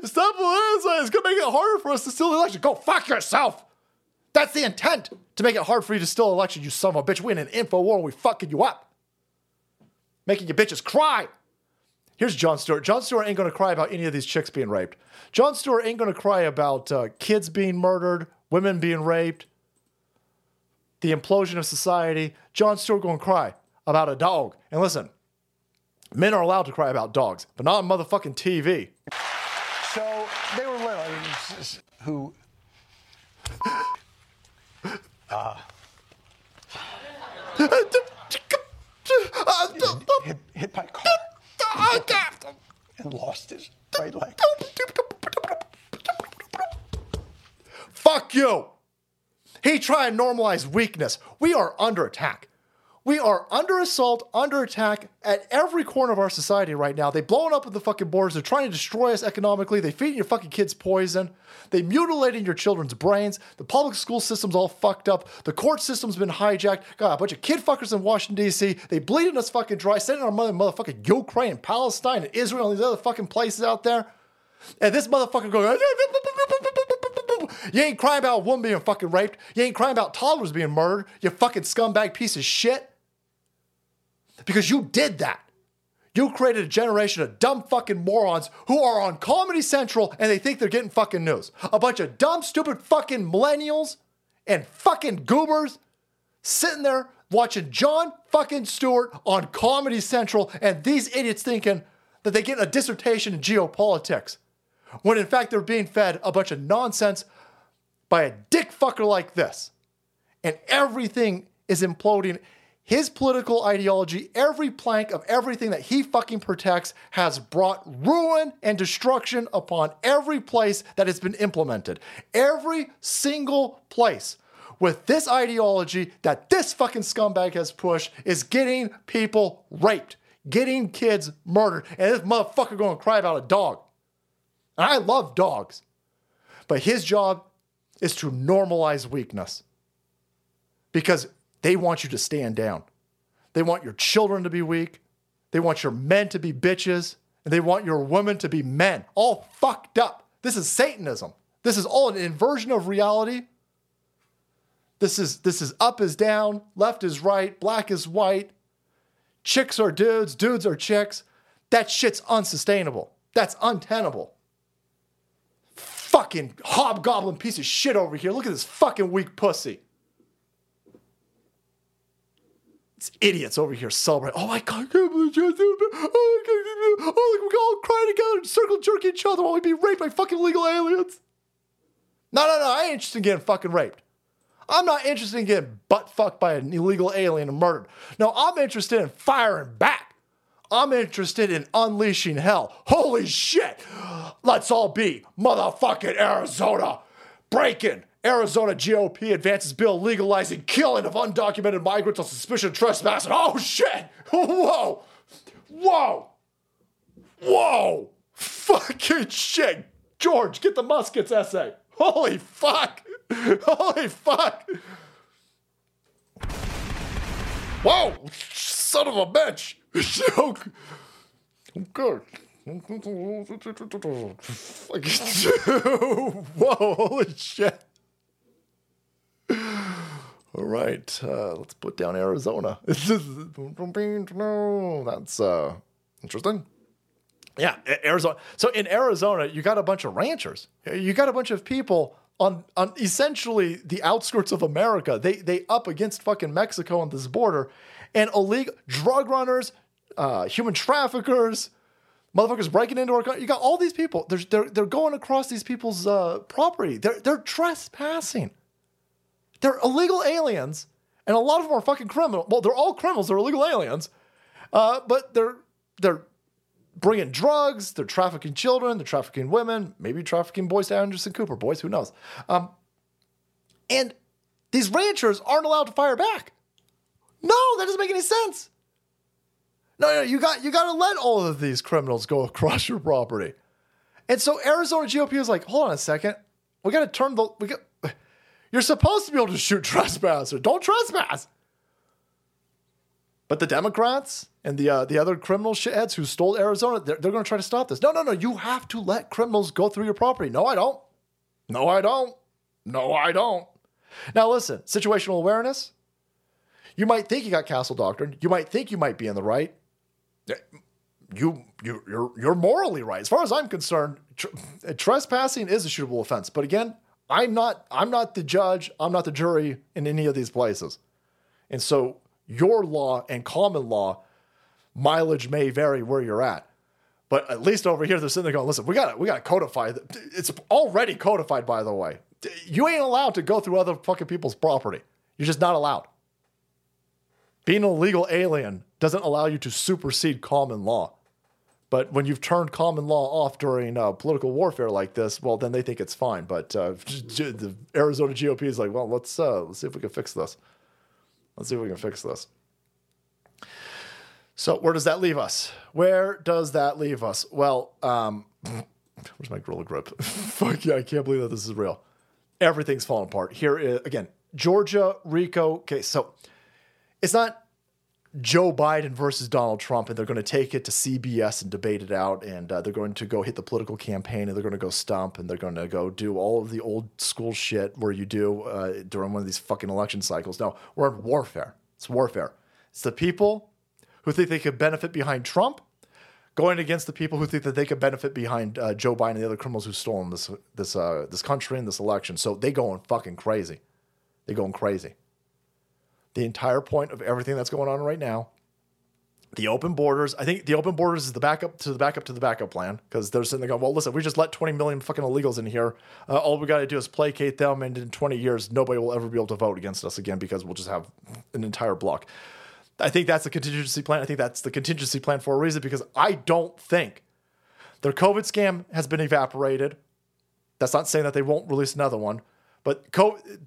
Stop politicizing. It's going to make it harder for us to steal the election. Go fuck yourself. That's the intent to make it hard for you to steal an election, you son of a bitch. We in an info war. We fucking you up. Making you bitches cry. Here's Jon Stewart. Jon Stewart ain't going to cry about any of these chicks being raped. Jon Stewart ain't going to cry about uh, kids being murdered, women being raped, the implosion of society. Jon Stewart going to cry about a dog. And listen, men are allowed to cry about dogs, but not on motherfucking TV. So they were little, who. Uh, hit, hit by a car and lost his right leg. Fuck you. He tried to normalize weakness. We are under attack. We are under assault, under attack at every corner of our society right now. They're blowing up the fucking borders. They're trying to destroy us economically. They're feeding your fucking kids poison. They're mutilating your children's brains. The public school system's all fucked up. The court system's been hijacked. Got a bunch of kid fuckers in Washington D.C. They bleeding us fucking dry, sending our mother motherfucking Ukraine, Palestine, and Israel, and these other fucking places out there. And this motherfucker going. You ain't crying about a woman being fucking raped. You ain't crying about toddlers being murdered. You fucking scumbag piece of shit because you did that. You created a generation of dumb fucking morons who are on Comedy Central and they think they're getting fucking news. A bunch of dumb, stupid fucking millennials and fucking goobers sitting there watching Jon fucking Stewart on Comedy Central and these idiots thinking that they get a dissertation in geopolitics when in fact they're being fed a bunch of nonsense by a dick fucker like this. And everything is imploding. His political ideology, every plank of everything that he fucking protects, has brought ruin and destruction upon every place that has been implemented. Every single place with this ideology that this fucking scumbag has pushed is getting people raped, getting kids murdered, and this motherfucker going to cry about a dog. And I love dogs, but his job is to normalize weakness because they want you to stand down. They want your children to be weak. They want your men to be bitches. And they want your women to be men. All fucked up. This is Satanism. This is all an inversion of reality. This is this is up is down, left is right, black is white. Chicks are dudes, dudes are chicks. That shit's unsustainable. That's untenable. Fucking hobgoblin piece of shit over here. Look at this fucking weak pussy. These idiots over here celebrating. Oh my god, I can't believe you. Oh my god, oh, look, we all cry together and circle jerk each other while we be raped by fucking illegal aliens. No, no, no, I ain't interested in getting fucking raped. I'm not interested in getting butt fucked by an illegal alien and murdered. No, I'm interested in firing back. I'm interested in unleashing hell. Holy shit! Let's all be motherfucking Arizona. Breaking. Arizona GOP advances bill legalizing killing of undocumented migrants on suspicion of trespassing. Oh shit! Whoa! Whoa! Whoa! Fucking shit! George, get the muskets essay. Holy fuck! Holy fuck! Whoa! Son of a bitch! okay. Whoa, holy shit. All right, uh, let's put down Arizona. That's uh, interesting. Yeah, Arizona. So in Arizona, you got a bunch of ranchers. You got a bunch of people on on essentially the outskirts of America. They they up against fucking Mexico on this border, and illegal drug runners, uh, human traffickers, motherfuckers breaking into our country. You got all these people. They're they're, they're going across these people's uh, property. They're they're trespassing. They're illegal aliens, and a lot of them are fucking criminal. Well, they're all criminals. They're illegal aliens, uh, but they're they're bringing drugs. They're trafficking children. They're trafficking women. Maybe trafficking boys to Anderson Cooper. Boys, who knows? Um, and these ranchers aren't allowed to fire back. No, that doesn't make any sense. No, no, you got you got to let all of these criminals go across your property. And so Arizona GOP is like, hold on a second, we got to turn the we got. You're supposed to be able to shoot trespassers. Don't trespass. But the Democrats and the uh, the other criminal shitheads who stole Arizona, they're, they're going to try to stop this. No, no, no. You have to let criminals go through your property. No, I don't. No, I don't. No, I don't. Now listen, situational awareness. You might think you got castle doctrine. You might think you might be in the right. You you you're you're morally right. As far as I'm concerned, tr- trespassing is a shootable offense. But again, I'm not I'm not the judge. I'm not the jury in any of these places. And so your law and common law mileage may vary where you're at. But at least over here, they're sitting there going, listen, we got we got to codify. It's already codified, by the way. You ain't allowed to go through other fucking people's property. You're just not allowed. Being an illegal alien doesn't allow you to supersede common law. But when you've turned common law off during uh, political warfare like this, well, then they think it's fine. But uh, the Arizona GOP is like, well, let's uh, let's see if we can fix this. Let's see if we can fix this. So where does that leave us? Where does that leave us? Well, um, where's my gorilla grip? Fuck yeah, I can't believe that this is real. Everything's falling apart. Here is, again, Georgia, Rico. Okay, so it's not Joe Biden versus Donald Trump, and they're going to take it to CBS and debate it out, and uh, they're going to go hit the political campaign, and they're going to go stump, and they're going to go do all of the old school shit where you do uh, during one of these fucking election cycles. No, we're in warfare. It's warfare. It's the people who think they could benefit behind Trump going against the people who think that they could benefit behind uh, Joe Biden and the other criminals who've stolen this this uh, this country and this election. So they going fucking crazy. They're going crazy. The entire point of everything that's going on right now, the open borders. I think the open borders is the backup to the backup to the backup plan because they're sitting there going, well, listen, we just let 20 million fucking illegals in here. Uh, all we got to do is placate them, and in 20 years, nobody will ever be able to vote against us again because we'll just have an entire block. I think that's the contingency plan. I think that's the contingency plan for a reason because I don't think their COVID scam has been evaporated. That's not saying that they won't release another one, but COVID,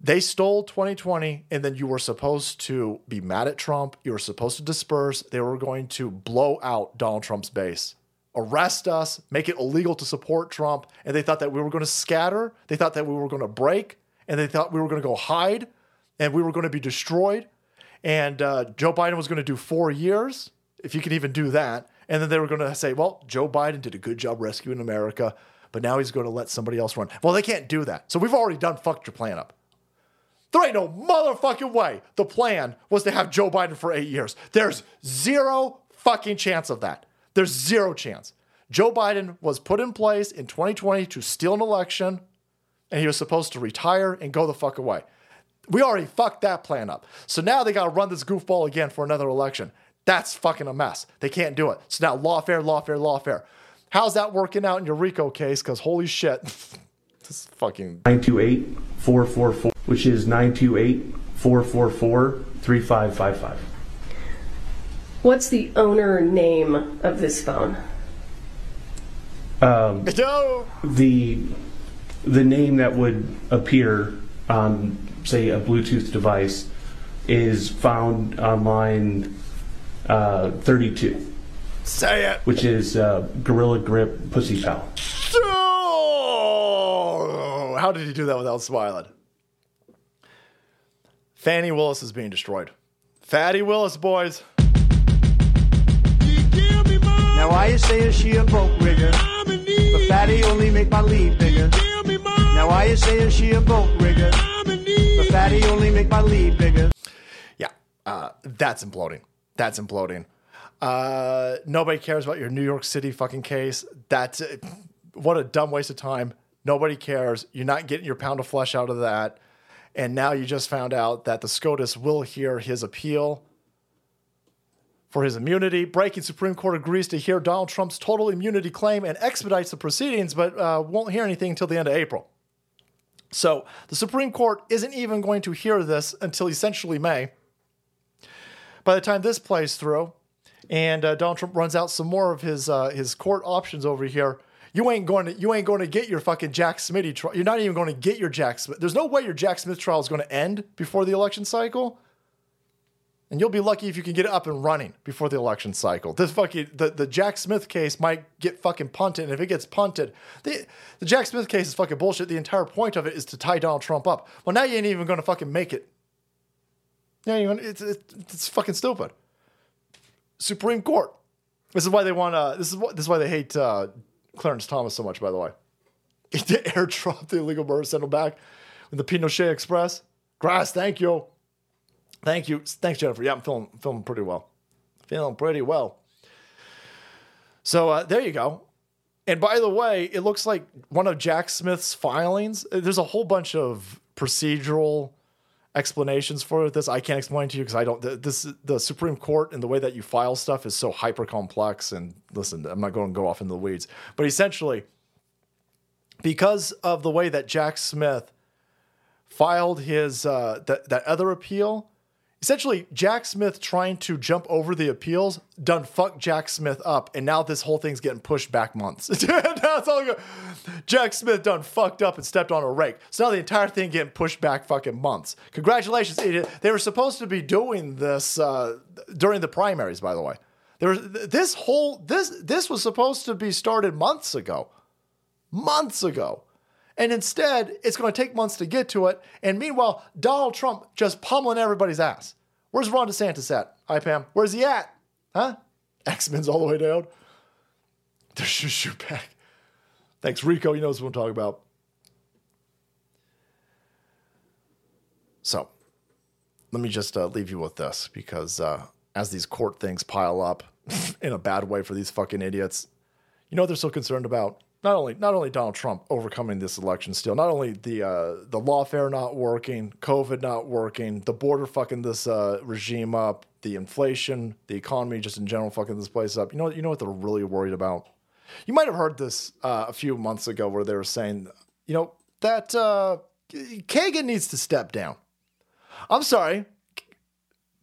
they stole 2020 and then you were supposed to be mad at Trump. You were supposed to disperse. They were going to blow out Donald Trump's base, arrest us, make it illegal to support Trump. And they thought that we were going to scatter. They thought that we were going to break and they thought we were going to go hide and we were going to be destroyed. And uh, Joe Biden was going to do four years, if you can even do that. And then they were going to say, well, Joe Biden did a good job rescuing America, but now he's going to let somebody else run. Well, they can't do that. So we've already done fucked your plan up. There ain't no motherfucking way the plan was to have Joe Biden for eight years. There's zero fucking chance of that. There's zero chance. Joe Biden was put in place in 2020 to steal an election, and he was supposed to retire and go the fuck away. We already fucked that plan up. So now they got to run this goofball again for another election. That's fucking a mess. They can't do it. So now lawfare, lawfare, lawfare. How's that working out in your RICO case? Because holy shit, this fucking 928 444, which is 928 444 3555. What's the owner name of this phone? Um, no. the the name that would appear on, say, a Bluetooth device is found on line uh, 32. Say it. Which is uh, Gorilla Grip Pussy Pal. How did he do that without smiling? Fani Willis is being destroyed. Fatty Willis, boys. Now I say she a broke rigger, but fatty only make my lead bigger. Now I say she a broke rigger, but fatty only make my lead bigger. Yeah, uh, that's imploding. That's imploding. Uh, nobody cares about your New York City fucking case. That's uh, what a dumb waste of time. Nobody cares. You're not getting your pound of flesh out of that. And now you just found out that the SCOTUS will hear his appeal for his immunity. Breaking Supreme Court agrees to hear Donald Trump's total immunity claim and expedites the proceedings, but uh, won't hear anything until the end of April. So the Supreme Court isn't even going to hear this until essentially May. By the time this plays through, and uh, Donald Trump runs out some more of his uh, his court options over here, you ain't going to you ain't going to get your fucking Jack Smitty trial. You're not even going to get your Jack Smith. There's no way your Jack Smith trial is going to end before the election cycle. And you'll be lucky if you can get it up and running before the election cycle. This fucking the, the Jack Smith case might get fucking punted, and if it gets punted, the the Jack Smith case is fucking bullshit. The entire point of it is to tie Donald Trump up. Well, now you ain't even going to fucking make it. Yeah, you it's, it's it's fucking stupid. Supreme Court. This is why they want. Uh, this is what this is why they hate uh, Clarence Thomas so much. By the way, to airdrop the illegal murder, him back with the Pinochet Express. Grass, thank you. Thank you. Thanks, Jennifer. Yeah, I'm feeling feeling pretty well. Feeling pretty well. So uh, there you go. And by the way, it looks like one of Jack Smith's filings. uh, There's a whole bunch of procedural explanations for this. I can't explain to you because I don't. This the Supreme Court and the way that you file stuff is so hyper complex. And listen, I'm not going to go off into the weeds, but essentially, because of the way that Jack Smith filed his uh, that that other appeal. Essentially, Jack Smith trying to jump over the appeals done fuck Jack Smith up, and now this whole thing's getting pushed back months. That's all. go- Jack Smith done fucked up and stepped on a rake, so now the entire thing getting pushed back fucking months. Congratulations, idiot! They were supposed to be doing this uh, during the primaries, by the way. There was this whole this this was supposed to be started months ago, months ago. And instead, it's going to take months to get to it. And meanwhile, Donald Trump just pummeling everybody's ass. Where's Ron DeSantis at? Hi, Pam. Where's he at? Huh? X Men's all the way down. There's shoot, shoot back. Thanks, Rico. You know what I'm talking about. So, let me just uh, leave you with this because uh, as these court things pile up in a bad way for these fucking idiots, you know what they're so concerned about? Not only not only Donald Trump overcoming this election steal, not only the uh, the lawfare not working, COVID not working, the border fucking this uh, regime up, the inflation, the economy just in general fucking this place up. You know you know what they're really worried about. You might have heard this uh, a few months ago where they were saying, you know, that uh, Kagan needs to step down. I'm sorry.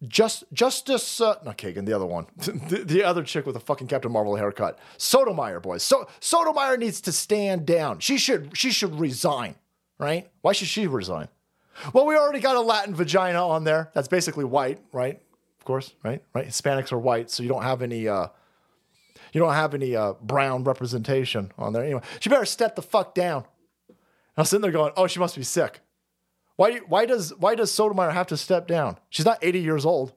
Just Justice, uh, not Kagan, the other one, the, the other chick with the fucking Captain Marvel haircut, Sotomayor, boys. So Sotomayor needs to stand down. She should she should resign, right? Why should she resign? Well, we already got a Latin vagina on there. That's basically white, right? Of course, right? Right. Hispanics are white, so you don't have any uh, you don't have any uh, brown representation on there. Anyway, she better step the fuck down. I was sitting there going, oh, she must be sick. Why, why, does, why does Sotomayor have to step down? She's not 80 years old.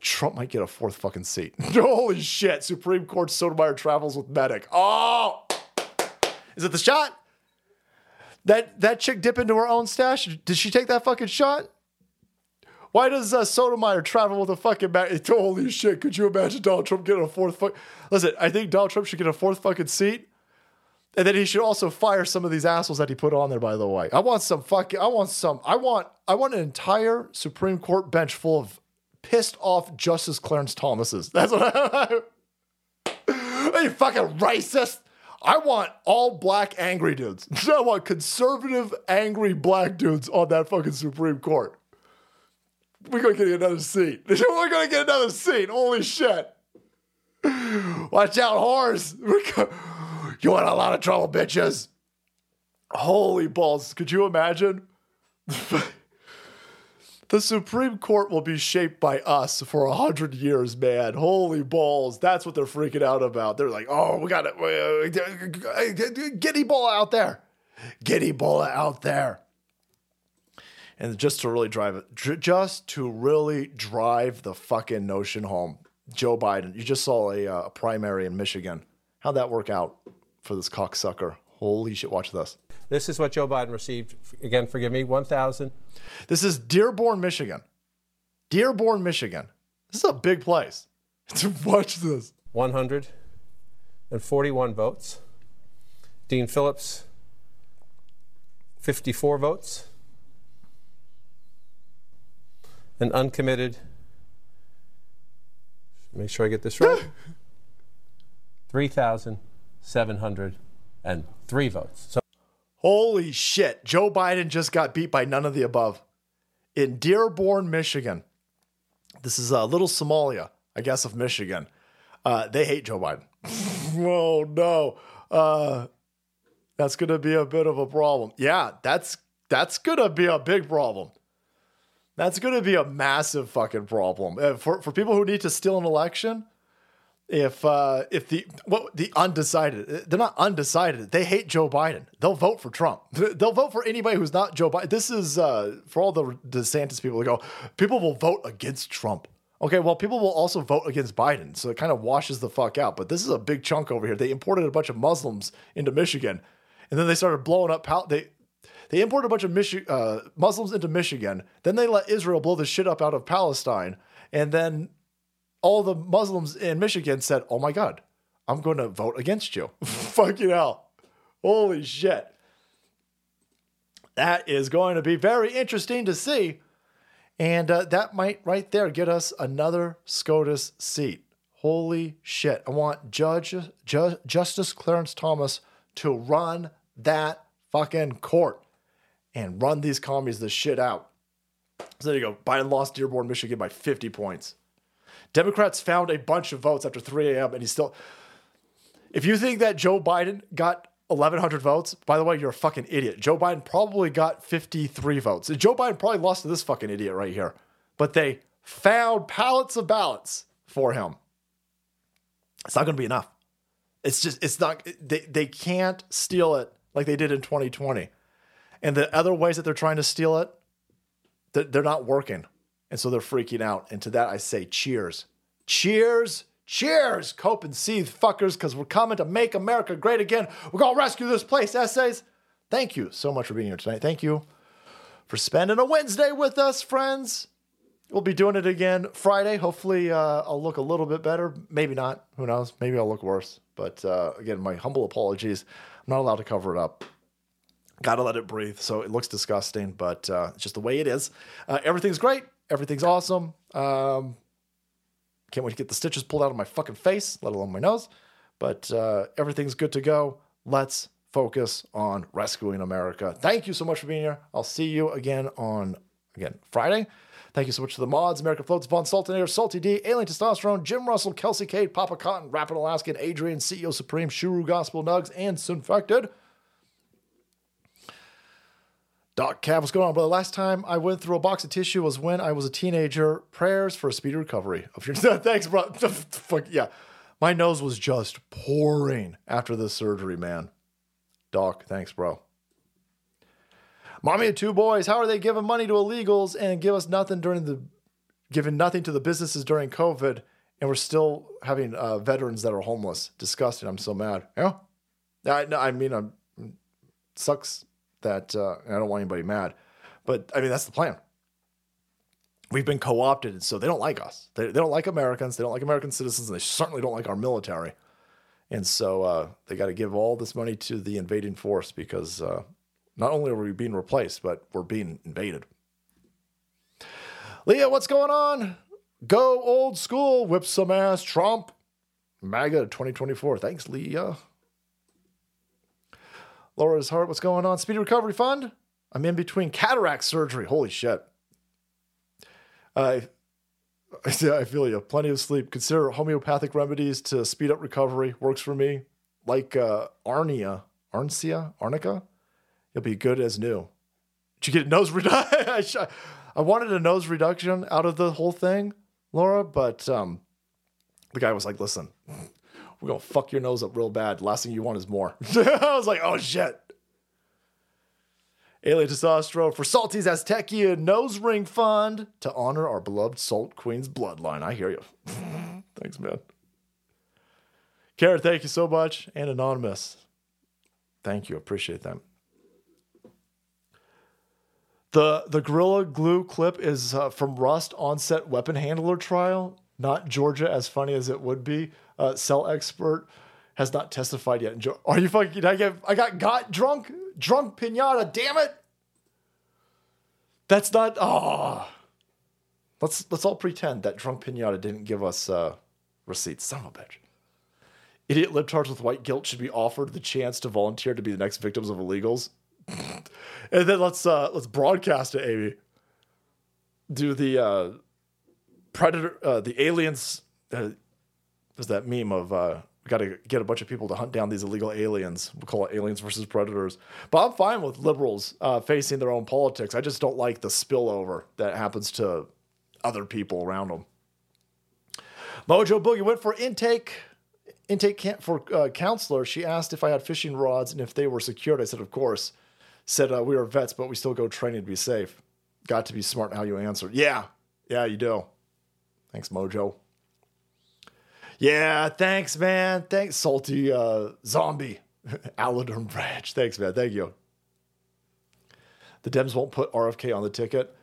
Trump might get a fourth fucking seat. Holy shit. Supreme Court Sotomayor travels with medic. Oh! Is it the shot? That, that chick dip into her own stash? Did she take that fucking shot? Why does uh, Sotomayor travel with a fucking medic? Holy shit. Could you imagine Donald Trump getting a fourth fuck? Listen, I think Donald Trump should get a fourth fucking seat. And then he should also fire some of these assholes that he put on there, by the way. I want some fucking I want some I want I want an entire Supreme Court bench full of pissed off Justice Clarence Thomases. That's what I you fucking racist. I want all black angry dudes. I want conservative angry black dudes on that fucking Supreme Court. We're gonna get another seat. We're gonna get another seat. Holy shit. Watch out, whores. You want a lot of trouble, bitches. Holy balls. Could you imagine? the Supreme Court will be shaped by us for a hundred years, man. Holy balls. That's what they're freaking out about. They're like, oh, we got it. Get Ebola out there. Get Ebola out there. And just to really drive it, just to really drive the fucking notion home, Joe Biden, you just saw a, uh, a primary in Michigan. How'd that work out? For this cocksucker. Holy shit, watch this. This is what Joe Biden received. Again, forgive me, 1,000. This is Dearborn, Michigan. Dearborn, Michigan. This is a big place. To watch this. 141 votes. Dean Phillips, 54 votes. An uncommitted, make sure I get this right, 3,000. 703 votes. So Holy shit. Joe Biden just got beat by none of the above. In Dearborn, Michigan. This is a little Somalia, I guess, of Michigan. Uh, they hate Joe Biden. oh, no. Uh, that's going to be a bit of a problem. Yeah, that's that's going to be a big problem. That's going to be a massive fucking problem. Uh, for, for people who need to steal an election, if uh, if the what the undecided they're not undecided. They hate Joe Biden. They'll vote for Trump. They'll vote for anybody who's not Joe Biden. This is uh, for all the DeSantis people to go people will vote against Trump. Okay well people will also vote against Biden so it kind of washes the fuck out but this is a big chunk over here. They imported a bunch of Muslims into Michigan and then they started blowing up pal- they they imported a bunch of Michi- uh, Muslims into Michigan then they let Israel blow the shit up out of Palestine and then all the Muslims in Michigan said, "Oh my God, I'm going to vote against you." Fucking hell, holy shit! That is going to be very interesting to see, and uh, that might right there get us another SCOTUS seat. Holy shit! I want Judge Ju- Justice Clarence Thomas to run that fucking court and run these commies the shit out. So there you go. Biden lost Dearborn, Michigan by 50 points. Democrats found a bunch of votes after 3 a.m. and he's still. If you think that Joe Biden got 1,100 votes, by the way, you're a fucking idiot. Joe Biden probably got 53 votes. Joe Biden probably lost to this fucking idiot right here. But they found pallets of ballots for him. It's not going to be enough. It's just, it's not, they, they can't steal it like they did in 2020. And the other ways that they're trying to steal it, they're not working. And so they're freaking out. And to that, I say cheers. Cheers. Cheers. Cope and seethe, fuckers, because we're coming to make America great again. We're going to rescue this place, essays. Thank you so much for being here tonight. Thank you for spending a Wednesday with us, friends. We'll be doing it again Friday. Hopefully, uh, I'll look a little bit better. Maybe not. Who knows? Maybe I'll look worse. But uh, again, my humble apologies. I'm not allowed to cover it up. Gotta let it breathe. So it looks disgusting, but uh, it's just the way it is. Uh, everything's great. Everything's awesome. Um, can't wait to get the stitches pulled out of my fucking face, let alone my nose. But uh, everything's good to go. Let's focus on rescuing America. Thank you so much for being here. I'll see you again on again Friday. Thank you so much to the mods, America Floats, Von Sultanator, Salty D, Alien Testosterone, Jim Russell, Kelsey Cade, Papa Cotton, Rapid Alaskan, Adrian, CEO Supreme, Shuru Gospel Nugs, and Sunfected. Doc Cav, what's going on, brother? Last time I went through a box of tissue was when I was a teenager. Prayers for a speedy recovery of your. Thanks, bro. Fuck yeah, my nose was just pouring after this surgery, man. Doc, thanks, bro. Mommy and two boys. How are they giving money to illegals and give us nothing during the, giving nothing to the businesses during COVID, and we're still having uh, veterans that are homeless? Disgusting. I'm so mad. Yeah. I, I mean, I'm sucks that uh, I don't want anybody mad, but I mean that's the plan. We've been co-opted, so they don't like us. They, they don't like Americans. They don't like American citizens, and they certainly don't like our military. And so uh, they got to give all this money to the invading force because uh, not only are we being replaced, but we're being invaded. Leah, what's going on? Go old school, whip some ass, Trump. MAGA 2024. Thanks, Leah. Laura's heart, what's going on? Speedy recovery fund? I'm in between cataract surgery. Holy shit. I, I feel you. Plenty of sleep. Consider homeopathic remedies to speed up recovery. Works for me. Like uh, Arnia, Arncia, Arnica. You'll be good as new. Did you get a nose reduction? I wanted a nose reduction out of the whole thing, Laura, but um, the guy was like, listen, we're to fuck your nose up real bad. Last thing you want is more. I was like, oh shit. Alien Testosterone for Salty's Aztecia Nose Ring Fund to honor our beloved Salt Queen's bloodline. I hear you. Thanks, man. Karen, thank you so much. And Anonymous, thank you. Appreciate that. The, the Gorilla Glue clip is uh, from Rust Onset Weapon Handler Trial, not Georgia as funny as it would be. Uh, cell expert has not testified yet. Enjoy- Are you fucking? I get. I got got drunk, drunk pinata. Damn it! That's not. Oh, let's let's all pretend that drunk pinata didn't give us uh, receipts. Son of a bitch. Idiot libtards with white guilt should be offered the chance to volunteer to be the next victims of illegals. and then let's uh let's broadcast it, Amy. Do the uh predator uh the aliens uh, there's that meme of uh we got to get a bunch of people to hunt down these illegal aliens. We call it aliens versus predators. But I'm fine with liberals uh, facing their own politics. I just don't like the spillover that happens to other people around them. Mojo Boogie went for intake intake camp for uh, counselor. She asked if I had fishing rods and if they were secured. I said, of course. Said uh, we are vets, but we still go training to be safe. Got to be smart in how you answer. Yeah, yeah, you do. Thanks, Mojo. Yeah, thanks, man. Thanks, salty uh, zombie. Aladurn Branch. Thanks, man. Thank you. The Dems won't put RFK on the ticket.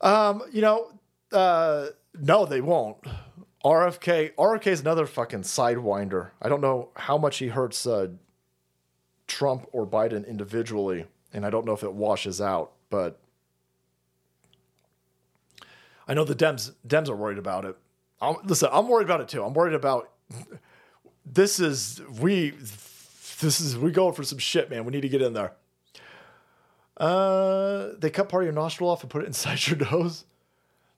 Um, you know, uh, no, they won't. RFK, RFK is another fucking sidewinder. I don't know how much he hurts uh, Trump or Biden individually, and I don't know if it washes out, but I know the Dems Dems are worried about it. I'm, listen, I'm worried about it too. I'm worried about this is we this is we going for some shit, man. We need to get in there. Uh, they cut part of your nostril off and put it inside your nose.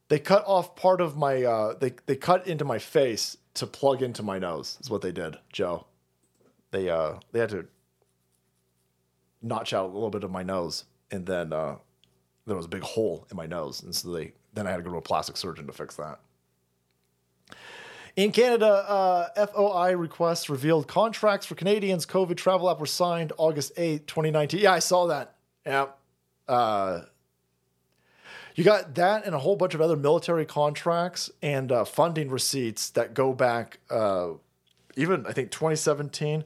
They cut off part of my uh, they they cut into my face to plug into my nose. Is what they did, Joe. They uh they had to notch out a little bit of my nose, and then uh, there was a big hole in my nose, and so they then I had to go to a plastic surgeon to fix that. In Canada, uh, FOI requests revealed contracts for Canadians' COVID travel app were signed August 8, 2019. Yeah, I saw that. Yeah. Uh, you got that and a whole bunch of other military contracts and uh, funding receipts that go back uh, even, I think, 2017.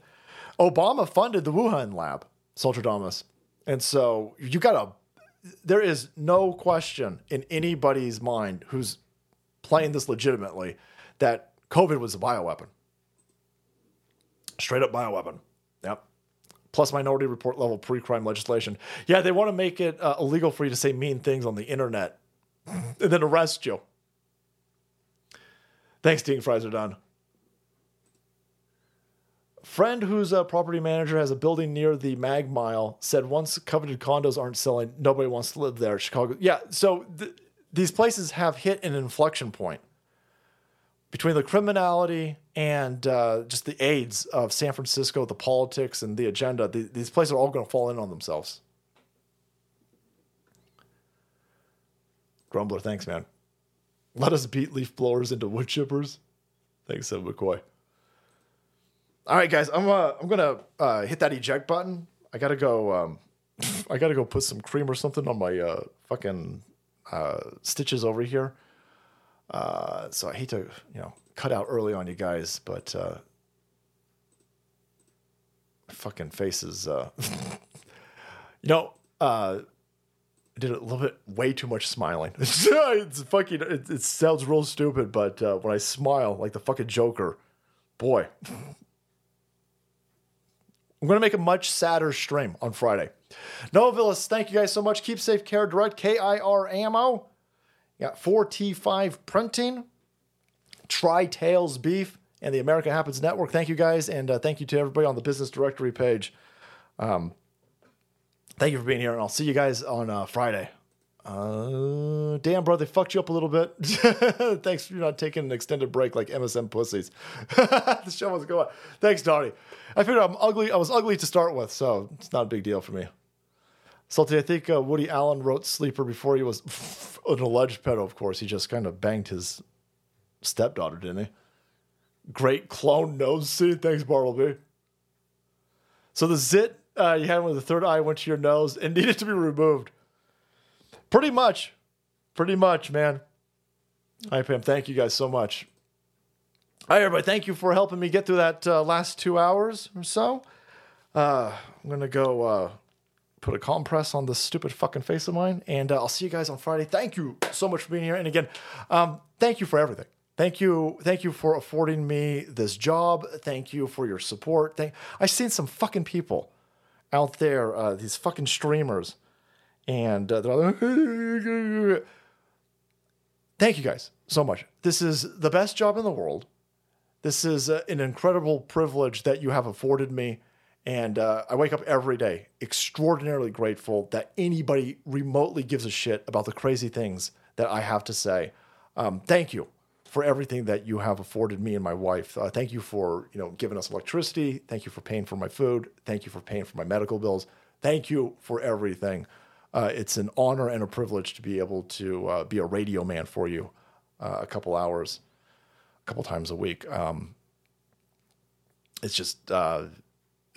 Obama funded the Wuhan lab, Saltradamus. And so you got a, there is no question in anybody's mind who's playing this legitimately that COVID was a bioweapon. Straight up bioweapon. Yep. Plus minority report level pre crime legislation. Yeah, they want to make it uh, illegal for you to say mean things on the internet and then arrest you. Thanks, Dean Fries are done. Friend whose uh, property manager has a building near the Mag Mile said once coveted condos aren't selling, nobody wants to live there. Chicago. Yeah, so th- these places have hit an inflection point between the criminality and uh, just the AIDS of San Francisco, the politics and the agenda. th- these places are all going to fall in on themselves. Grumbler, thanks, man. Let us beat leaf blowers into wood chippers. Thanks, Ed McCoy. All right, guys, I'm uh, I'm gonna uh, hit that eject button. I gotta go. Um, I gotta go put some cream or something on my uh, fucking uh, stitches over here. Uh, so I hate to you know cut out early on you guys, but uh, fucking faces. Uh, you know, uh, I did a little bit way too much smiling. it's fucking. It, it sounds real stupid, but uh, when I smile like the fucking Joker, boy. I'm going to make a much sadder stream on Friday. Noah Villas, thank you guys so much. Keep safe, care direct, KIR ammo. Got 4T5 printing, Tri Tails beef, and the America Happens Network. Thank you guys, and uh, thank you to everybody on the business directory page. Um, thank you for being here, and I'll see you guys on uh, Friday. Uh, damn, bro, they fucked you up a little bit. Thanks for not taking an extended break like MSM pussies. the show was going. Thanks, Donnie. I figured I'm ugly. I was ugly to start with, so it's not a big deal for me. Salty, I think uh, Woody Allen wrote Sleeper before he was an alleged pedo, of course. He just kind of banged his stepdaughter, didn't he? Great clone nose scene. Thanks, Bartleby. So the zit uh, you had when the third eye went to your nose and needed to be removed. Pretty much. Pretty much, man. Hi, Pam. Thank you guys so much. All right, everybody. Thank you for helping me get through that uh, last two hours or so. Uh, I'm going to go uh, put a compress on this stupid fucking face of mine, and uh, I'll see you guys on Friday. Thank you so much for being here. And again, um, thank you for everything. Thank you, thank you for affording me this job. Thank you for your support. Thank. I've seen some fucking people out there, uh, these fucking streamers, and uh, they're like, thank you guys so much. This is the best job in the world. This is uh, an incredible privilege that you have afforded me. And uh, I wake up every day extraordinarily grateful that anybody remotely gives a shit about the crazy things that I have to say. Um, thank you for everything that you have afforded me and my wife. Uh, thank you for you know giving us electricity. Thank you for paying for my food. Thank you for paying for my medical bills. Thank you for everything. Uh, it's an honor and a privilege to be able to uh, be a radio man for you uh, a couple hours, a couple times a week. Um, it's just uh,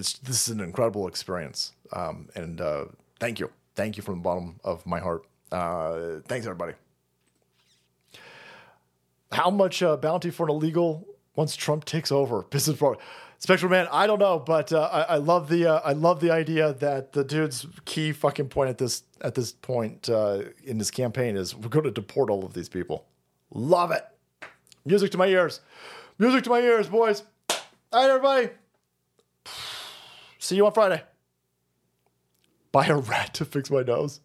it's this is an incredible experience, um, and uh, thank you, thank you from the bottom of my heart. Uh, thanks everybody. How much uh, bounty for an illegal once Trump takes over? Business pro. Spectrum man, I don't know, but uh, I, I love the uh, I love the idea that the dude's key fucking point at this at this point uh, in this campaign is we're going to deport all of these people. Love it. Music to my ears. Music to my ears, boys. All right, everybody. See you on Friday. Buy a rat to fix my nose.